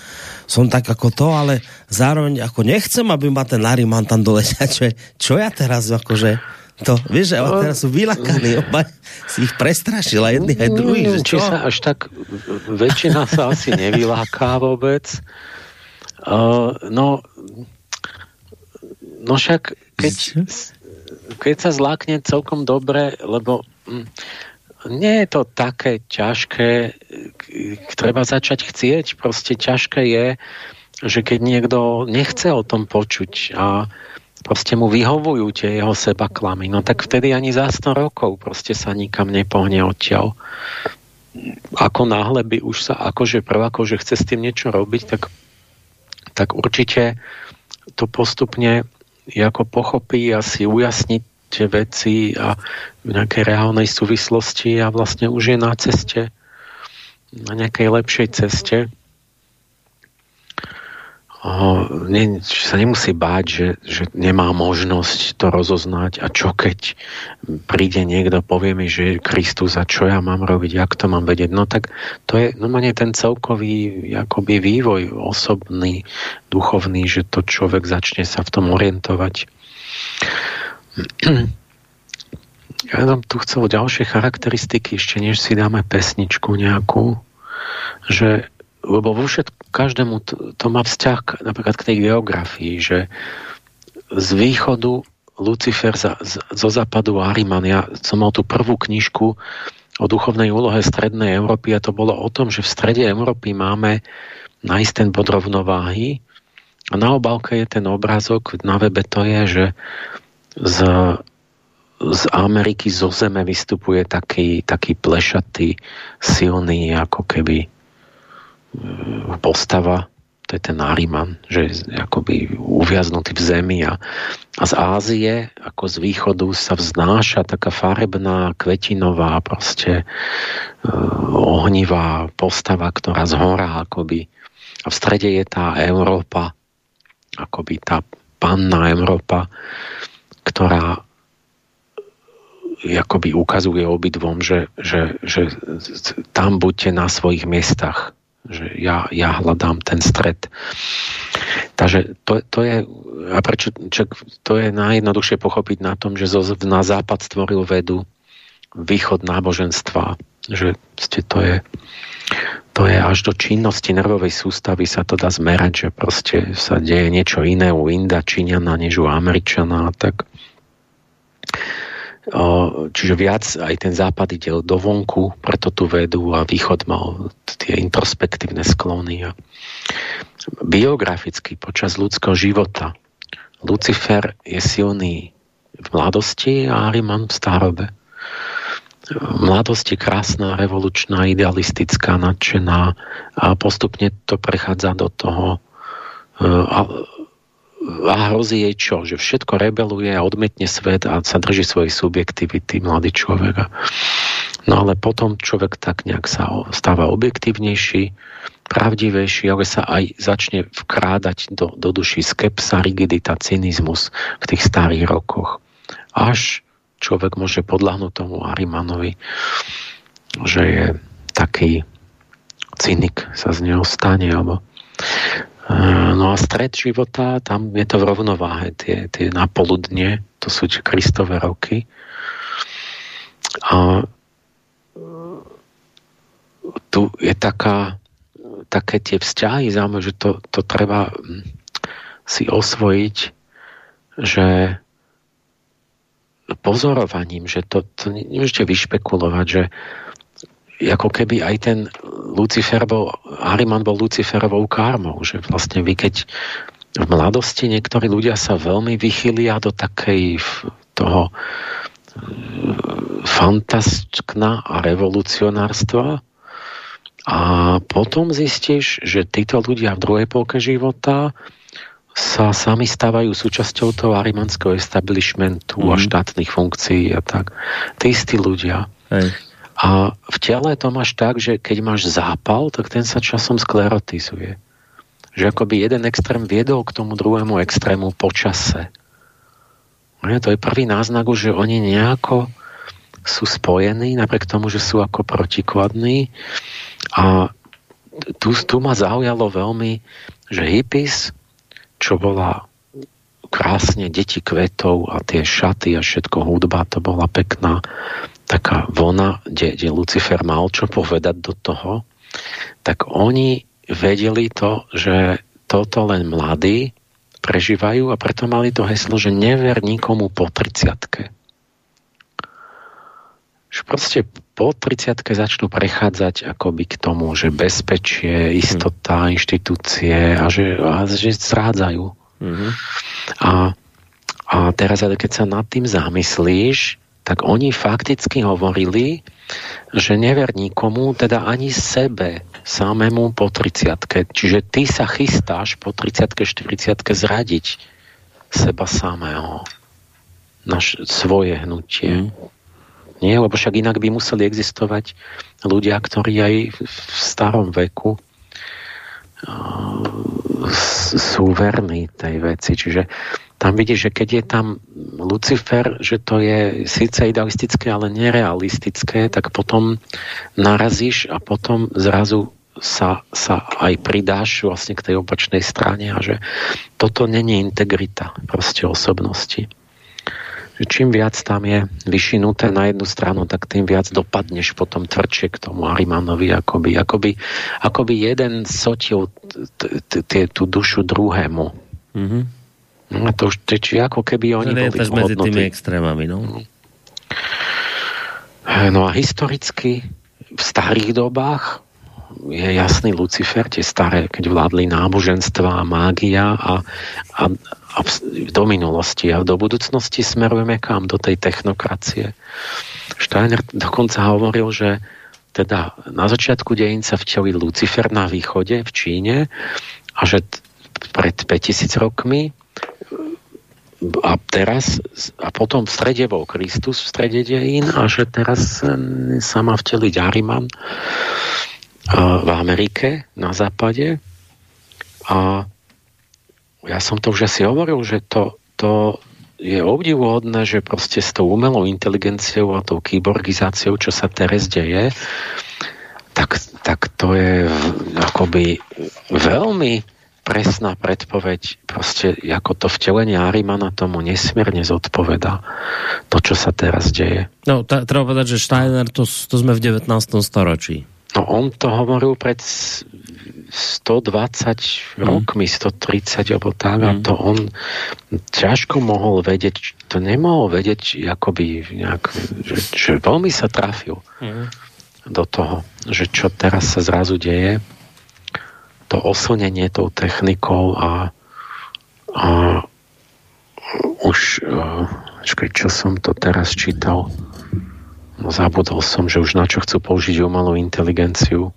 A: som tak ako to, ale zároveň ako nechcem, aby ma ten Nariman tam dole, <laughs> čo, čo ja teraz akože to, vieš, že teraz sú vylakaní, oba si ich prestrašila jedných aj druhých. Že
B: čo? Či sa až tak, väčšina sa asi nevyláká vôbec. Uh, no, no však, keď keď sa zlákne celkom dobre, lebo hm, nie je to také ťažké, treba začať chcieť, proste ťažké je, že keď niekto nechce o tom počuť a proste mu vyhovujú tie jeho seba klamy, no tak vtedy ani za 100 rokov proste sa nikam nepohne odtiaľ. Ako náhle by už sa akože prvako, že chce s tým niečo robiť, tak, tak určite to postupne ako pochopí a si ujasní tie veci a v nejakej reálnej súvislosti a vlastne už je na ceste, na nejakej lepšej ceste. O, ne, sa nemusí báť, že, že nemá možnosť to rozoznať a čo keď príde niekto, povie mi, že Kristus a čo ja mám robiť, jak to mám vedieť. No tak to je normálne ten celkový akoby vývoj osobný, duchovný, že to človek začne sa v tom orientovať. Ja som tu chcel ďalšie charakteristiky, ešte než si dáme pesničku nejakú, že lebo vo všetku, každému to, to má vzťah napríklad k tej geografii, že z východu Lucifer za, z, zo západu Ariman. Ja som mal tú prvú knižku o duchovnej úlohe Strednej Európy a to bolo o tom, že v strede Európy máme nájsť ten bod rovnováhy a na obálke je ten obrázok, na webe to je, že z, z Ameriky zo zeme vystupuje taký, taký plešatý, silný, ako keby e, postava, to je ten Nariman, že je akoby uviaznutý v zemi a, a z Ázie, ako z východu sa vznáša taká farebná, kvetinová, proste uh, ohnivá postava, ktorá zhorá akoby. A v strede je tá Európa, akoby tá panna Európa, ktorá akoby ukazuje obidvom, že, že, že tam buďte na svojich miestach, že ja, ja hľadám ten stred. Takže to, to je, a prečo, čo, to je najjednoduchšie pochopiť na tom, že zo, na západ stvoril vedu východ náboženstva, že to je, to je až do činnosti nervovej sústavy sa to dá zmerať, že proste sa deje niečo iné u Inda, Číňana, než u Američana, tak Čiže viac aj ten západ ide do vonku, preto tu vedú a východ mal tie introspektívne sklony. A biograficky počas ľudského života Lucifer je silný v mladosti a Ariman v starobe. V mladosti krásna, revolučná, idealistická, nadšená a postupne to prechádza do toho a hrozí jej čo? Že všetko rebeluje a odmetne svet a sa drží svojej subjektivity, mladý človek. No ale potom človek tak nejak sa stáva objektívnejší, pravdivejší, ale sa aj začne vkrádať do, do duši skepsa, rigidita, cynizmus v tých starých rokoch. Až človek môže podľahnúť tomu Arimanovi, že je taký cynik sa z neho stane, alebo No a stred života, tam je to v rovnováhe, tie, tie napoludne, to sú Kristové roky. A tu je taká, také tie vzťahy, zaujímavé, že to, to treba hm, si osvojiť, že pozorovaním, že to, to nemôžete vyšpekulovať, že ako keby aj ten Lucifer bol, Hariman bol Luciferovou karmou, že vlastne vy keď v mladosti niektorí ľudia sa veľmi vychylia do takej toho e, fantastkna a revolucionárstva a potom zistíš, že títo ľudia v druhej polke života sa sami stávajú súčasťou toho arimanského establishmentu mm. a mhm. štátnych funkcií a tak. Tí istí ľudia. Hej. A v tele to máš tak, že keď máš zápal, tak ten sa časom sklerotizuje. Že akoby jeden extrém viedol k tomu druhému extrému počase. To je prvý náznak, že oni nejako sú spojení, napriek tomu, že sú ako protikladní. A tu, tu ma zaujalo veľmi, že hippies, čo bola krásne deti kvetov a tie šaty a všetko hudba, to bola pekná taká vlna, kde, kde Lucifer mal čo povedať do toho, tak oni vedeli to, že toto len mladí prežívajú a preto mali to heslo, že never nikomu po 30 že proste po 30 začnú prechádzať akoby k tomu, že bezpečie, istota, hmm. inštitúcie a že, a že zrádzajú. Hmm. A, a teraz keď sa nad tým zamyslíš, tak oni fakticky hovorili, že never nikomu, teda ani sebe, samému po 30 Čiže ty sa chystáš po 30 40 zradiť seba samého. Naš, svoje hnutie. Mm. Nie, lebo však inak by museli existovať ľudia, ktorí aj v starom veku sú verní tej veci. Čiže tam vidíš, že keď je tam Lucifer, že to je síce idealistické, ale nerealistické, tak potom narazíš a potom zrazu sa, sa aj pridáš vlastne k tej opačnej strane a že toto není integrita proste osobnosti čím viac tam je vyšinuté na jednu stranu, tak tým viac dopadneš potom tvrdšie k tomu Arimanovi, akoby, akoby, akoby jeden sotil tú dušu druhému. Mm-hmm. No to už či ako keby oni boli
A: medzi tými extrémami, no.
B: no. a historicky v starých dobách je jasný Lucifer, tie staré, keď vládli náboženstva a mágia a, a, a do minulosti a do budúcnosti smerujeme kam? Do tej technokracie. Steiner dokonca hovoril, že teda na začiatku dejín sa vtelil Lucifer na východe v Číne a že pred 5000 rokmi a teraz a potom v strede bol Kristus v strede dejín a že teraz sa má vteliť Ariman v Amerike, na západe. A ja som to už asi hovoril, že to, to je obdivuhodné, že proste s tou umelou inteligenciou a tou kyborgizáciou, čo sa teraz deje, tak, tak to je akoby veľmi presná predpoveď, proste ako to vtelenie Arimana tomu nesmierne zodpoveda to, čo sa teraz deje.
A: No, t- treba povedať, že Steiner, to, to sme v 19. storočí.
B: No on to hovoril pred 120 mm. rokmi, 130 alebo tak mm. a to on ťažko mohol vedieť, to nemohol vedieť akoby nejak, že, že veľmi sa trafil mm. do toho, že čo teraz sa zrazu deje, to oslnenie tou technikou a, a už uh, čo som to teraz čítal No zabudol som, že už na čo chcú použiť umelú inteligenciu.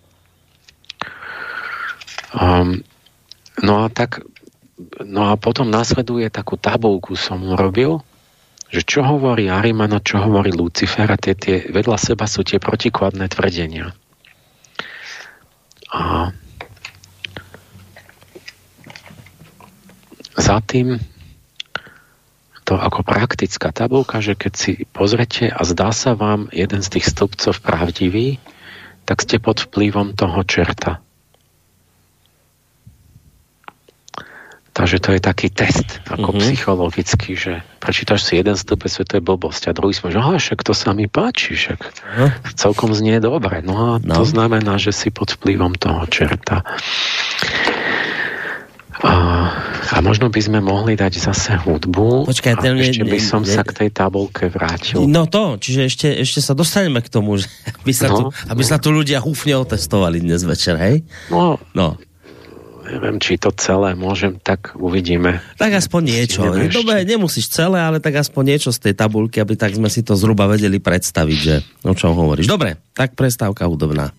B: Um, no a tak no a potom nasleduje takú tabulku som urobil, že čo hovorí Ariman a čo hovorí Lucifer a tie, tie vedľa seba sú tie protikladné tvrdenia. A za tým to ako praktická tabulka, že keď si pozrete a zdá sa vám jeden z tých stĺpcov pravdivý, tak ste pod vplyvom toho čerta. Takže to je taký test, ako mm-hmm. psychologický, že prečítaš si jeden stĺpec, to je blbosť a druhý sme, že aha, však to sa mi páči, však uh-huh. celkom znie dobre. No a no. to znamená, že si pod vplyvom toho čerta. A, a možno by sme mohli dať zase hudbu.
A: Počkaj, ten,
B: ešte by som ne, sa k tej tabulke vrátil.
A: No to, čiže ešte, ešte sa dostaneme k tomu, že aby sa, no, tu, aby no. sa tu ľudia húfne otestovali dnes večer, hej?
B: No, no. Neviem, či to celé môžem, tak uvidíme.
A: Tak aspoň niečo. Dobre, nemusíš celé, ale tak aspoň niečo z tej tabulky, aby tak sme si to zhruba vedeli predstaviť, že o čom hovoríš. Dobre, tak prestávka hudobná.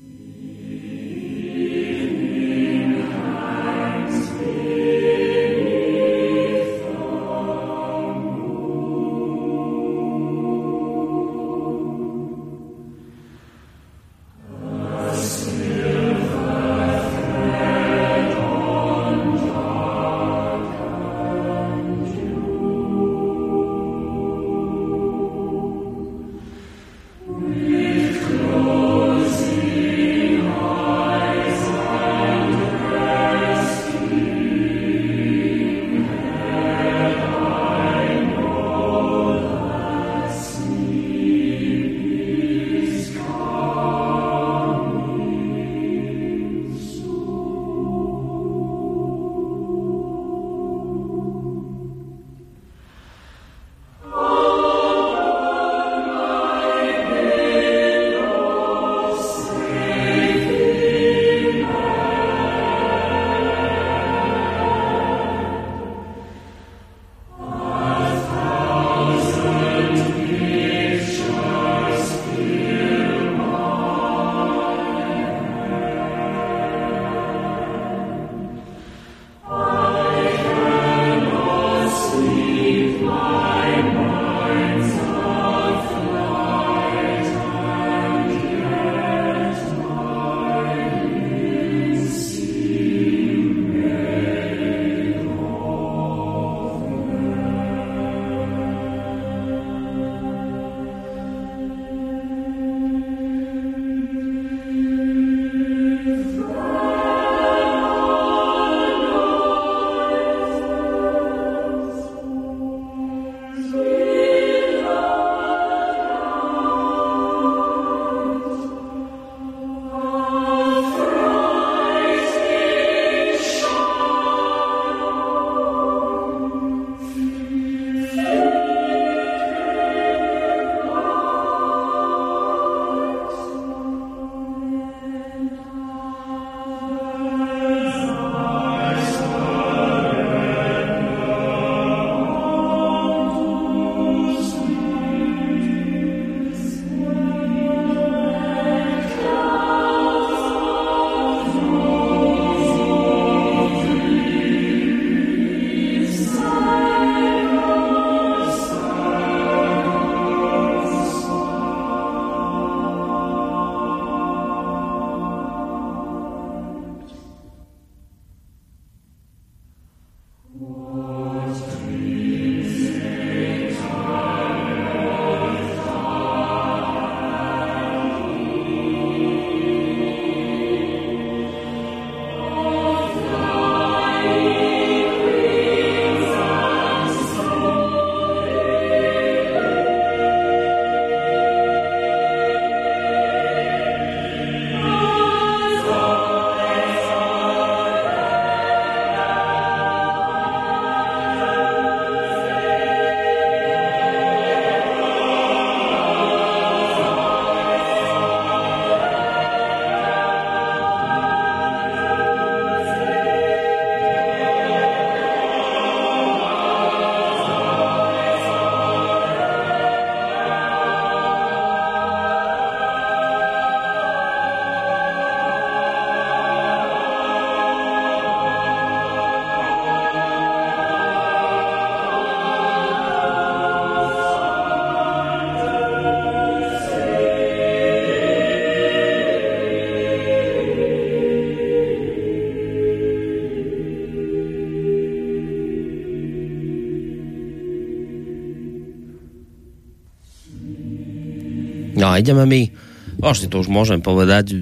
A: A ideme mi, vlastne to už môžem povedať,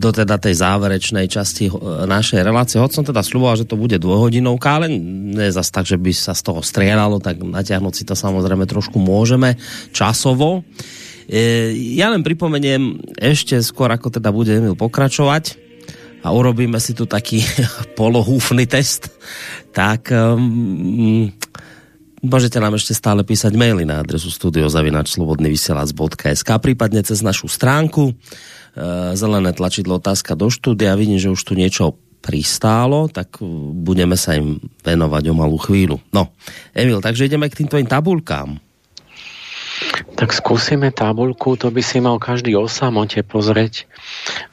A: do teda tej záverečnej časti eh, našej relácie. Hoď som teda sluboval, že to bude dvojhodinovka, ale nie zase tak, že by sa z toho strieľalo, tak natiahnuť si to samozrejme trošku môžeme časovo. E, ja len pripomeniem ešte skôr, ako teda bude Emil pokračovať a urobíme si tu taký <laughs> polohúfny test, tak um, môžete nám ešte stále písať maily na adresu studiozavinačslobodnyvysielac.sk prípadne cez našu stránku Eh, zelené tlačidlo otázka do štúdia. Vidím, že už tu niečo pristálo, tak budeme sa im venovať o malú chvíľu. No, Emil, takže ideme k tým tvojim tabulkám.
B: Tak skúsime tabulku, to by si mal každý o samote pozrieť.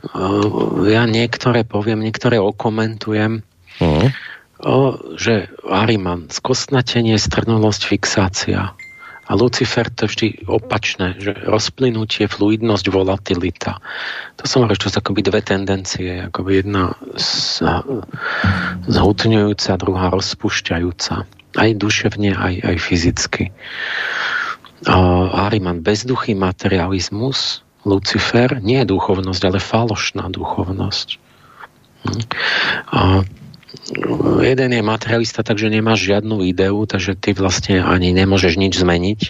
B: Eh, ja niektoré poviem, niektoré okomentujem. Uh-huh. O, že Ariman, skosnatenie, strnulosť, fixácia. A Lucifer to vždy opačné, že rozplynutie, fluidnosť, volatilita. To som hovoril, čo sú akoby dve tendencie, akoby jedna zhutňujúca, druhá rozpušťajúca. Aj duševne, aj, aj fyzicky. Uh, Ariman, bezduchý materializmus, Lucifer, nie je duchovnosť, ale falošná duchovnosť. Hm. Uh, jeden je materialista, takže nemáš žiadnu ideu, takže ty vlastne ani nemôžeš nič zmeniť.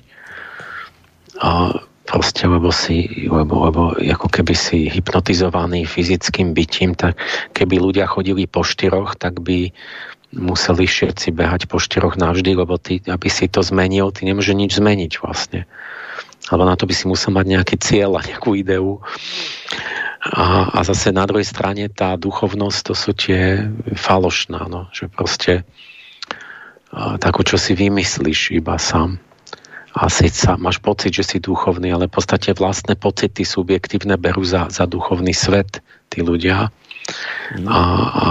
B: A proste, lebo si, lebo, lebo ako keby si hypnotizovaný fyzickým bytím, tak keby ľudia chodili po štyroch, tak by museli všetci behať po štyroch navždy, lebo ty, aby si to zmenil, ty nemôže nič zmeniť vlastne. Alebo na to by si musel mať nejaký cieľ a nejakú ideu. A, a zase na druhej strane tá duchovnosť, to sú tie falošná, no, že proste takú, čo si vymyslíš iba sám. A síca máš pocit, že si duchovný, ale v podstate vlastné pocity subjektívne berú za, za duchovný svet tí ľudia. A, a,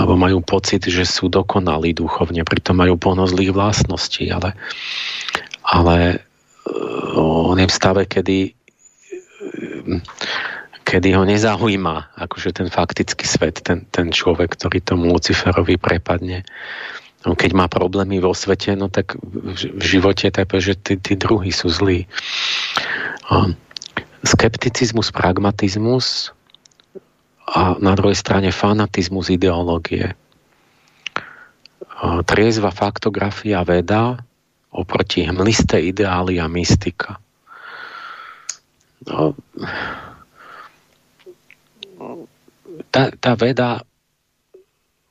B: alebo majú pocit, že sú dokonalí duchovne, pritom majú plno zlých vlastností, ale, ale on je v stave, kedy kedy ho nezaujíma akože ten faktický svet, ten, ten človek, ktorý tomu Luciferovi prepadne. No, keď má problémy vo svete, no tak v, živote tak, že tí, tí druhí sú zlí. Skepticizmus, pragmatizmus a na druhej strane fanatizmus ideológie. Triezva faktografia veda oproti hmlisté ideály a mystika. No, tá, tá veda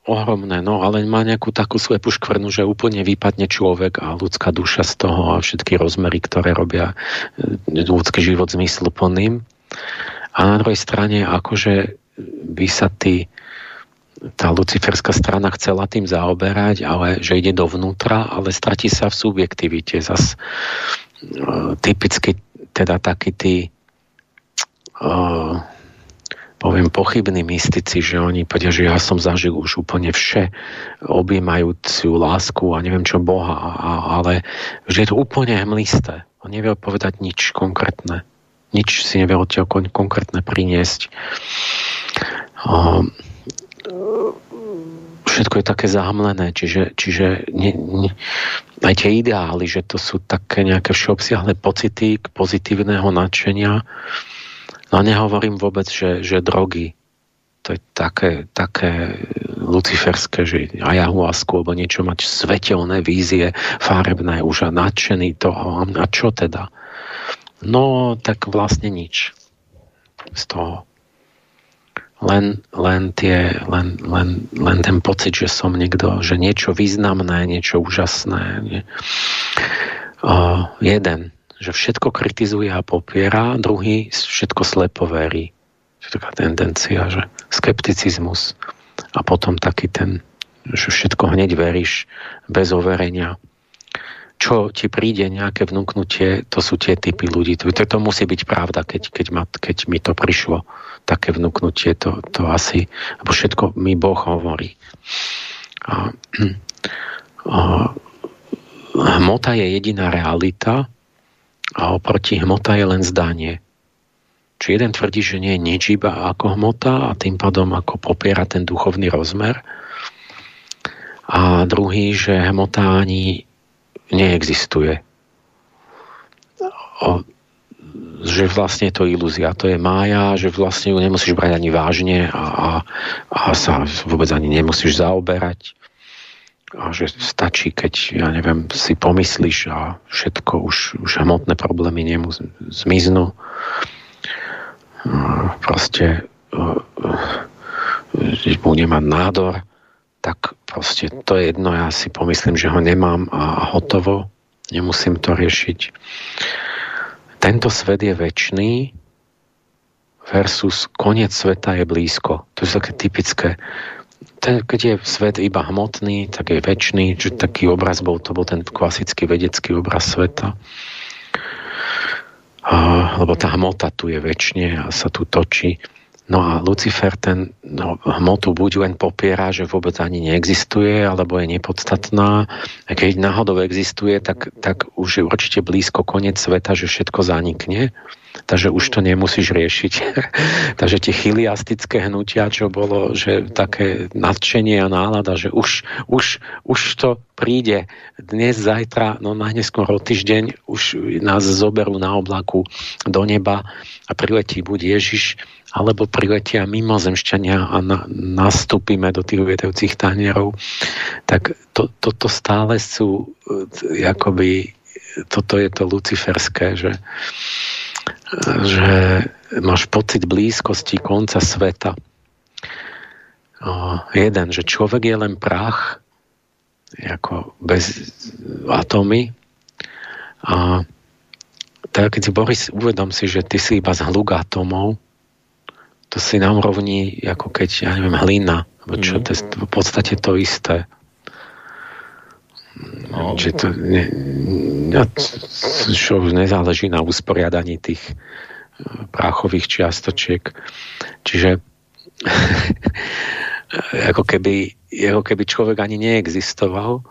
B: ohromné, no ale má nejakú takú slepú škvrnu, že úplne vypadne človek a ľudská duša z toho a všetky rozmery, ktoré robia e, ľudský život zmysluplným. A na druhej strane, akože by sa ty, tá luciferská strana chcela tým zaoberať, ale že ide dovnútra, ale stratí sa v subjektivite. Zas uh, typicky teda taký tí uh, poviem, pochybní mystici, že oni povedia, že ja som zažil už úplne vše, objímajúcu lásku a neviem čo Boha, a, ale že je to úplne hmlisté. On nevie povedať nič konkrétne. Nič si nevie odtiaľ kon- konkrétne priniesť. Všetko je také zahamlené, čiže, čiže ne, ne, aj tie ideály, že to sú také nejaké všeobsiahle pocity k pozitívneho nadšenia, No nehovorím vôbec, že, že drogy, to je také, také luciferské, že ayahuasku alebo niečo mať svetelné vízie, farebné, už a nadšený toho. A čo teda? No, tak vlastne nič z toho. Len, len, tie, len, len, len ten pocit, že som niekto, že niečo významné, niečo úžasné. Nie? Uh, jeden že všetko kritizuje a popiera, druhý všetko slepo verí. Je taká tendencia, že skepticizmus a potom taký ten, že všetko hneď veríš bez overenia. Čo ti príde nejaké vnúknutie, to sú tie typy ľudí. To, to musí byť pravda, keď, keď, ma, keď mi to prišlo, také vnúknutie, to, to asi, lebo všetko mi Boh hovorí. A, a, hmota je jediná realita, a oproti hmota je len zdanie. Či jeden tvrdí, že nie je nič iba ako hmota a tým pádom ako popiera ten duchovný rozmer a druhý, že hmota ani neexistuje. O, že vlastne je to ilúzia, to je mája, že vlastne ju nemusíš brať ani vážne a, a, a sa vôbec ani nemusíš zaoberať a že stačí, keď, ja neviem, si pomyslíš a všetko, už, už hmotné problémy nemu zmiznú. Proste bude mať nádor, tak proste to je jedno, ja si pomyslím, že ho nemám a hotovo, nemusím to riešiť. Tento svet je väčší versus koniec sveta je blízko. To je také typické ten, keď je svet iba hmotný, tak je väčší, že taký obraz bol, to bol ten klasický vedecký obraz sveta. A, lebo tá hmota tu je väčšine a sa tu točí. No a Lucifer ten no, hmotu buď len popiera, že vôbec ani neexistuje, alebo je nepodstatná. A keď náhodou existuje, tak, tak už je určite blízko koniec sveta, že všetko zanikne takže už to nemusíš riešiť. <laughs> takže tie chiliastické hnutia, čo bolo, že také nadšenie a nálada, že už, už, už to príde dnes, zajtra, no najneskôr o týždeň už nás zoberú na oblaku do neba a priletí buď Ježiš, alebo priletia mimozemšťania a na, nastúpime do tých viedevcích tanierov, tak to, toto stále sú e, akoby toto je to luciferské, že že máš pocit blízkosti konca sveta. O, jeden, že človek je len prach, ako bez atómy. A tak keď si Boris, uvedom si, že ty si iba z hluk atómov, to si nám rovní, ako keď, ja neviem, hlina, čo mm. to je v podstate to isté. No. Čiže to, ne, ne, čo nezáleží na usporiadaní tých e, práchových čiastočiek. Čiže <laughs> ako keby, ako keby človek ani neexistoval.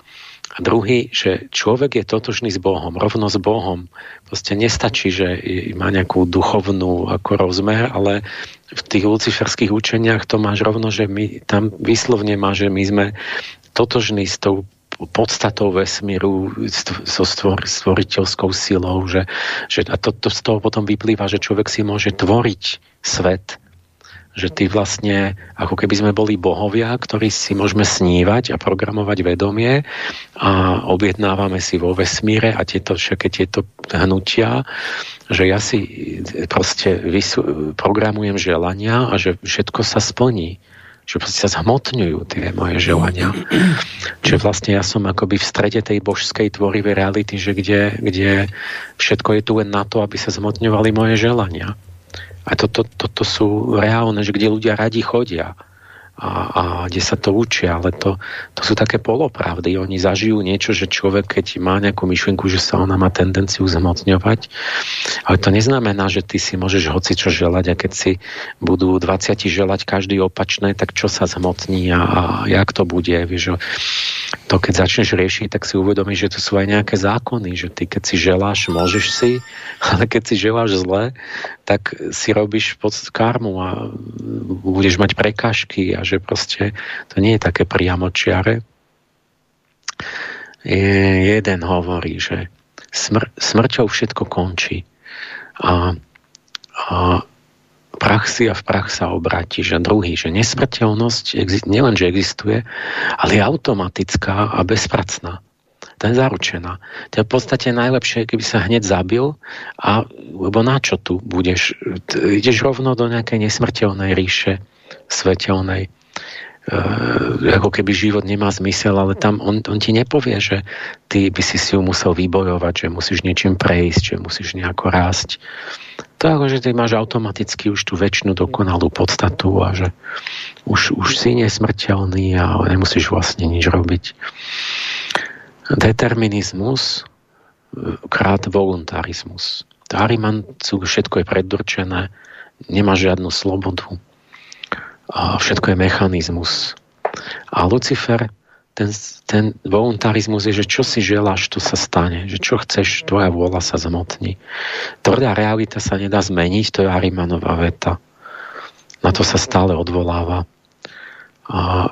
B: A druhý, že človek je totožný s Bohom, rovno s Bohom. Proste nestačí, že má nejakú duchovnú ako rozmer, ale v tých luciferských učeniach to máš rovno, že my tam vyslovne má, že my sme totožní s tou podstatou vesmíru, so stvor, stvoriteľskou silou, že, že a to, to z toho potom vyplýva, že človek si môže tvoriť svet, že ty vlastne, ako keby sme boli bohovia, ktorí si môžeme snívať a programovať vedomie a objednávame si vo vesmíre a tieto, všetky tieto hnutia, že ja si proste vysu, programujem želania a že všetko sa splní že sa zhmotňujú tie moje želania. Čiže vlastne ja som akoby v strede tej božskej tvorivej reality, že kde, kde všetko je tu len na to, aby sa zhmotňovali moje želania. A toto to, to, to sú reálne, že kde ľudia radi chodia a, a kde sa to učia, ale to, to sú také polopravdy. Oni zažijú niečo, že človek, keď má nejakú myšlienku, že sa ona má tendenciu zmocňovať, ale to neznamená, že ty si môžeš hoci čo želať a keď si budú 20 želať každý opačné, tak čo sa zmocní a, a jak to bude. Vieš, to keď začneš riešiť, tak si uvedomíš, že to sú aj nejaké zákony, že ty keď si želáš, môžeš si, <laughs> ale keď si želáš zle, tak si robíš pod karmu a budeš mať prekážky a že proste to nie je také priamočiare. Jeden hovorí, že smr- smrťou všetko končí a, a prach si a v prach sa obráti, že druhý, že nesmrteľnosť nielen, že existuje, ale je automatická a bezpracná to je zaručená. To je v podstate najlepšie, keby sa hneď zabil, a, lebo na čo tu budeš? Ideš rovno do nejakej nesmrteľnej ríše svetelnej. E, ako keby život nemá zmysel, ale tam on, on ti nepovie, že ty by si si ju musel vybojovať, že musíš niečím prejsť, že musíš nejako rásť. To je ako, že ty máš automaticky už tú väčšinu dokonalú podstatu a že už, už si nesmrteľný a nemusíš vlastne nič robiť determinizmus e, krát voluntarizmus. Arimancu všetko je predurčené, nemá žiadnu slobodu, a všetko je mechanizmus. A Lucifer, ten, ten voluntarizmus je, že čo si želáš, to sa stane. Že čo chceš, tvoja vôľa sa zmotní. Tvrdá realita sa nedá zmeniť, to je Arimanová veta. Na to sa stále odvoláva. A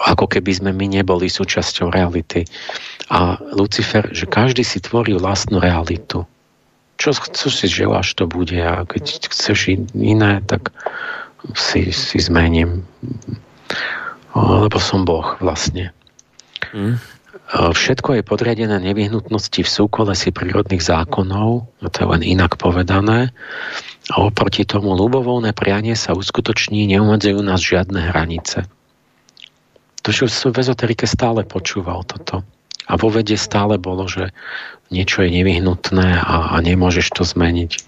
B: ako keby sme my neboli súčasťou reality. A Lucifer, že každý si tvorí vlastnú realitu. čo, čo si želáš, to bude a keď chceš iné, tak si, si zmením. Lebo som Boh vlastne. Mm. Všetko je podriadené nevyhnutnosti v súkolesi prírodných zákonov, no to je len inak povedané, a oproti tomu ľubovolné prianie sa uskutoční, neumedzujú nás žiadne hranice. To, čo som v ezoterike stále počúval toto. A vo vede stále bolo, že niečo je nevyhnutné a, a nemôžeš to zmeniť.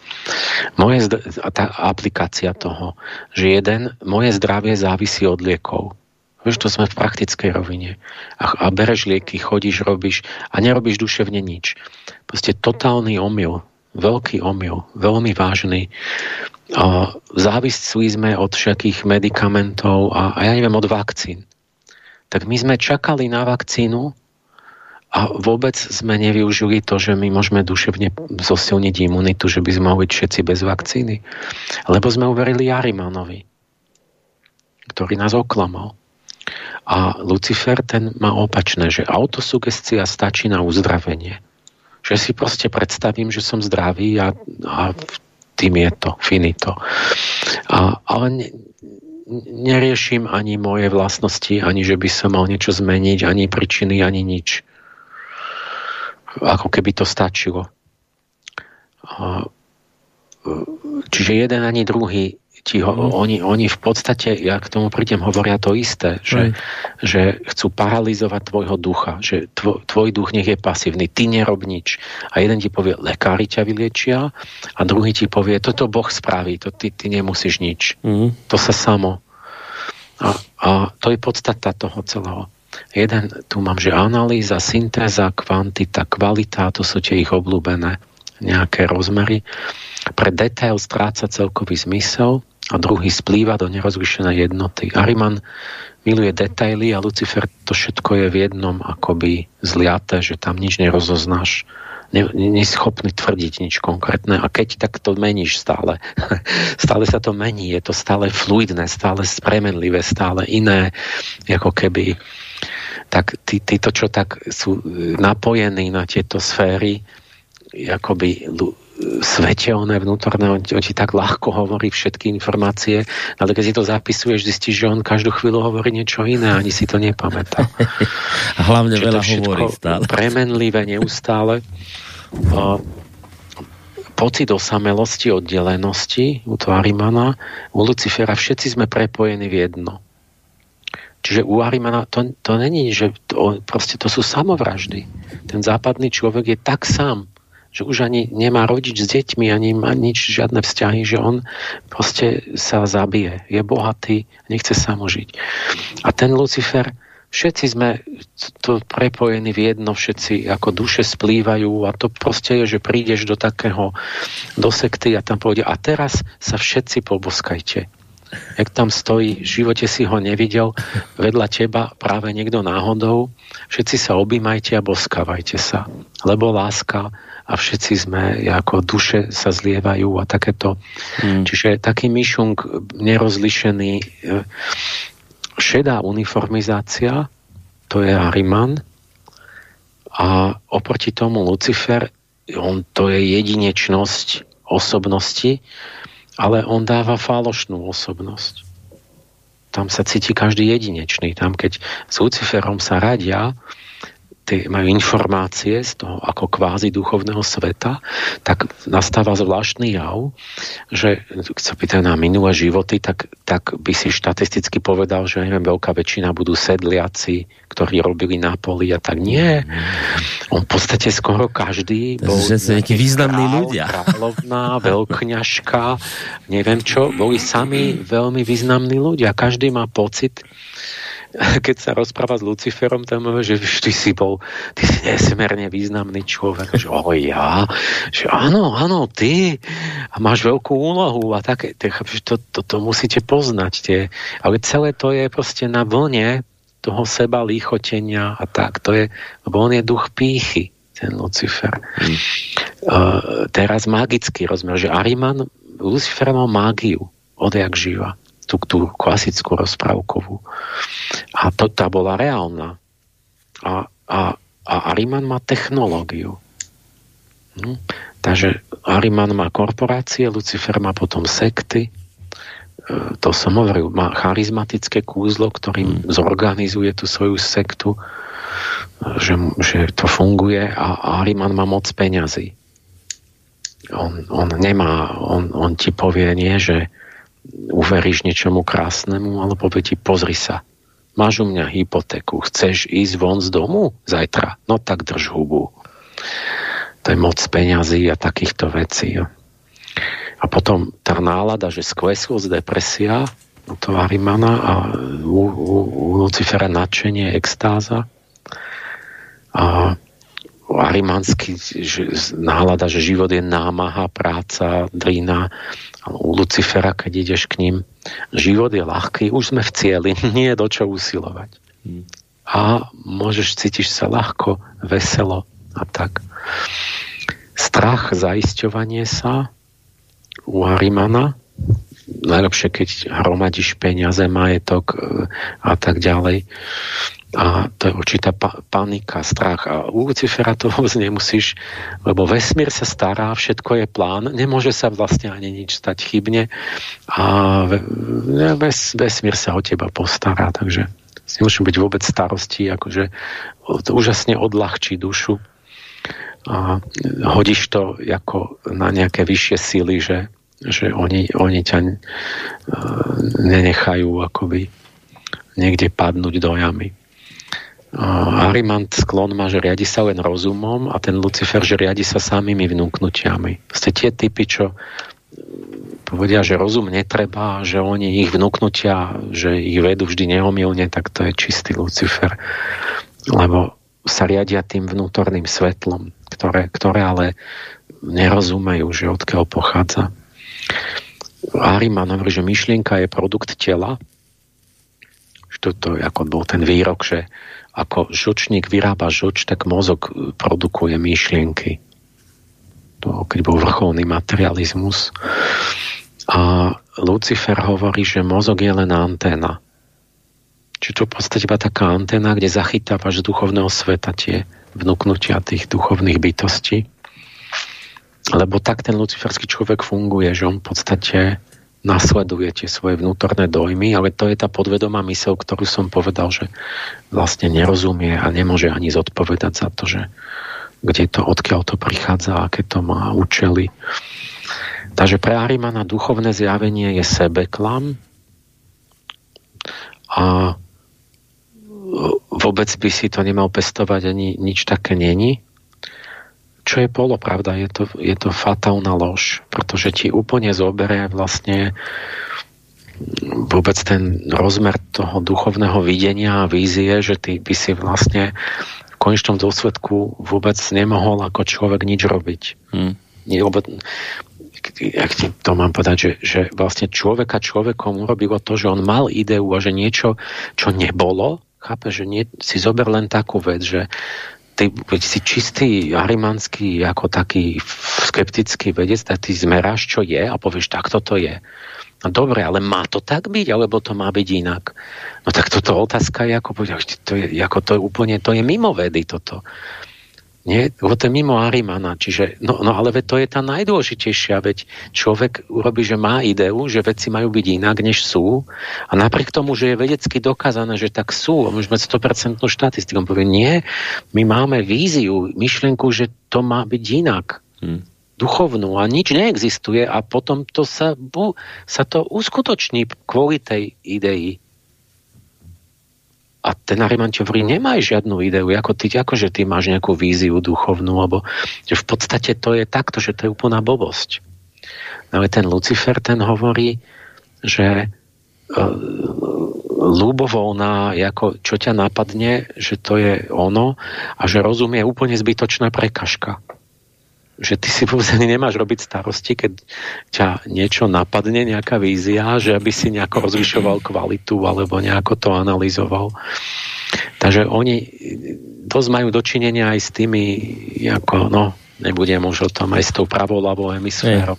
B: Moje, tá aplikácia toho, že jeden, moje zdravie závisí od liekov. Vieš, to sme v praktickej rovine. A, a bereš lieky, chodíš, robíš a nerobíš duševne nič. Proste totálny omyl, veľký omyl, veľmi vážny. A závisli sme od všetkých medikamentov a, a ja neviem, od vakcín. Tak my sme čakali na vakcínu a vôbec sme nevyužili to, že my môžeme duševne zosilniť imunitu, že by sme mohli byť všetci bez vakcíny. Lebo sme uverili Jarimanovi, ktorý nás oklamal. A Lucifer ten má opačné, že autosugestia stačí na uzdravenie. Že si proste predstavím, že som zdravý a, a tým je to, finito. A, ale neriešim ani moje vlastnosti, ani že by som mal niečo zmeniť, ani príčiny, ani nič. Ako keby to stačilo. Čiže jeden ani druhý ti ho, mm. oni, oni v podstate, ja k tomu prídem, hovoria to isté, že, mm. že chcú paralizovať tvojho ducha, že tvoj, tvoj duch nech je pasívny, ty nerob nič. A jeden ti povie, lekári ťa vyliečia a druhý ti povie, toto Boh spraví, to ty, ty nemusíš nič. Mm. To sa samo. A, a to je podstata toho celého. Jeden, tu mám, že analýza, syntéza, kvantita, kvalita, to sú tie ich obľúbené nejaké rozmery. Pre detail stráca celkový zmysel a druhý splýva do nerozlišenej jednoty. Ariman miluje detaily a Lucifer to všetko je v jednom akoby zliaté, že tam nič nerozoznáš nie si schopný tvrdiť nič konkrétne a keď tak to meníš stále. <laughs> stále sa to mení, je to stále fluidné, stále spremenlivé, stále iné, ako keby tak tí, títo, čo tak sú napojení na tieto sféry, akoby svetelné vnútorné, on, on ti tak ľahko hovorí všetky informácie, ale keď si to zapisuješ, zistíš, že on každú chvíľu hovorí niečo iné, ani si to nepamätá. <laughs>
A: A hlavne že veľa hovorí stále.
B: Premenlivé neustále. <laughs> O, pocit osamelosti, oddelenosti u Tvarimana, u Lucifera, všetci sme prepojení v jedno. Čiže u Arimana to, to není, že to, proste to sú samovraždy. Ten západný človek je tak sám, že už ani nemá rodič s deťmi, ani má nič, žiadne vzťahy, že on proste sa zabije. Je bohatý, nechce samožiť. A ten Lucifer, všetci sme to prepojení v jedno, všetci ako duše splývajú a to proste je, že prídeš do takého, do sekty a tam povede a teraz sa všetci poboskajte. Jak tam stojí, v živote si ho nevidel, vedľa teba práve niekto náhodou, všetci sa objímajte a boskávajte sa. Lebo láska a všetci sme ako duše sa zlievajú a takéto. Mm. Čiže taký myšung nerozlišený e, šedá uniformizácia, to je Ariman a oproti tomu Lucifer, on, to je jedinečnosť osobnosti, ale on dáva falošnú osobnosť. Tam sa cíti každý jedinečný. Tam, keď s Luciferom sa radia, tie, majú informácie z toho ako kvázi duchovného sveta, tak nastáva zvláštny jav, že keď sa pýtajú na minulé životy, tak, tak by si štatisticky povedal, že neviem, veľká väčšina budú sedliaci, ktorí robili na poli a tak nie. On v podstate skoro každý
A: bol že sú nejakí významní král, ľudia.
B: Kráľovná, veľkňažka, neviem čo, boli sami veľmi významní ľudia. Každý má pocit, <laughs> keď sa rozpráva s Luciferom, tam že ty si bol, ty si nesmierne významný človek. Že o ja? Že áno, áno, ty. A máš veľkú úlohu a také. To, to, to musíte poznať. Tie. Ale celé to je proste na vlne toho seba líchotenia a tak. To je, lebo on je duch pýchy, ten Lucifer. Hmm. Uh, teraz magický rozmer, že Ariman, Lucifer mal mágiu odjak živa tú, tú klasickú rozprávkovú. A to tá bola reálna. A, a, a Ariman má technológiu. Hm? Takže Ariman má korporácie, Lucifer má potom sekty, e, to som hovoril, má charizmatické kúzlo, ktorým mm. zorganizuje tú svoju sektu, že, že to funguje a Ariman má moc peňazí. On, on nemá, on, on ti povie nie, že uveríš niečomu krásnemu, ale povie ti, pozri sa, máš u mňa hypotéku, chceš ísť von z domu zajtra? No tak drž hubu to je moc peňazí a takýchto vecí. A potom tá nálada, že skleslosť, depresia, u toho Arimana a u, u, u Lucifera nadšenie, extáza. A arimanský že, nálada, že život je námaha, práca, drina. U Lucifera, keď ideš k ním, život je ľahký, už sme v cieli, <laughs> nie je do čo usilovať. Hmm. A môžeš, cítiš sa ľahko, veselo a tak strach, zaisťovanie sa u Harimana, najlepšie, keď hromadíš peniaze, majetok e, a tak ďalej. A to je určitá pa- panika, strach. A u Lucifera to vôbec nemusíš, lebo vesmír sa stará, všetko je plán, nemôže sa vlastne ani nič stať chybne a ves, vesmír sa o teba postará, takže si nemusíš byť vôbec starosti, akože to úžasne odľahčí dušu a hodíš to ako na nejaké vyššie síly, že, že oni, oni ťa uh, nenechajú akoby niekde padnúť do jamy. Uh, Arimant sklon má, že riadi sa len rozumom a ten Lucifer, že riadi sa samými vnúknutiami. Ste tie typy, čo povedia, že rozum netreba, že oni ich vnúknutia, že ich vedú vždy neomilne, tak to je čistý Lucifer. Lebo sa riadia tým vnútorným svetlom, ktoré, ktoré ale nerozumejú, že odkiaľ pochádza. Ariman hovorí, že myšlienka je produkt tela. Že to ako bol ten výrok, že ako žočník vyrába žoč, tak mozog produkuje myšlienky. To, keď bol vrcholný materializmus. A Lucifer hovorí, že mozog je len anténa Čiže to v podstate iba taká antena, kde zachytávaš z duchovného sveta tie vnúknutia tých duchovných bytostí. Lebo tak ten luciferský človek funguje, že on v podstate nasleduje tie svoje vnútorné dojmy, ale to je tá podvedomá mysel, ktorú som povedal, že vlastne nerozumie a nemôže ani zodpovedať za to, že kde to, odkiaľ to prichádza, aké to má účely. Takže pre Arimana duchovné zjavenie je sebeklam a vôbec by si to nemal pestovať ani nič také není. Čo je polopravda, je to, je to fatálna lož, pretože ti úplne zoberie vlastne vôbec ten rozmer toho duchovného videnia a vízie, že ty by si vlastne v konečnom dôsledku vôbec nemohol ako človek nič robiť. Hmm. Lebo, ak ti to mám povedať, že, že vlastne človeka človekom urobilo to, že on mal ideu a že niečo, čo nebolo, Chápe, že nie, si zober len takú vec, že ty, keď si čistý arimanský, ako taký skeptický vedec, tak ty zmeráš, čo je a povieš, tak toto je. No dobre, ale má to tak byť, alebo to má byť inak? No tak toto otázka je, ako, to je, ako to je úplne, to je mimo vedy toto. Nie? To je mimo Arimana. Čiže, no, no ale to je tá najdôležitejšia, veď človek urobí, že má ideu, že veci majú byť inak, než sú a napriek tomu, že je vedecky dokázané, že tak sú, a môžeme 100% štatistiku, on povie, nie, my máme víziu, myšlienku, že to má byť inak. Hmm duchovnú a nič neexistuje a potom to sa, bu, sa to uskutoční kvôli tej idei. A ten Ariman ti hovorí, nemáš žiadnu ideu, ako ty, ako že ty máš nejakú víziu duchovnú, lebo že v podstate to je takto, že to je úplná blbosť. No ale ten Lucifer, ten hovorí, že uh, ľubovoľná, ako čo ťa napadne, že to je ono a že rozum je úplne zbytočná prekažka že ty si vôbec nemáš robiť starosti, keď ťa niečo napadne, nejaká vízia, že aby si nejako rozlišoval kvalitu alebo nejako to analyzoval. Takže oni dosť majú dočinenia aj s tými, ako, no, nebudem už o tom, aj s tou pravou ľavou hemisférou.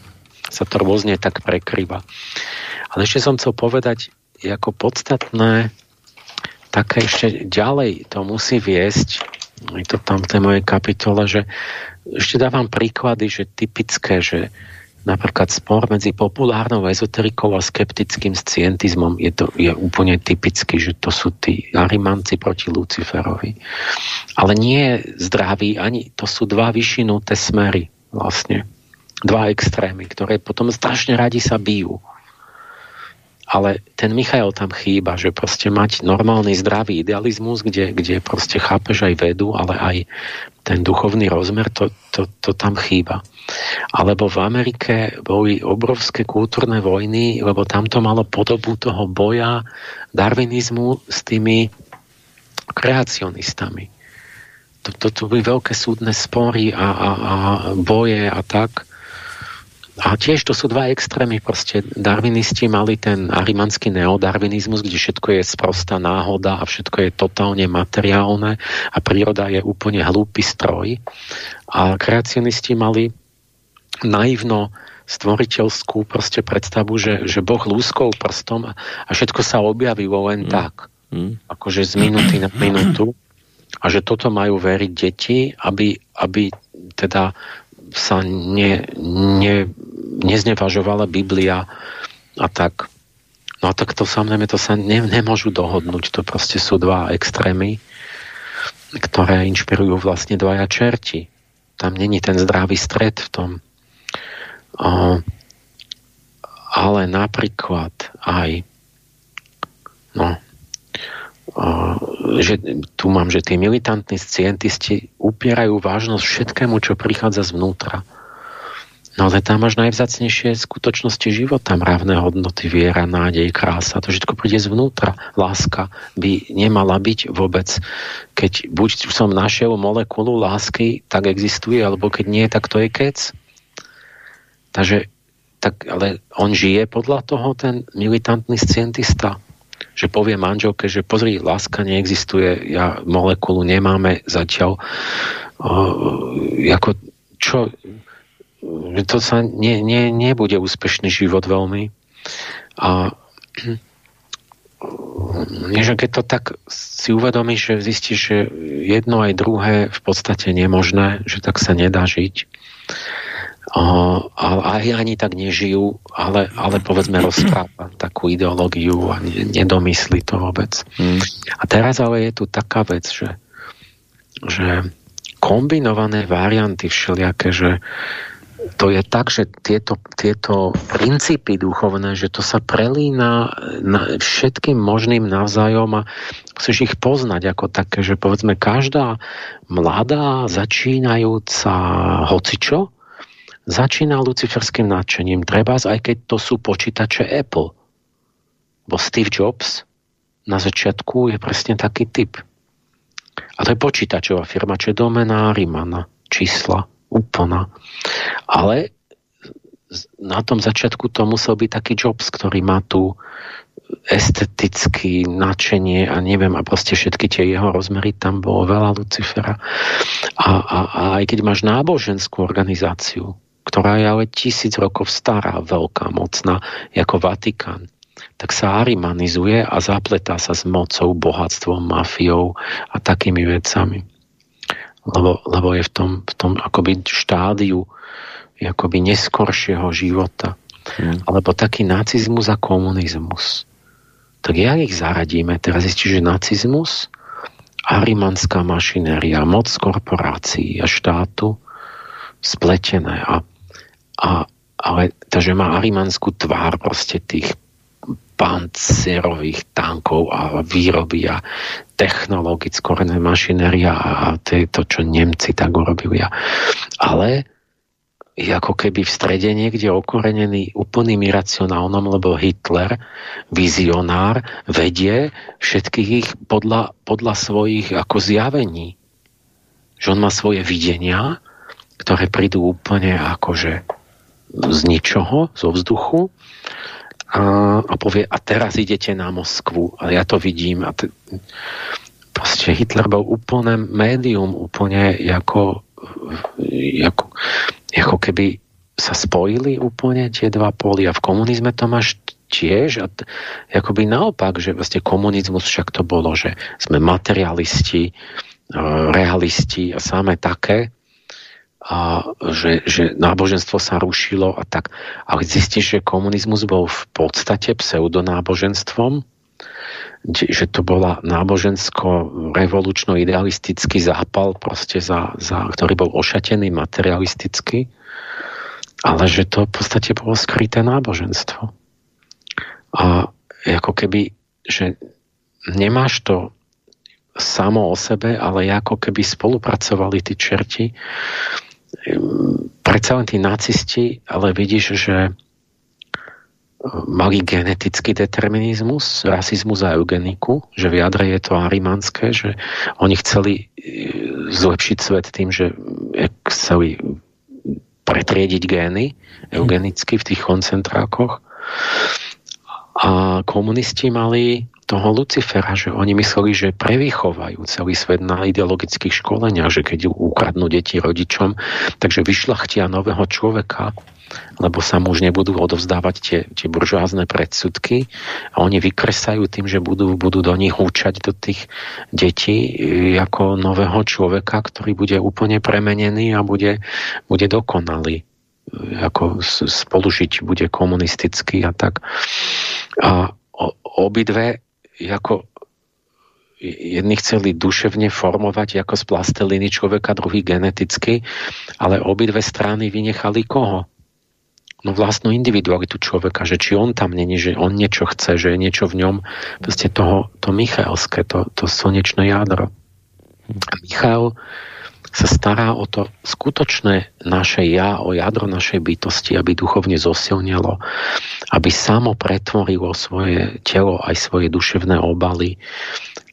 B: Sa to rôzne tak prekryva. Ale ešte som chcel povedať, ako podstatné, také ešte ďalej to musí viesť je to tam v tej mojej kapitole, že ešte dávam príklady, že typické, že napríklad spor medzi populárnou ezoterikou a skeptickým scientizmom je, to, je úplne typický, že to sú tí arimanci proti Luciferovi. Ale nie je zdravý, ani to sú dva vyšinuté smery vlastne. Dva extrémy, ktoré potom strašne radi sa bijú ale ten Michael tam chýba, že proste mať normálny zdravý idealizmus, kde, kde proste chápeš aj vedu, ale aj ten duchovný rozmer, to, to, to tam chýba. Alebo v Amerike boli obrovské kultúrne vojny, lebo tam to malo podobu toho boja darwinizmu s tými kreacionistami. To, to, to boli veľké súdne spory a, a, a boje a tak. A tiež to sú dva extrémy. Proste darwinisti mali ten arimanský neodarvinizmus, kde všetko je sprostá náhoda a všetko je totálne materiálne a príroda je úplne hlúpy stroj. A kreacionisti mali naivno stvoriteľskú proste predstavu, že, že Boh lúskou prstom a, a všetko sa objavilo len mm. tak. Mm. Akože z minúty na minútu. A že toto majú veriť deti, aby, aby teda sa ne, ne, neznevažovala Biblia a tak. No a tak to samozrejme, to sa ne, nemôžu dohodnúť. To proste sú dva extrémy, ktoré inšpirujú vlastne dvaja čerti. Tam není ten zdravý stred v tom. O, ale napríklad aj no, že tu mám, že tí militantní scientisti upierajú vážnosť všetkému, čo prichádza zvnútra. No ale tam máš najvzácnejšie skutočnosti života, mravné hodnoty, viera, nádej, krása. To všetko príde zvnútra. Láska by nemala byť vôbec. Keď buď som našiel molekulu lásky, tak existuje, alebo keď nie, tak to je kec. Takže, tak, ale on žije podľa toho, ten militantný scientista že povie manželke, že pozri, láska neexistuje, ja molekulu nemáme zatiaľ. Uh, ako, čo, to sa ne, ne, nebude úspešný život veľmi. A <clears throat> že keď to tak si uvedomíš, že zistíš, že jedno aj druhé v podstate nemožné, že tak sa nedá žiť, a aj ani tak nežijú, ale, ale povedzme rozpráva takú ideológiu a nedomyslí to vôbec. Hmm. A teraz ale je tu taká vec, že, že kombinované varianty všelijaké, že to je tak, že tieto, tieto princípy duchovné, že to sa prelína na všetkým možným navzájom a musíš ich poznať ako také, že povedzme každá mladá, začínajúca hocičo, začína luciferským nadšením, treba aj keď to sú počítače Apple. Bo Steve Jobs na začiatku je presne taký typ. A to je počítačová firma, čo je domená Rimana, čísla, úplná. Ale na tom začiatku to musel byť taký Jobs, ktorý má tu estetický nadšenie a neviem, a proste všetky tie jeho rozmery, tam bolo veľa Lucifera. A, a, a aj keď máš náboženskú organizáciu, ktorá je ale tisíc rokov stará, veľká, mocná, ako Vatikán, tak sa arimanizuje a zapletá sa s mocou, bohatstvom, mafiou a takými vecami. Lebo, lebo je v tom, v tom akoby štádiu akoby neskoršieho života. Hmm. Alebo taký nacizmus a komunizmus. Tak jak ich zaradíme? Teraz zistíš, že nacizmus, arimanská mašinéria, moc korporácií a štátu spletené a a, ale takže má arimanskú tvár proste tých pancerových tankov a výroby a technologickú mašinéria a to to, čo Nemci tak urobili. Ale je ako keby v strede niekde okorenený úplným iracionálnom, lebo Hitler, vizionár, vedie všetkých ich podľa, podľa svojich ako zjavení. Že on má svoje videnia, ktoré prídu úplne akože z ničoho, zo vzduchu a, a povie, a teraz idete na Moskvu. A ja to vidím. A t- proste Hitler bol úplne médium, úplne ako, ako, ako keby sa spojili úplne tie dva póly a v komunizme to máš tiež a t- akoby naopak, že vlastne komunizmus však to bolo, že sme materialisti, realisti a samé také, a že, že náboženstvo sa rušilo a tak. Ale zistíš, že komunizmus bol v podstate pseudonáboženstvom, že to bola nábožensko-revolučno-idealistický zápal, proste za, za, ktorý bol ošatený materialisticky, ale že to v podstate bolo skryté náboženstvo. A ako keby, že nemáš to samo o sebe, ale ako keby spolupracovali tí čerti. Predsa len tí nacisti, ale vidíš, že e, mali genetický determinizmus, rasizmus a eugeniku, že v jadre je to arimanské, že oni chceli e, zlepšiť svet tým, že chceli pretriediť gény eugenicky v tých koncentrákoch. A komunisti mali toho Lucifera, že oni mysleli, že prevychovajú celý svet na ideologických školeniach, že keď ukradnú deti rodičom, takže vyšlachtia nového človeka, lebo sa mu už nebudú odovzdávať tie, tie buržoázne predsudky a oni vykresajú tým, že budú, budú do nich húčať do tých detí e, ako nového človeka, ktorý bude úplne premenený a bude, bude dokonalý e, ako spolužiť bude komunistický a tak. A obidve ako jedni chceli duševne formovať ako z plasteliny človeka, druhý geneticky, ale obidve strany vynechali koho? No vlastnú individualitu človeka, že či on tam není, že on niečo chce, že je niečo v ňom, proste toho, to Michalské, to, to slnečné jadro. A Michal sa stará o to skutočné naše ja, o jadro našej bytosti, aby duchovne zosilnilo, aby samo pretvorilo svoje telo aj svoje duševné obaly.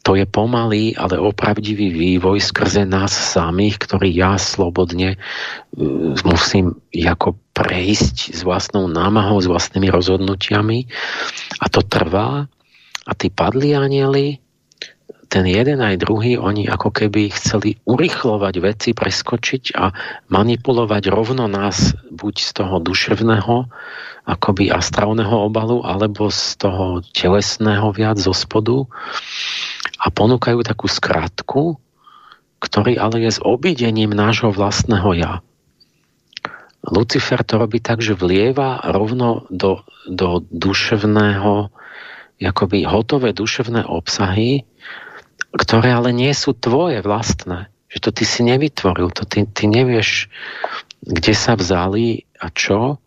B: To je pomalý, ale opravdivý vývoj skrze nás samých, ktorý ja slobodne uh, musím ako prejsť s vlastnou námahou, s vlastnými rozhodnutiami. A to trvá. A tí padli anieli, ten jeden aj druhý, oni ako keby chceli urychlovať veci, preskočiť a manipulovať rovno nás buď z toho duševného, akoby astrálneho obalu, alebo z toho telesného viac zo spodu a ponúkajú takú skratku, ktorý ale je s obidením nášho vlastného ja. Lucifer to robí tak, že vlieva rovno do, do duševného, akoby hotové duševné obsahy, ktoré ale nie sú tvoje vlastné. Že to ty si nevytvoril, to ty, ty nevieš, kde sa vzali a čo.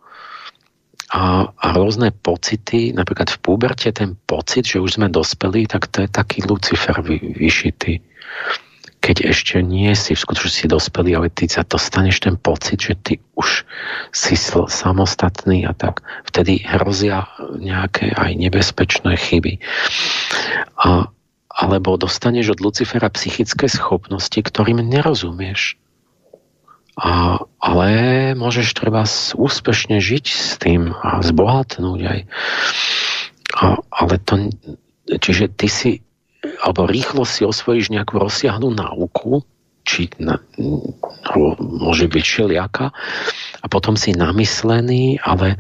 B: A, a rôzne pocity, napríklad v púberte ten pocit, že už sme dospeli, tak to je taký Lucifer vy, vyšitý. Keď ešte nie si v skutočnosti dospelý, ale ty sa dostaneš ten pocit, že ty už si samostatný a tak vtedy hrozia nejaké aj nebezpečné chyby. A, alebo dostaneš od Lucifera psychické schopnosti, ktorým nerozumieš. A, ale môžeš treba úspešne žiť s tým a zbohatnúť aj. A, ale to, čiže ty si, alebo rýchlo si osvojíš nejakú rozsiahnu náuku, či na, môže byť šeliaka, a potom si namyslený, ale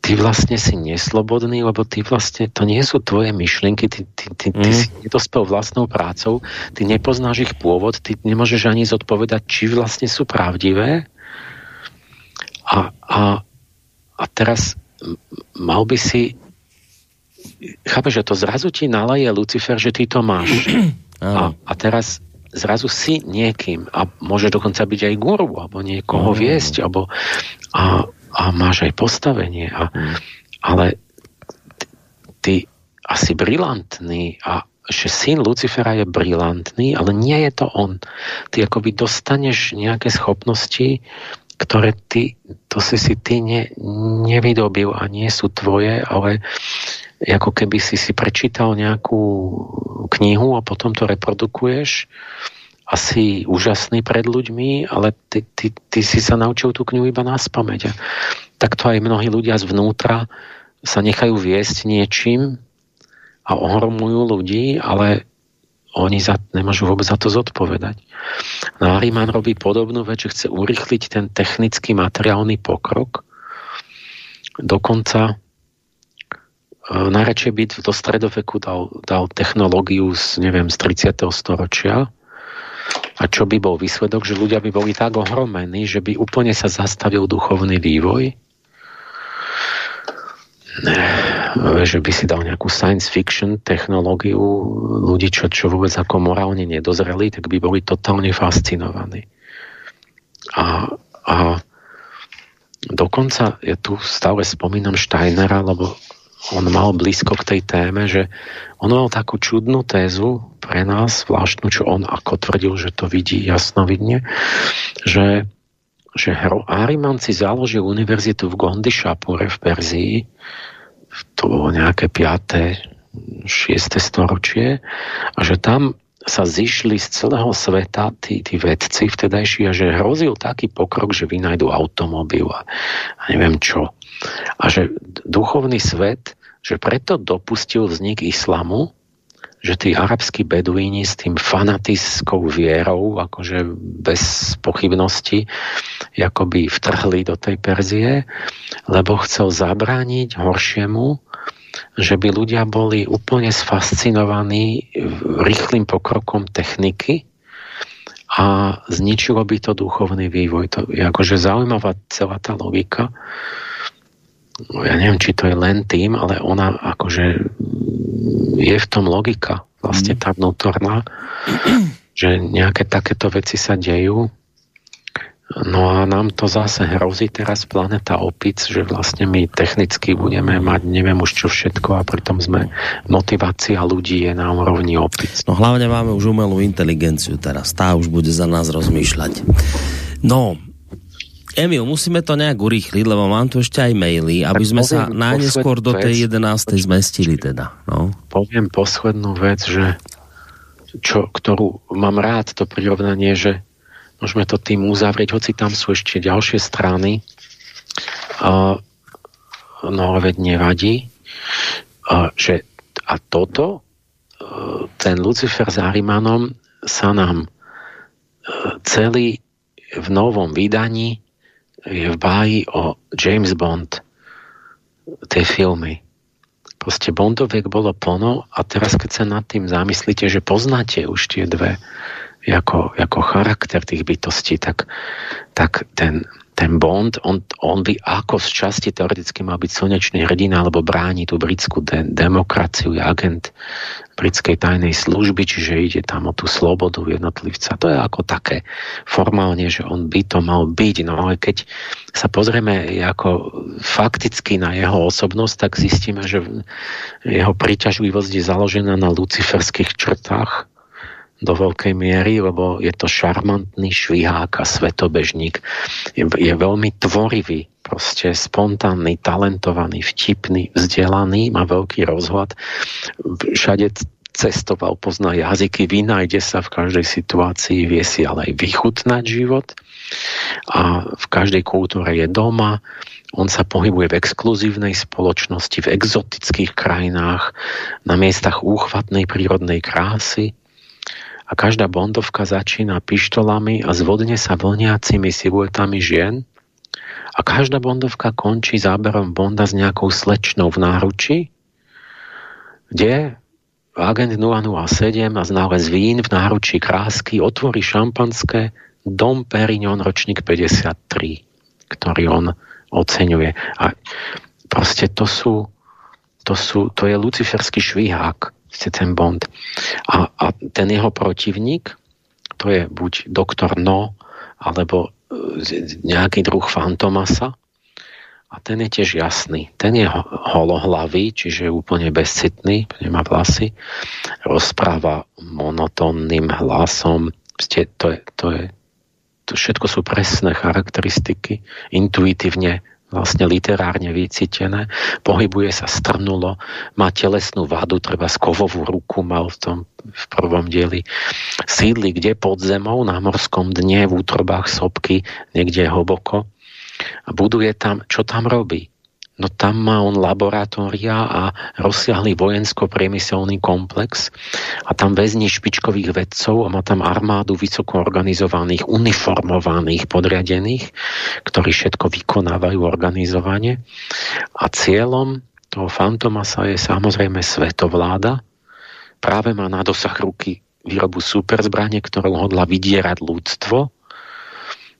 B: ty vlastne si neslobodný, lebo ty vlastne, to nie sú tvoje myšlienky, ty, ty, ty, ty mm. si nedospel vlastnou prácou, ty nepoznáš ich pôvod, ty nemôžeš ani zodpovedať, či vlastne sú pravdivé. A, a, a teraz mal by si chápeš, že to zrazu ti nalaje Lucifer, že ty to máš. <clears throat> A, a teraz zrazu si niekým a môže dokonca byť aj guru, alebo niekoho viesť, alebo a, a máš aj postavenie. A, mm. Ale ty asi brilantný a že syn Lucifera je brilantný, ale nie je to on. Ty akoby dostaneš nejaké schopnosti, ktoré ty, to si si ty ne, nevydobil a nie sú tvoje, ale ako keby si si prečítal nejakú knihu a potom to reprodukuješ asi úžasný pred ľuďmi, ale ty, ty, ty si sa naučil tú knihu iba na spameť. Takto aj mnohí ľudia zvnútra sa nechajú viesť niečím a ohromujú ľudí, ale oni za, nemôžu vôbec za to zodpovedať. No Ariman robí podobnú vec, že chce urychliť ten technický materiálny pokrok. Dokonca e, najradšej byť do stredoveku dal, dal technológiu z, neviem, z 30. storočia, A čo by bol výsledok, že ľudia by boli tak ohromení, že by úplne sa zastavil duchovný vývoj? že by si dal nejakú science fiction technológiu ľudí, čo, čo vôbec ako morálne nedozreli, tak by boli totálne fascinovaní. A, a dokonca ja tu stále spomínam Steinera, lebo on mal blízko k tej téme, že on mal takú čudnú tézu pre nás, zvláštnu, čo on ako tvrdil, že to vidí jasnovidne, že, že Ariman si založil univerzitu v Gondishapure v Perzii, to bolo nejaké 5. 6. storočie a že tam sa zišli z celého sveta tí, tí vedci vtedajší a že hrozil taký pokrok, že vynajdu automobil a, a neviem čo. A že duchovný svet, že preto dopustil vznik islamu, že tí arabskí beduíni s tým fanatickou vierou, akože bez pochybnosti, akoby vtrhli do tej Perzie, lebo chcel zabrániť horšiemu, že by ľudia boli úplne sfascinovaní rýchlým pokrokom techniky a zničilo by to duchovný vývoj. To je akože zaujímavá celá tá logika. Ja neviem, či to je len tým, ale ona akože je v tom logika, vlastne tá vnútorná, že nejaké takéto veci sa dejú No a nám to zase hrozí teraz planeta opic, že vlastne my technicky budeme mať neviem už čo všetko a pritom sme motivácia ľudí je na úrovni opic.
A: No hlavne máme už umelú inteligenciu teraz, tá už bude za nás rozmýšľať. No, Emil, musíme to nejak urýchliť, lebo mám tu ešte aj maily, aby tak sme sa najneskôr do tej 11. Vec, zmestili teda. No.
B: Poviem poslednú vec, že čo, ktorú mám rád, to prirovnanie, že Môžeme to tým uzavrieť, hoci tam sú ešte ďalšie strany. Uh, no ale veď nevadí. Uh, že, a toto, uh, ten Lucifer s Arimanom sa nám uh, celý v novom vydaní je v báji o James Bond tie filmy. Proste Bondoviek bolo plno a teraz keď sa nad tým zamyslíte, že poznáte už tie dve ako, ako charakter tých bytostí, tak, tak ten, ten Bond, on, on by ako z časti teoreticky mal byť slnečný hrdina, alebo bráni tú britskú de- demokraciu, je agent britskej tajnej služby, čiže ide tam o tú slobodu jednotlivca. To je ako také formálne, že on by to mal byť, no ale keď sa pozrieme ako fakticky na jeho osobnosť, tak zistíme, že jeho príťažlivosť je založená na luciferských črtách, do veľkej miery, lebo je to šarmantný švihák a svetobežník. Je, je veľmi tvorivý, proste spontánny, talentovaný, vtipný, vzdelaný, má veľký rozhľad. Všade cestoval, pozná jazyky, vynájde sa v každej situácii, vie si ale aj vychutnať život a v každej kultúre je doma, on sa pohybuje v exkluzívnej spoločnosti, v exotických krajinách, na miestach úchvatnej prírodnej krásy, a každá bondovka začína pištolami a zvodne sa vlniacimi siluetami žien a každá bondovka končí záberom Bonda s nejakou slečnou v náruči, kde agent 007 a znález vín v náručí krásky otvorí šampanské Dom Perignon ročník 53, ktorý on oceňuje. A proste to sú, to sú, to je luciferský švihák ste ten Bond. A, a ten jeho protivník, to je buď doktor No, alebo e, nejaký druh Fantomasa, a ten je tiež jasný. Ten je holohlavý, čiže úplne bezcitný, nemá vlasy. Rozpráva monotónnym hlasom. To je, to je, to všetko sú presné charakteristiky. Intuitívne vlastne literárne vycítené, pohybuje sa strnulo, má telesnú vadu, treba kovovú ruku mal v tom v prvom dieli. Sídli kde pod zemou, na morskom dne, v útrobách sopky, niekde hlboko. A buduje tam, čo tam robí? No tam má on laboratória a rozsiahly vojensko-priemyselný komplex a tam väzní špičkových vedcov a má tam armádu vysoko organizovaných, uniformovaných, podriadených, ktorí všetko vykonávajú organizovane. A cieľom toho Fantomasa je samozrejme svetovláda. Práve má na dosah ruky výrobu superzbranie, ktorou hodla vydierať ľudstvo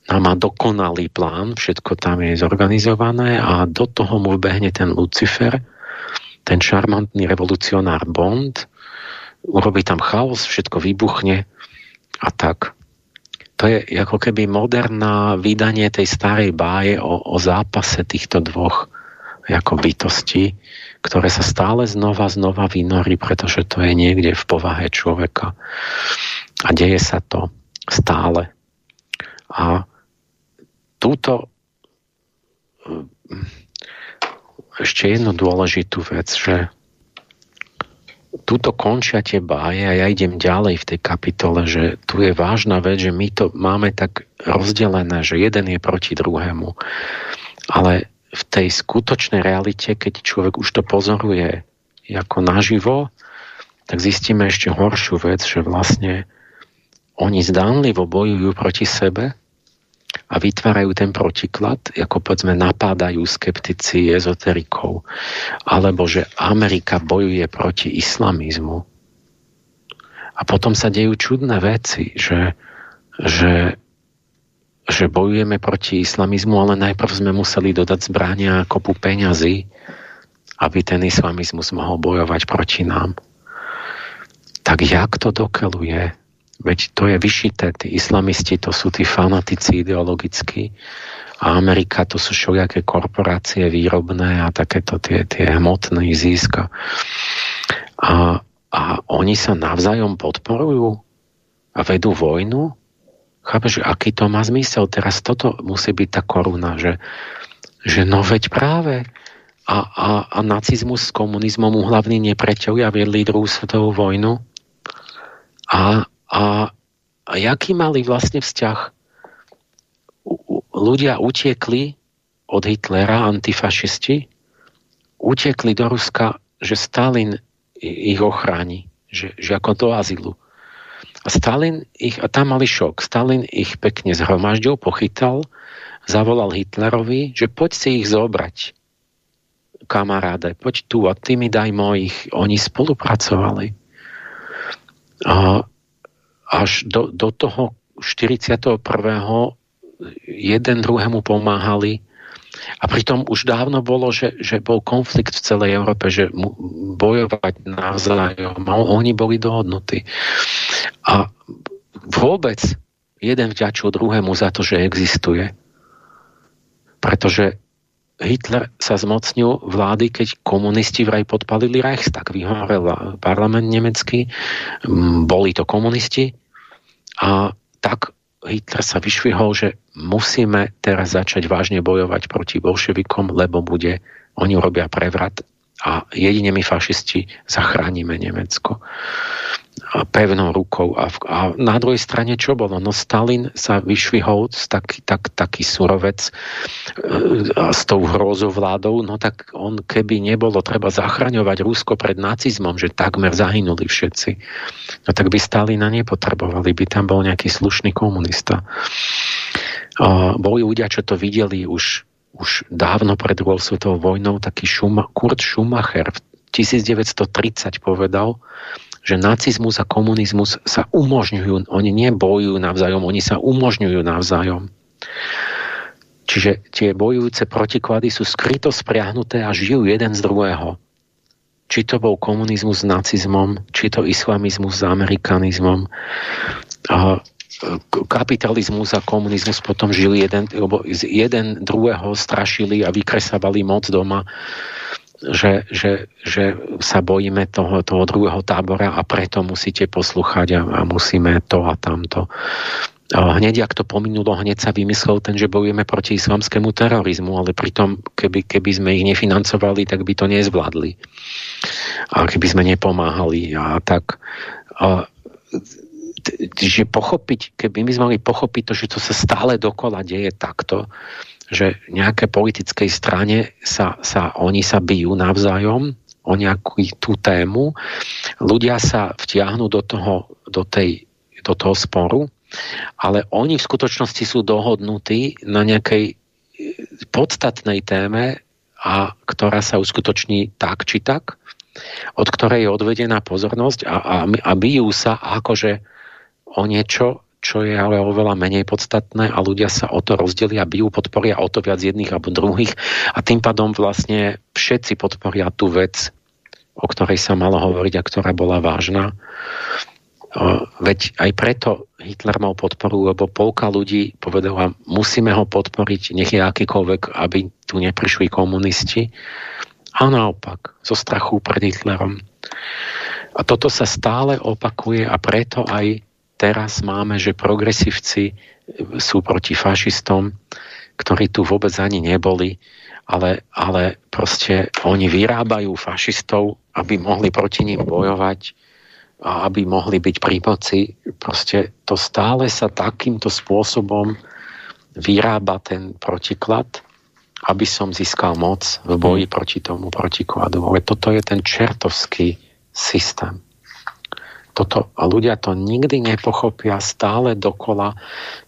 B: a má dokonalý plán, všetko tam je zorganizované a do toho mu vbehne ten Lucifer, ten šarmantný revolucionár Bond, urobí tam chaos, všetko vybuchne a tak. To je ako keby moderná vydanie tej starej báje o, o zápase týchto dvoch ako bytostí, ktoré sa stále znova, znova vynorí, pretože to je niekde v povahe človeka. A deje sa to stále. A túto hm, ešte jednu dôležitú vec, že túto končia tie báje a ja idem ďalej v tej kapitole, že tu je vážna vec, že my to máme tak rozdelené, že jeden je proti druhému. Ale v tej skutočnej realite, keď človek už to pozoruje ako naživo, tak zistíme ešte horšiu vec, že vlastne oni zdánlivo bojujú proti sebe, a vytvárajú ten protiklad, ako povedzme napádajú skeptici ezoterikov, alebo že Amerika bojuje proti islamizmu. A potom sa dejú čudné veci, že, že, že bojujeme proti islamizmu, ale najprv sme museli dodať zbrania a kopu peňazí, aby ten islamizmus mohol bojovať proti nám. Tak jak to dokeluje? Veď to je vyšité, tí islamisti to sú tí fanatici ideologickí a Amerika to sú všelijaké korporácie výrobné a takéto tie, tie hmotné získa. A, a oni sa navzájom podporujú a vedú vojnu. Chápeš, aký to má zmysel? Teraz toto musí byť tá koruna, že, že no veď práve a, a, a nacizmus s komunizmom hlavní nepreťovia viedli druhú svetovú vojnu a, a, a jaký mali vlastne vzťah? Ľudia utiekli od Hitlera, antifašisti, utiekli do Ruska, že Stalin ich ochráni, že, že ako do azylu. A Stalin ich, a tam mali šok. Stalin ich pekne zhromaždil, pochytal, zavolal Hitlerovi, že poď si ich zobrať, kamaráde, poď tu a ty mi daj mojich. Oni spolupracovali. A až do, do toho 41. jeden druhému pomáhali a pritom už dávno bolo, že, že bol konflikt v celej Európe, že bojovať navzájom. Oni boli dohodnutí. A vôbec jeden vďačil druhému za to, že existuje. Pretože Hitler sa zmocnil vlády, keď komunisti vraj podpalili Reichstag, vyhorel parlament nemecký, boli to komunisti. A tak Hitler sa vyšvihol, že musíme teraz začať vážne bojovať proti bolševikom, lebo bude, oni robia prevrat a jedine my fašisti zachránime Nemecko pevnou rukou. A, v, a na druhej strane čo bolo? No Stalin sa vyšvihol taký, tak, taký surovec e, s tou hrozou vládou, no tak on keby nebolo treba zachraňovať Rusko pred nacizmom, že takmer zahynuli všetci, no tak by Stalina nepotrebovali, by tam bol nejaký slušný komunista. A boli ľudia, čo to videli už už dávno pred druhou svetovou vojnou taký Schuma, Kurt Schumacher v 1930 povedal, že nacizmus a komunizmus sa umožňujú, oni nebojujú navzájom, oni sa umožňujú navzájom. Čiže tie bojujúce protiklady sú skryto spriahnuté a žijú jeden z druhého. Či to bol komunizmus s nacizmom, či to islamizmus s amerikanizmom. A kapitalizmus a komunizmus potom žili jeden, lebo jeden druhého strašili a vykresávali moc doma že, že, že sa bojíme toho, toho druhého tábora a preto musíte poslúchať a, a musíme to a tamto. Hneď, ak to pominulo, hneď sa vymyslel ten, že bojujeme proti islamskému terorizmu, ale pritom, keby, keby sme ich nefinancovali, tak by to nezvládli. A keby sme nepomáhali a tak. A, že pochopiť, keby my sme mali pochopiť to, že to sa stále dokola deje takto, že nejaké politickej strane sa, sa, oni sa bijú navzájom o nejakú tú tému, ľudia sa vtiahnu do toho, do, tej, do toho sporu, ale oni v skutočnosti sú dohodnutí na nejakej podstatnej téme, a ktorá sa uskutoční tak či tak. od ktorej je odvedená pozornosť a, a, a bijú sa akože o niečo, čo je ale oveľa menej podstatné a ľudia sa o to rozdelia, bijú, podporia o to viac jedných alebo druhých a tým pádom vlastne všetci podporia tú vec, o ktorej sa malo hovoriť a ktorá bola vážna. Veď aj preto Hitler mal podporu, lebo polka ľudí povedala, musíme ho podporiť, nech je akýkoľvek, aby tu neprišli komunisti. A naopak, zo strachu pred Hitlerom. A toto sa stále opakuje a preto aj teraz máme, že progresívci sú proti fašistom, ktorí tu vôbec ani neboli, ale, ale proste oni vyrábajú fašistov, aby mohli proti ním bojovať a aby mohli byť pri moci. Proste to stále sa takýmto spôsobom vyrába ten protiklad, aby som získal moc v boji hmm. proti tomu protikladu. Ale toto je ten čertovský systém toto, a ľudia to nikdy nepochopia stále dokola,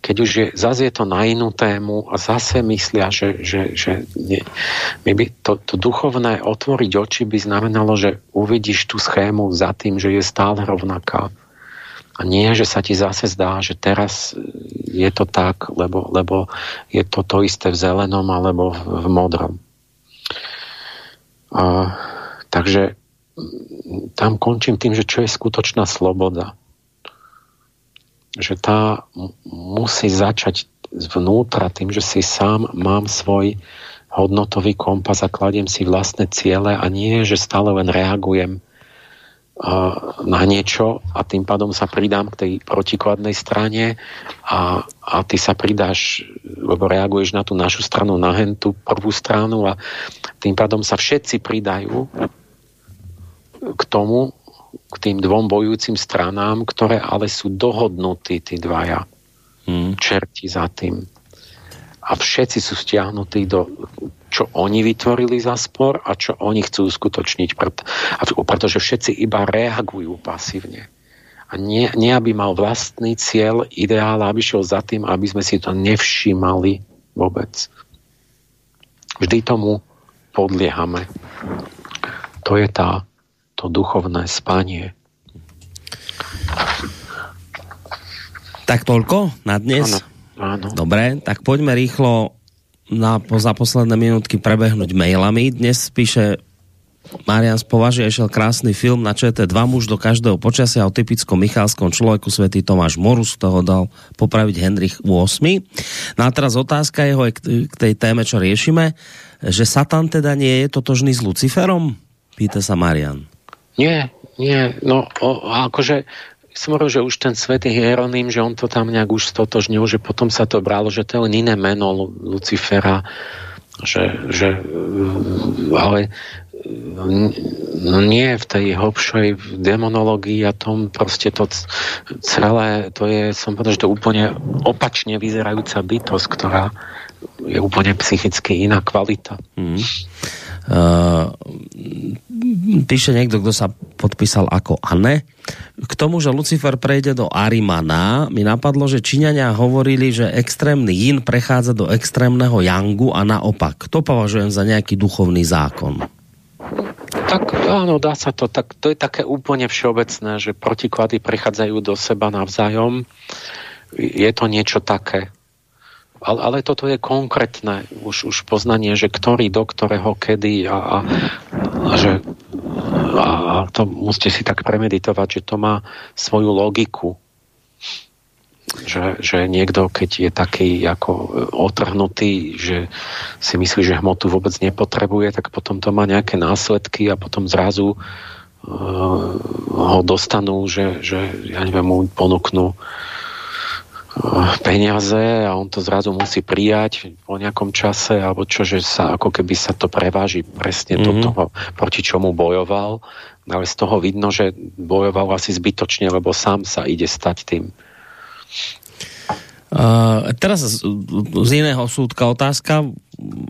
B: keď už je, zase je to na inú tému a zase myslia, že, že, že nie, my by to, to duchovné otvoriť oči by znamenalo, že uvidíš tú schému za tým, že je stále rovnaká. A nie, že sa ti zase zdá, že teraz je to tak, lebo, lebo je to to isté v zelenom alebo v, v modrom. A, takže tam končím tým, že čo je skutočná sloboda. Že tá musí začať zvnútra tým, že si sám mám svoj hodnotový kompas a kladiem si vlastné ciele a nie, že stále len reagujem na niečo a tým pádom sa pridám k tej protikladnej strane a, a ty sa pridáš, lebo reaguješ na tú našu stranu, na hen tú prvú stranu a tým pádom sa všetci pridajú k tomu, k tým dvom bojujúcim stranám, ktoré ale sú dohodnutí, tí dvaja hmm. čerti za tým. A všetci sú stiahnutí do, čo oni vytvorili za spor a čo oni chcú uskutočniť. Pretože všetci iba reagujú pasívne. A nie, nie aby mal vlastný cieľ, ideál, aby šiel za tým, aby sme si to nevšímali vôbec. Vždy tomu podliehame. To je tá to duchovné spanie.
A: Tak toľko na dnes?
B: Áno, áno.
A: Dobre, tak poďme rýchlo na, za posledné minútky prebehnúť mailami. Dnes píše Marian z Považia išiel krásny film na ČT2 muž do každého počasia o typickom michalskom človeku svätý Tomáš Morus, toho dal popraviť Henrich VIII. No a teraz otázka jeho je k tej téme, čo riešime, že Satan teda nie je totožný s Luciferom? Pýta sa Marian.
B: Nie, nie, no o, akože som hovoril, že už ten svätý Hieronym, že on to tam nejak už stotožnil, že potom sa to bralo, že to je len iné meno Lucifera, že, že ale no nie v tej hlbšej demonológii a tom proste to celé, to je, som povedal, že to úplne opačne vyzerajúca bytosť, ktorá je úplne psychicky iná kvalita. Mm.
A: Uh, píše niekto, kto sa podpísal ako Anne. K tomu, že Lucifer prejde do Arimana, mi napadlo, že Číňania hovorili, že extrémny yin prechádza do extrémneho yangu a naopak. To považujem za nejaký duchovný zákon.
B: Tak áno, dá sa to. Tak, to je také úplne všeobecné, že protiklady prechádzajú do seba navzájom. Je to niečo také ale, ale toto je konkrétne už, už poznanie, že ktorý do ktorého kedy a, a, a že a to musíte si tak premeditovať, že to má svoju logiku. Že, že niekto, keď je taký ako otrhnutý, že si myslí, že hmotu vôbec nepotrebuje, tak potom to má nejaké následky a potom zrazu uh, ho dostanú, že, že ja neviem, mu ponúknú peniaze a on to zrazu musí prijať po nejakom čase, alebo čo, že sa ako keby sa to preváži presne mm-hmm. do mhm. toho, proti čomu bojoval. Ale z toho vidno, že bojoval asi zbytočne, lebo sám sa ide stať tým.
A: Uh, teraz z, z iného súdka otázka,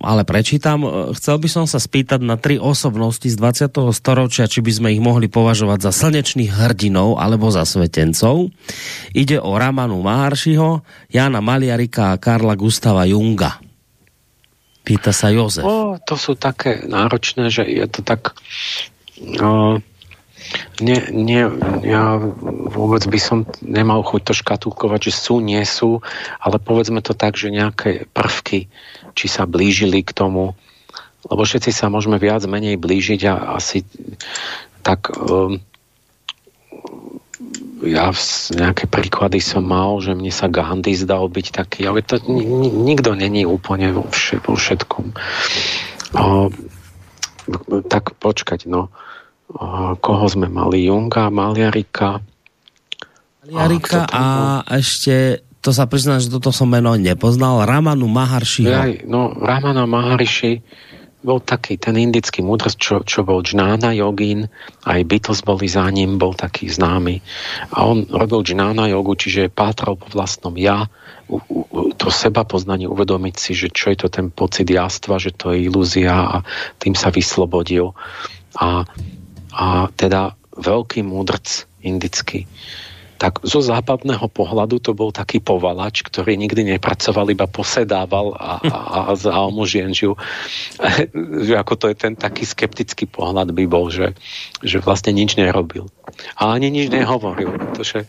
A: ale prečítam. Chcel by som sa spýtať na tri osobnosti z 20. storočia, či by sme ich mohli považovať za slnečných hrdinov alebo za svetencov. Ide o Ramanu Maharšiho, Jana Maliarika a Karla Gustava Junga. Pýta sa Jozef.
B: O, to sú také náročné, že je to tak Uh, nie, nie, ja vôbec by som nemal chuť to škatulkovať, že sú, nie sú, ale povedzme to tak, že nejaké prvky, či sa blížili k tomu, lebo všetci sa môžeme viac menej blížiť a asi tak um, ja nejaké príklady som mal, že mne sa Gandhi zdal byť taký, ale to nikto není úplne vo, všetkom. O, tak počkať, no koho sme mali? Junga, Maliarika.
A: Maliarika a, a ešte to sa priznám, že toto som meno nepoznal, Ramanu Maharshi.
B: no, Ramana Maharshi bol taký ten indický múdrc, čo, čo bol Jnana Yogin, aj Beatles boli za ním, bol taký známy. A on robil Jnana jogu, čiže pátral po vlastnom ja, u, u, to seba poznanie, uvedomiť si, že čo je to ten pocit jastva, že to je ilúzia a tým sa vyslobodil. A a teda veľký múdrc indický. Tak zo západného pohľadu to bol taký povalač, ktorý nikdy nepracoval, iba posedával a, a, a za žil. <laughs> ako to je ten taký skeptický pohľad by bol, že, že vlastne nič nerobil. A ani nič nehovoril, pretože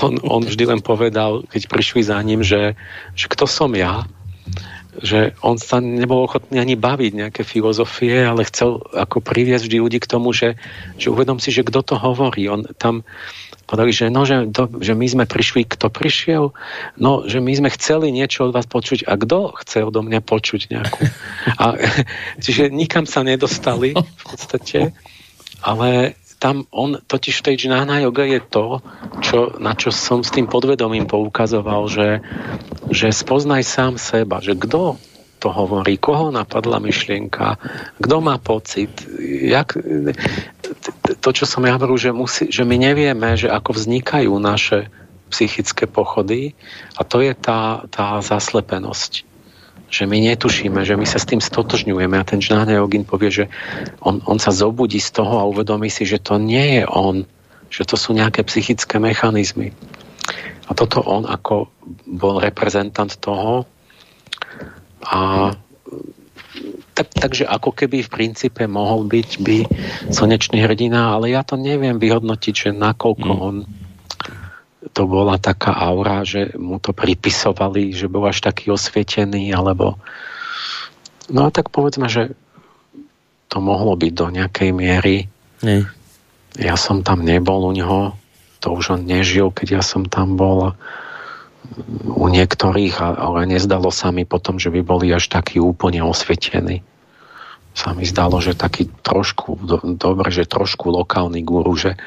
B: on, on vždy len povedal, keď prišli za ním, že, že kto som ja, že on sa nebol ochotný ani baviť nejaké filozofie, ale chcel ako priviesť vždy ľudí k tomu, že, že uvedom si, že kto to hovorí. On tam povedali, že, no, že, to, že my sme prišli, kto prišiel, no, že my sme chceli niečo od vás počuť a kto chce odo mňa počuť nejakú. A, <laughs> čiže nikam sa nedostali v podstate, ale tam on totiž tej džnána yoga je to, čo, na čo som s tým podvedomím poukazoval, že, že spoznaj sám seba, že kto to hovorí, koho napadla myšlienka, kto má pocit, jak, to, čo som ja hovoril, že, musí, že my nevieme, že ako vznikajú naše psychické pochody a to je tá, tá zaslepenosť že my netušíme, že my sa s tým stotožňujeme a ten Jnana Yogin povie, že on, on sa zobudí z toho a uvedomí si, že to nie je on, že to sú nejaké psychické mechanizmy. A toto on ako bol reprezentant toho a tak, takže ako keby v princípe mohol byť by slnečný hrdina, ale ja to neviem vyhodnotiť, že nakoľko mm. on to bola taká aura, že mu to pripisovali, že bol až taký osvietený, alebo no a tak povedzme, že to mohlo byť do nejakej miery. Nie. Ja som tam nebol u neho, to už on nežil, keď ja som tam bol u niektorých, ale nezdalo sa mi potom, že by boli až takí úplne osvietení sa mi zdalo, že taký trošku, do, dobre, že trošku lokálny guru, že,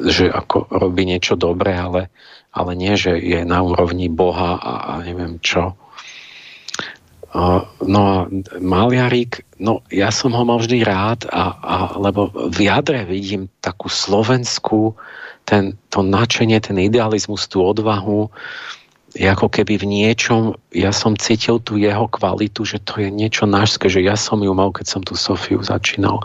B: že ako robí niečo dobré, ale, ale nie, že je na úrovni Boha a, a neviem čo. Uh, no a Maliarik, no ja som ho mal vždy rád, a, a, lebo v jadre vidím takú slovenskú, ten, to načenie, ten idealizmus, tú odvahu, ako keby v niečom, ja som cítil tú jeho kvalitu, že to je niečo nášské, že ja som ju mal, keď som tú Sofiu začínal.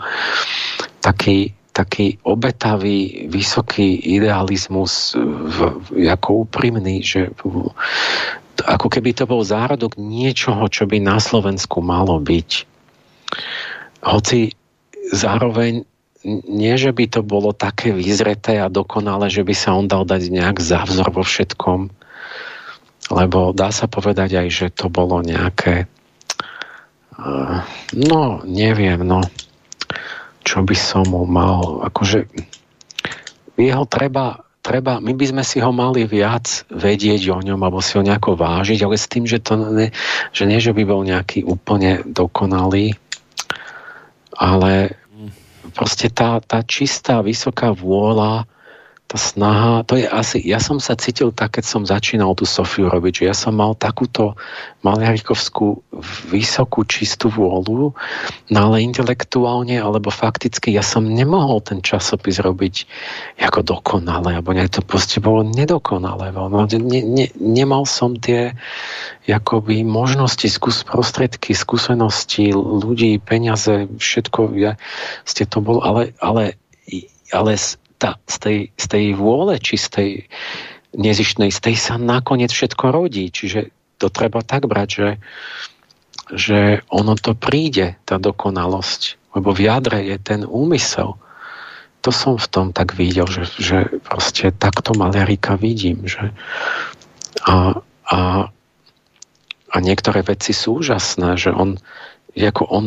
B: Taký, taký obetavý, vysoký idealizmus, v, ako úprimný, že ako keby to bol zárodok niečoho, čo by na Slovensku malo byť. Hoci zároveň nie, že by to bolo také vyzreté a dokonale, že by sa on dal dať nejak za vzor vo všetkom, lebo dá sa povedať aj, že to bolo nejaké uh, no, neviem, no čo by som mu mal akože jeho treba treba, my by sme si ho mali viac vedieť o ňom, alebo si ho nejako vážiť, ale s tým, že to ne, že nie, že by bol nejaký úplne dokonalý, ale proste tá, tá čistá, vysoká vôľa tá snaha, to je asi, ja som sa cítil tak, keď som začínal tú Sofiu robiť, že ja som mal takúto maliarikovskú vysokú čistú vôľu, no ale intelektuálne alebo fakticky ja som nemohol ten časopis robiť ako dokonale, alebo nie, to proste bolo nedokonalé. No, ne, ne, nemal som tie jakoby možnosti, skús prostriedky, skúsenosti, ľudí, peniaze, všetko, ja, ste to bol, ale, ale ale tá, z, tej, z tej vôle čistej, nezištnej, z tej sa nakoniec všetko rodí. Čiže to treba tak brať, že, že ono to príde, tá dokonalosť. Lebo v jadre je ten úmysel. to som v tom tak videl, že, že proste takto maliarika vidím, že a, a, a niektoré veci sú úžasné, že on, ako on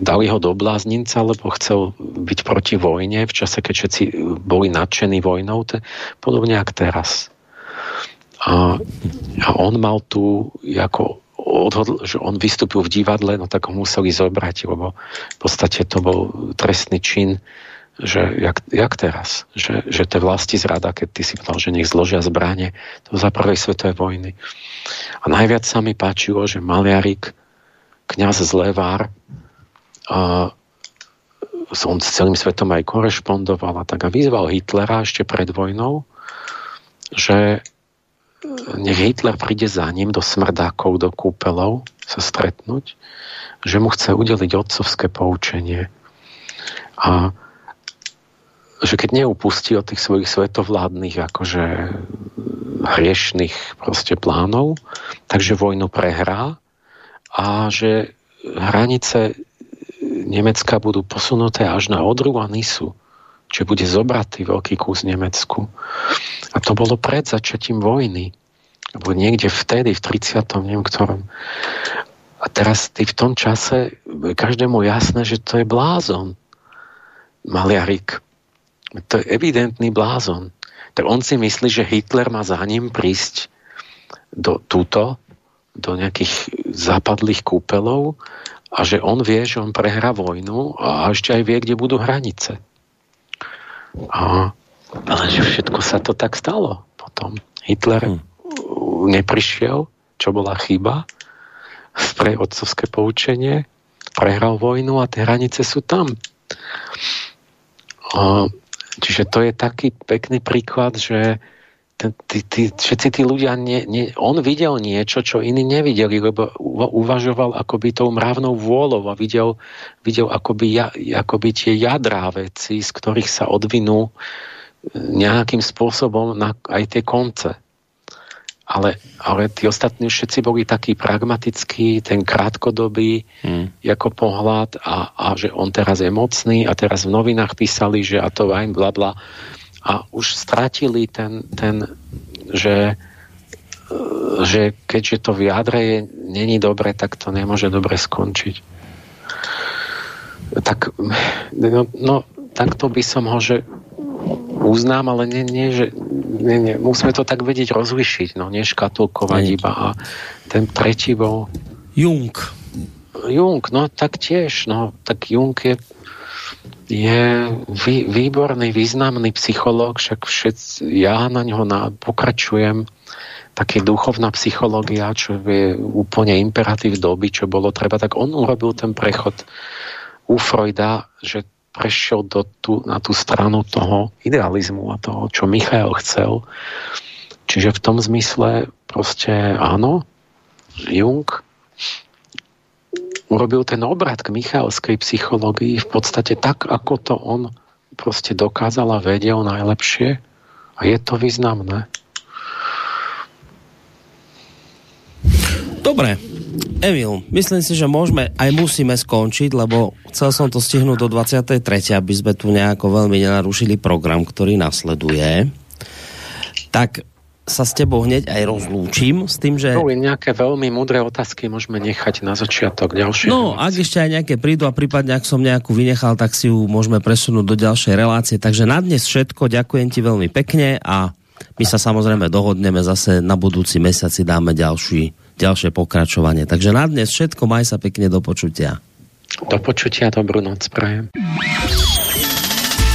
B: dali ho do bláznica, lebo chcel byť proti vojne v čase, keď všetci boli nadšení vojnou, to podobne ako teraz. A, a on mal tu ako odhodl, že on vystúpil v divadle, no tak ho museli zobrať, lebo v podstate to bol trestný čin, že jak, jak teraz, že, že to je vlasti zrada, keď ty si povedal, že nech zložia zbranie, to za prvej svetovej vojny. A najviac sa mi páčilo, že Maliarik, kniaz z Levár, a on s celým svetom aj korešpondoval a tak a vyzval Hitlera ešte pred vojnou, že nech Hitler príde za ním do smrdákov, do kúpelov sa stretnúť, že mu chce udeliť otcovské poučenie. A že keď neupustí od tých svojich svetovládnych akože hriešných proste plánov, takže vojnu prehrá a že hranice Nemecka budú posunuté až na Odru a Nisu, čiže bude zobratý veľký kus Nemecku. A to bolo pred začatím vojny. Lebo niekde vtedy, v 30. neviem ktorom. A teraz ty v tom čase každému jasné, že to je blázon. Maliarik to je evidentný blázon. Tak on si myslí, že Hitler má za ním prísť do túto, do nejakých západlých kúpelov a že on vie, že on prehrá vojnu a ešte aj vie, kde budú hranice. A, ale že všetko sa to tak stalo potom. Hitler hmm. neprišiel, čo bola chyba, pre otcovské poučenie, prehral vojnu a tie hranice sú tam. A Čiže to je taký pekný príklad, že tí, tí, všetci tí ľudia, nie, nie, on videl niečo, čo iní nevideli, lebo uvažoval akoby tou mravnou vôľou a videl, videl akoby, ja, akoby tie jadrá veci, z ktorých sa odvinú e, nejakým spôsobom na aj tie konce ale, ale tí ostatní všetci boli takí pragmatickí, ten krátkodobý hmm. ako pohľad a, a že on teraz je mocný a teraz v novinách písali, že a to aj bla bla a už stratili ten, ten že, že keďže to v jadre je, není dobre, tak to nemôže dobre skončiť. Tak no, no takto by som ho, že uznám, ale nie, nie že nie, nie, musíme to tak vedieť rozlišiť, no, neškatulkovať iba. A ten tretí bol...
A: Jung.
B: Jung, no tak tiež, no, tak Jung je, je vý, výborný, významný psychológ, však všetci, ja na ňo na, pokračujem, taký duchovná psychológia, čo je úplne imperatív doby, čo bolo treba, tak on urobil ten prechod u Freuda, že prešiel do tú, na tú stranu toho idealizmu a toho, čo Michael chcel. Čiže v tom zmysle proste áno, Jung urobil ten obrad k Michalskej psychológii v podstate tak, ako to on proste dokázal a vedel najlepšie a je to významné.
A: Dobre, Emil, myslím si, že môžeme aj musíme skončiť, lebo chcel som to stihnúť do 23. aby sme tu nejako veľmi nenarušili program, ktorý nasleduje. Tak sa s tebou hneď aj rozlúčim s tým, že...
B: No, nejaké veľmi múdre otázky môžeme nechať na začiatok ďalšie.
A: No, ak ešte aj nejaké prídu a prípadne ak som nejakú vynechal, tak si ju môžeme presunúť do ďalšej relácie. Takže na dnes všetko, ďakujem ti veľmi pekne a my sa samozrejme dohodneme zase na budúci mesiac si dáme ďalší ďalšie pokračovanie. Takže na dnes všetko, maj sa pekne do počutia.
B: Do počutia, dobrú noc prajem.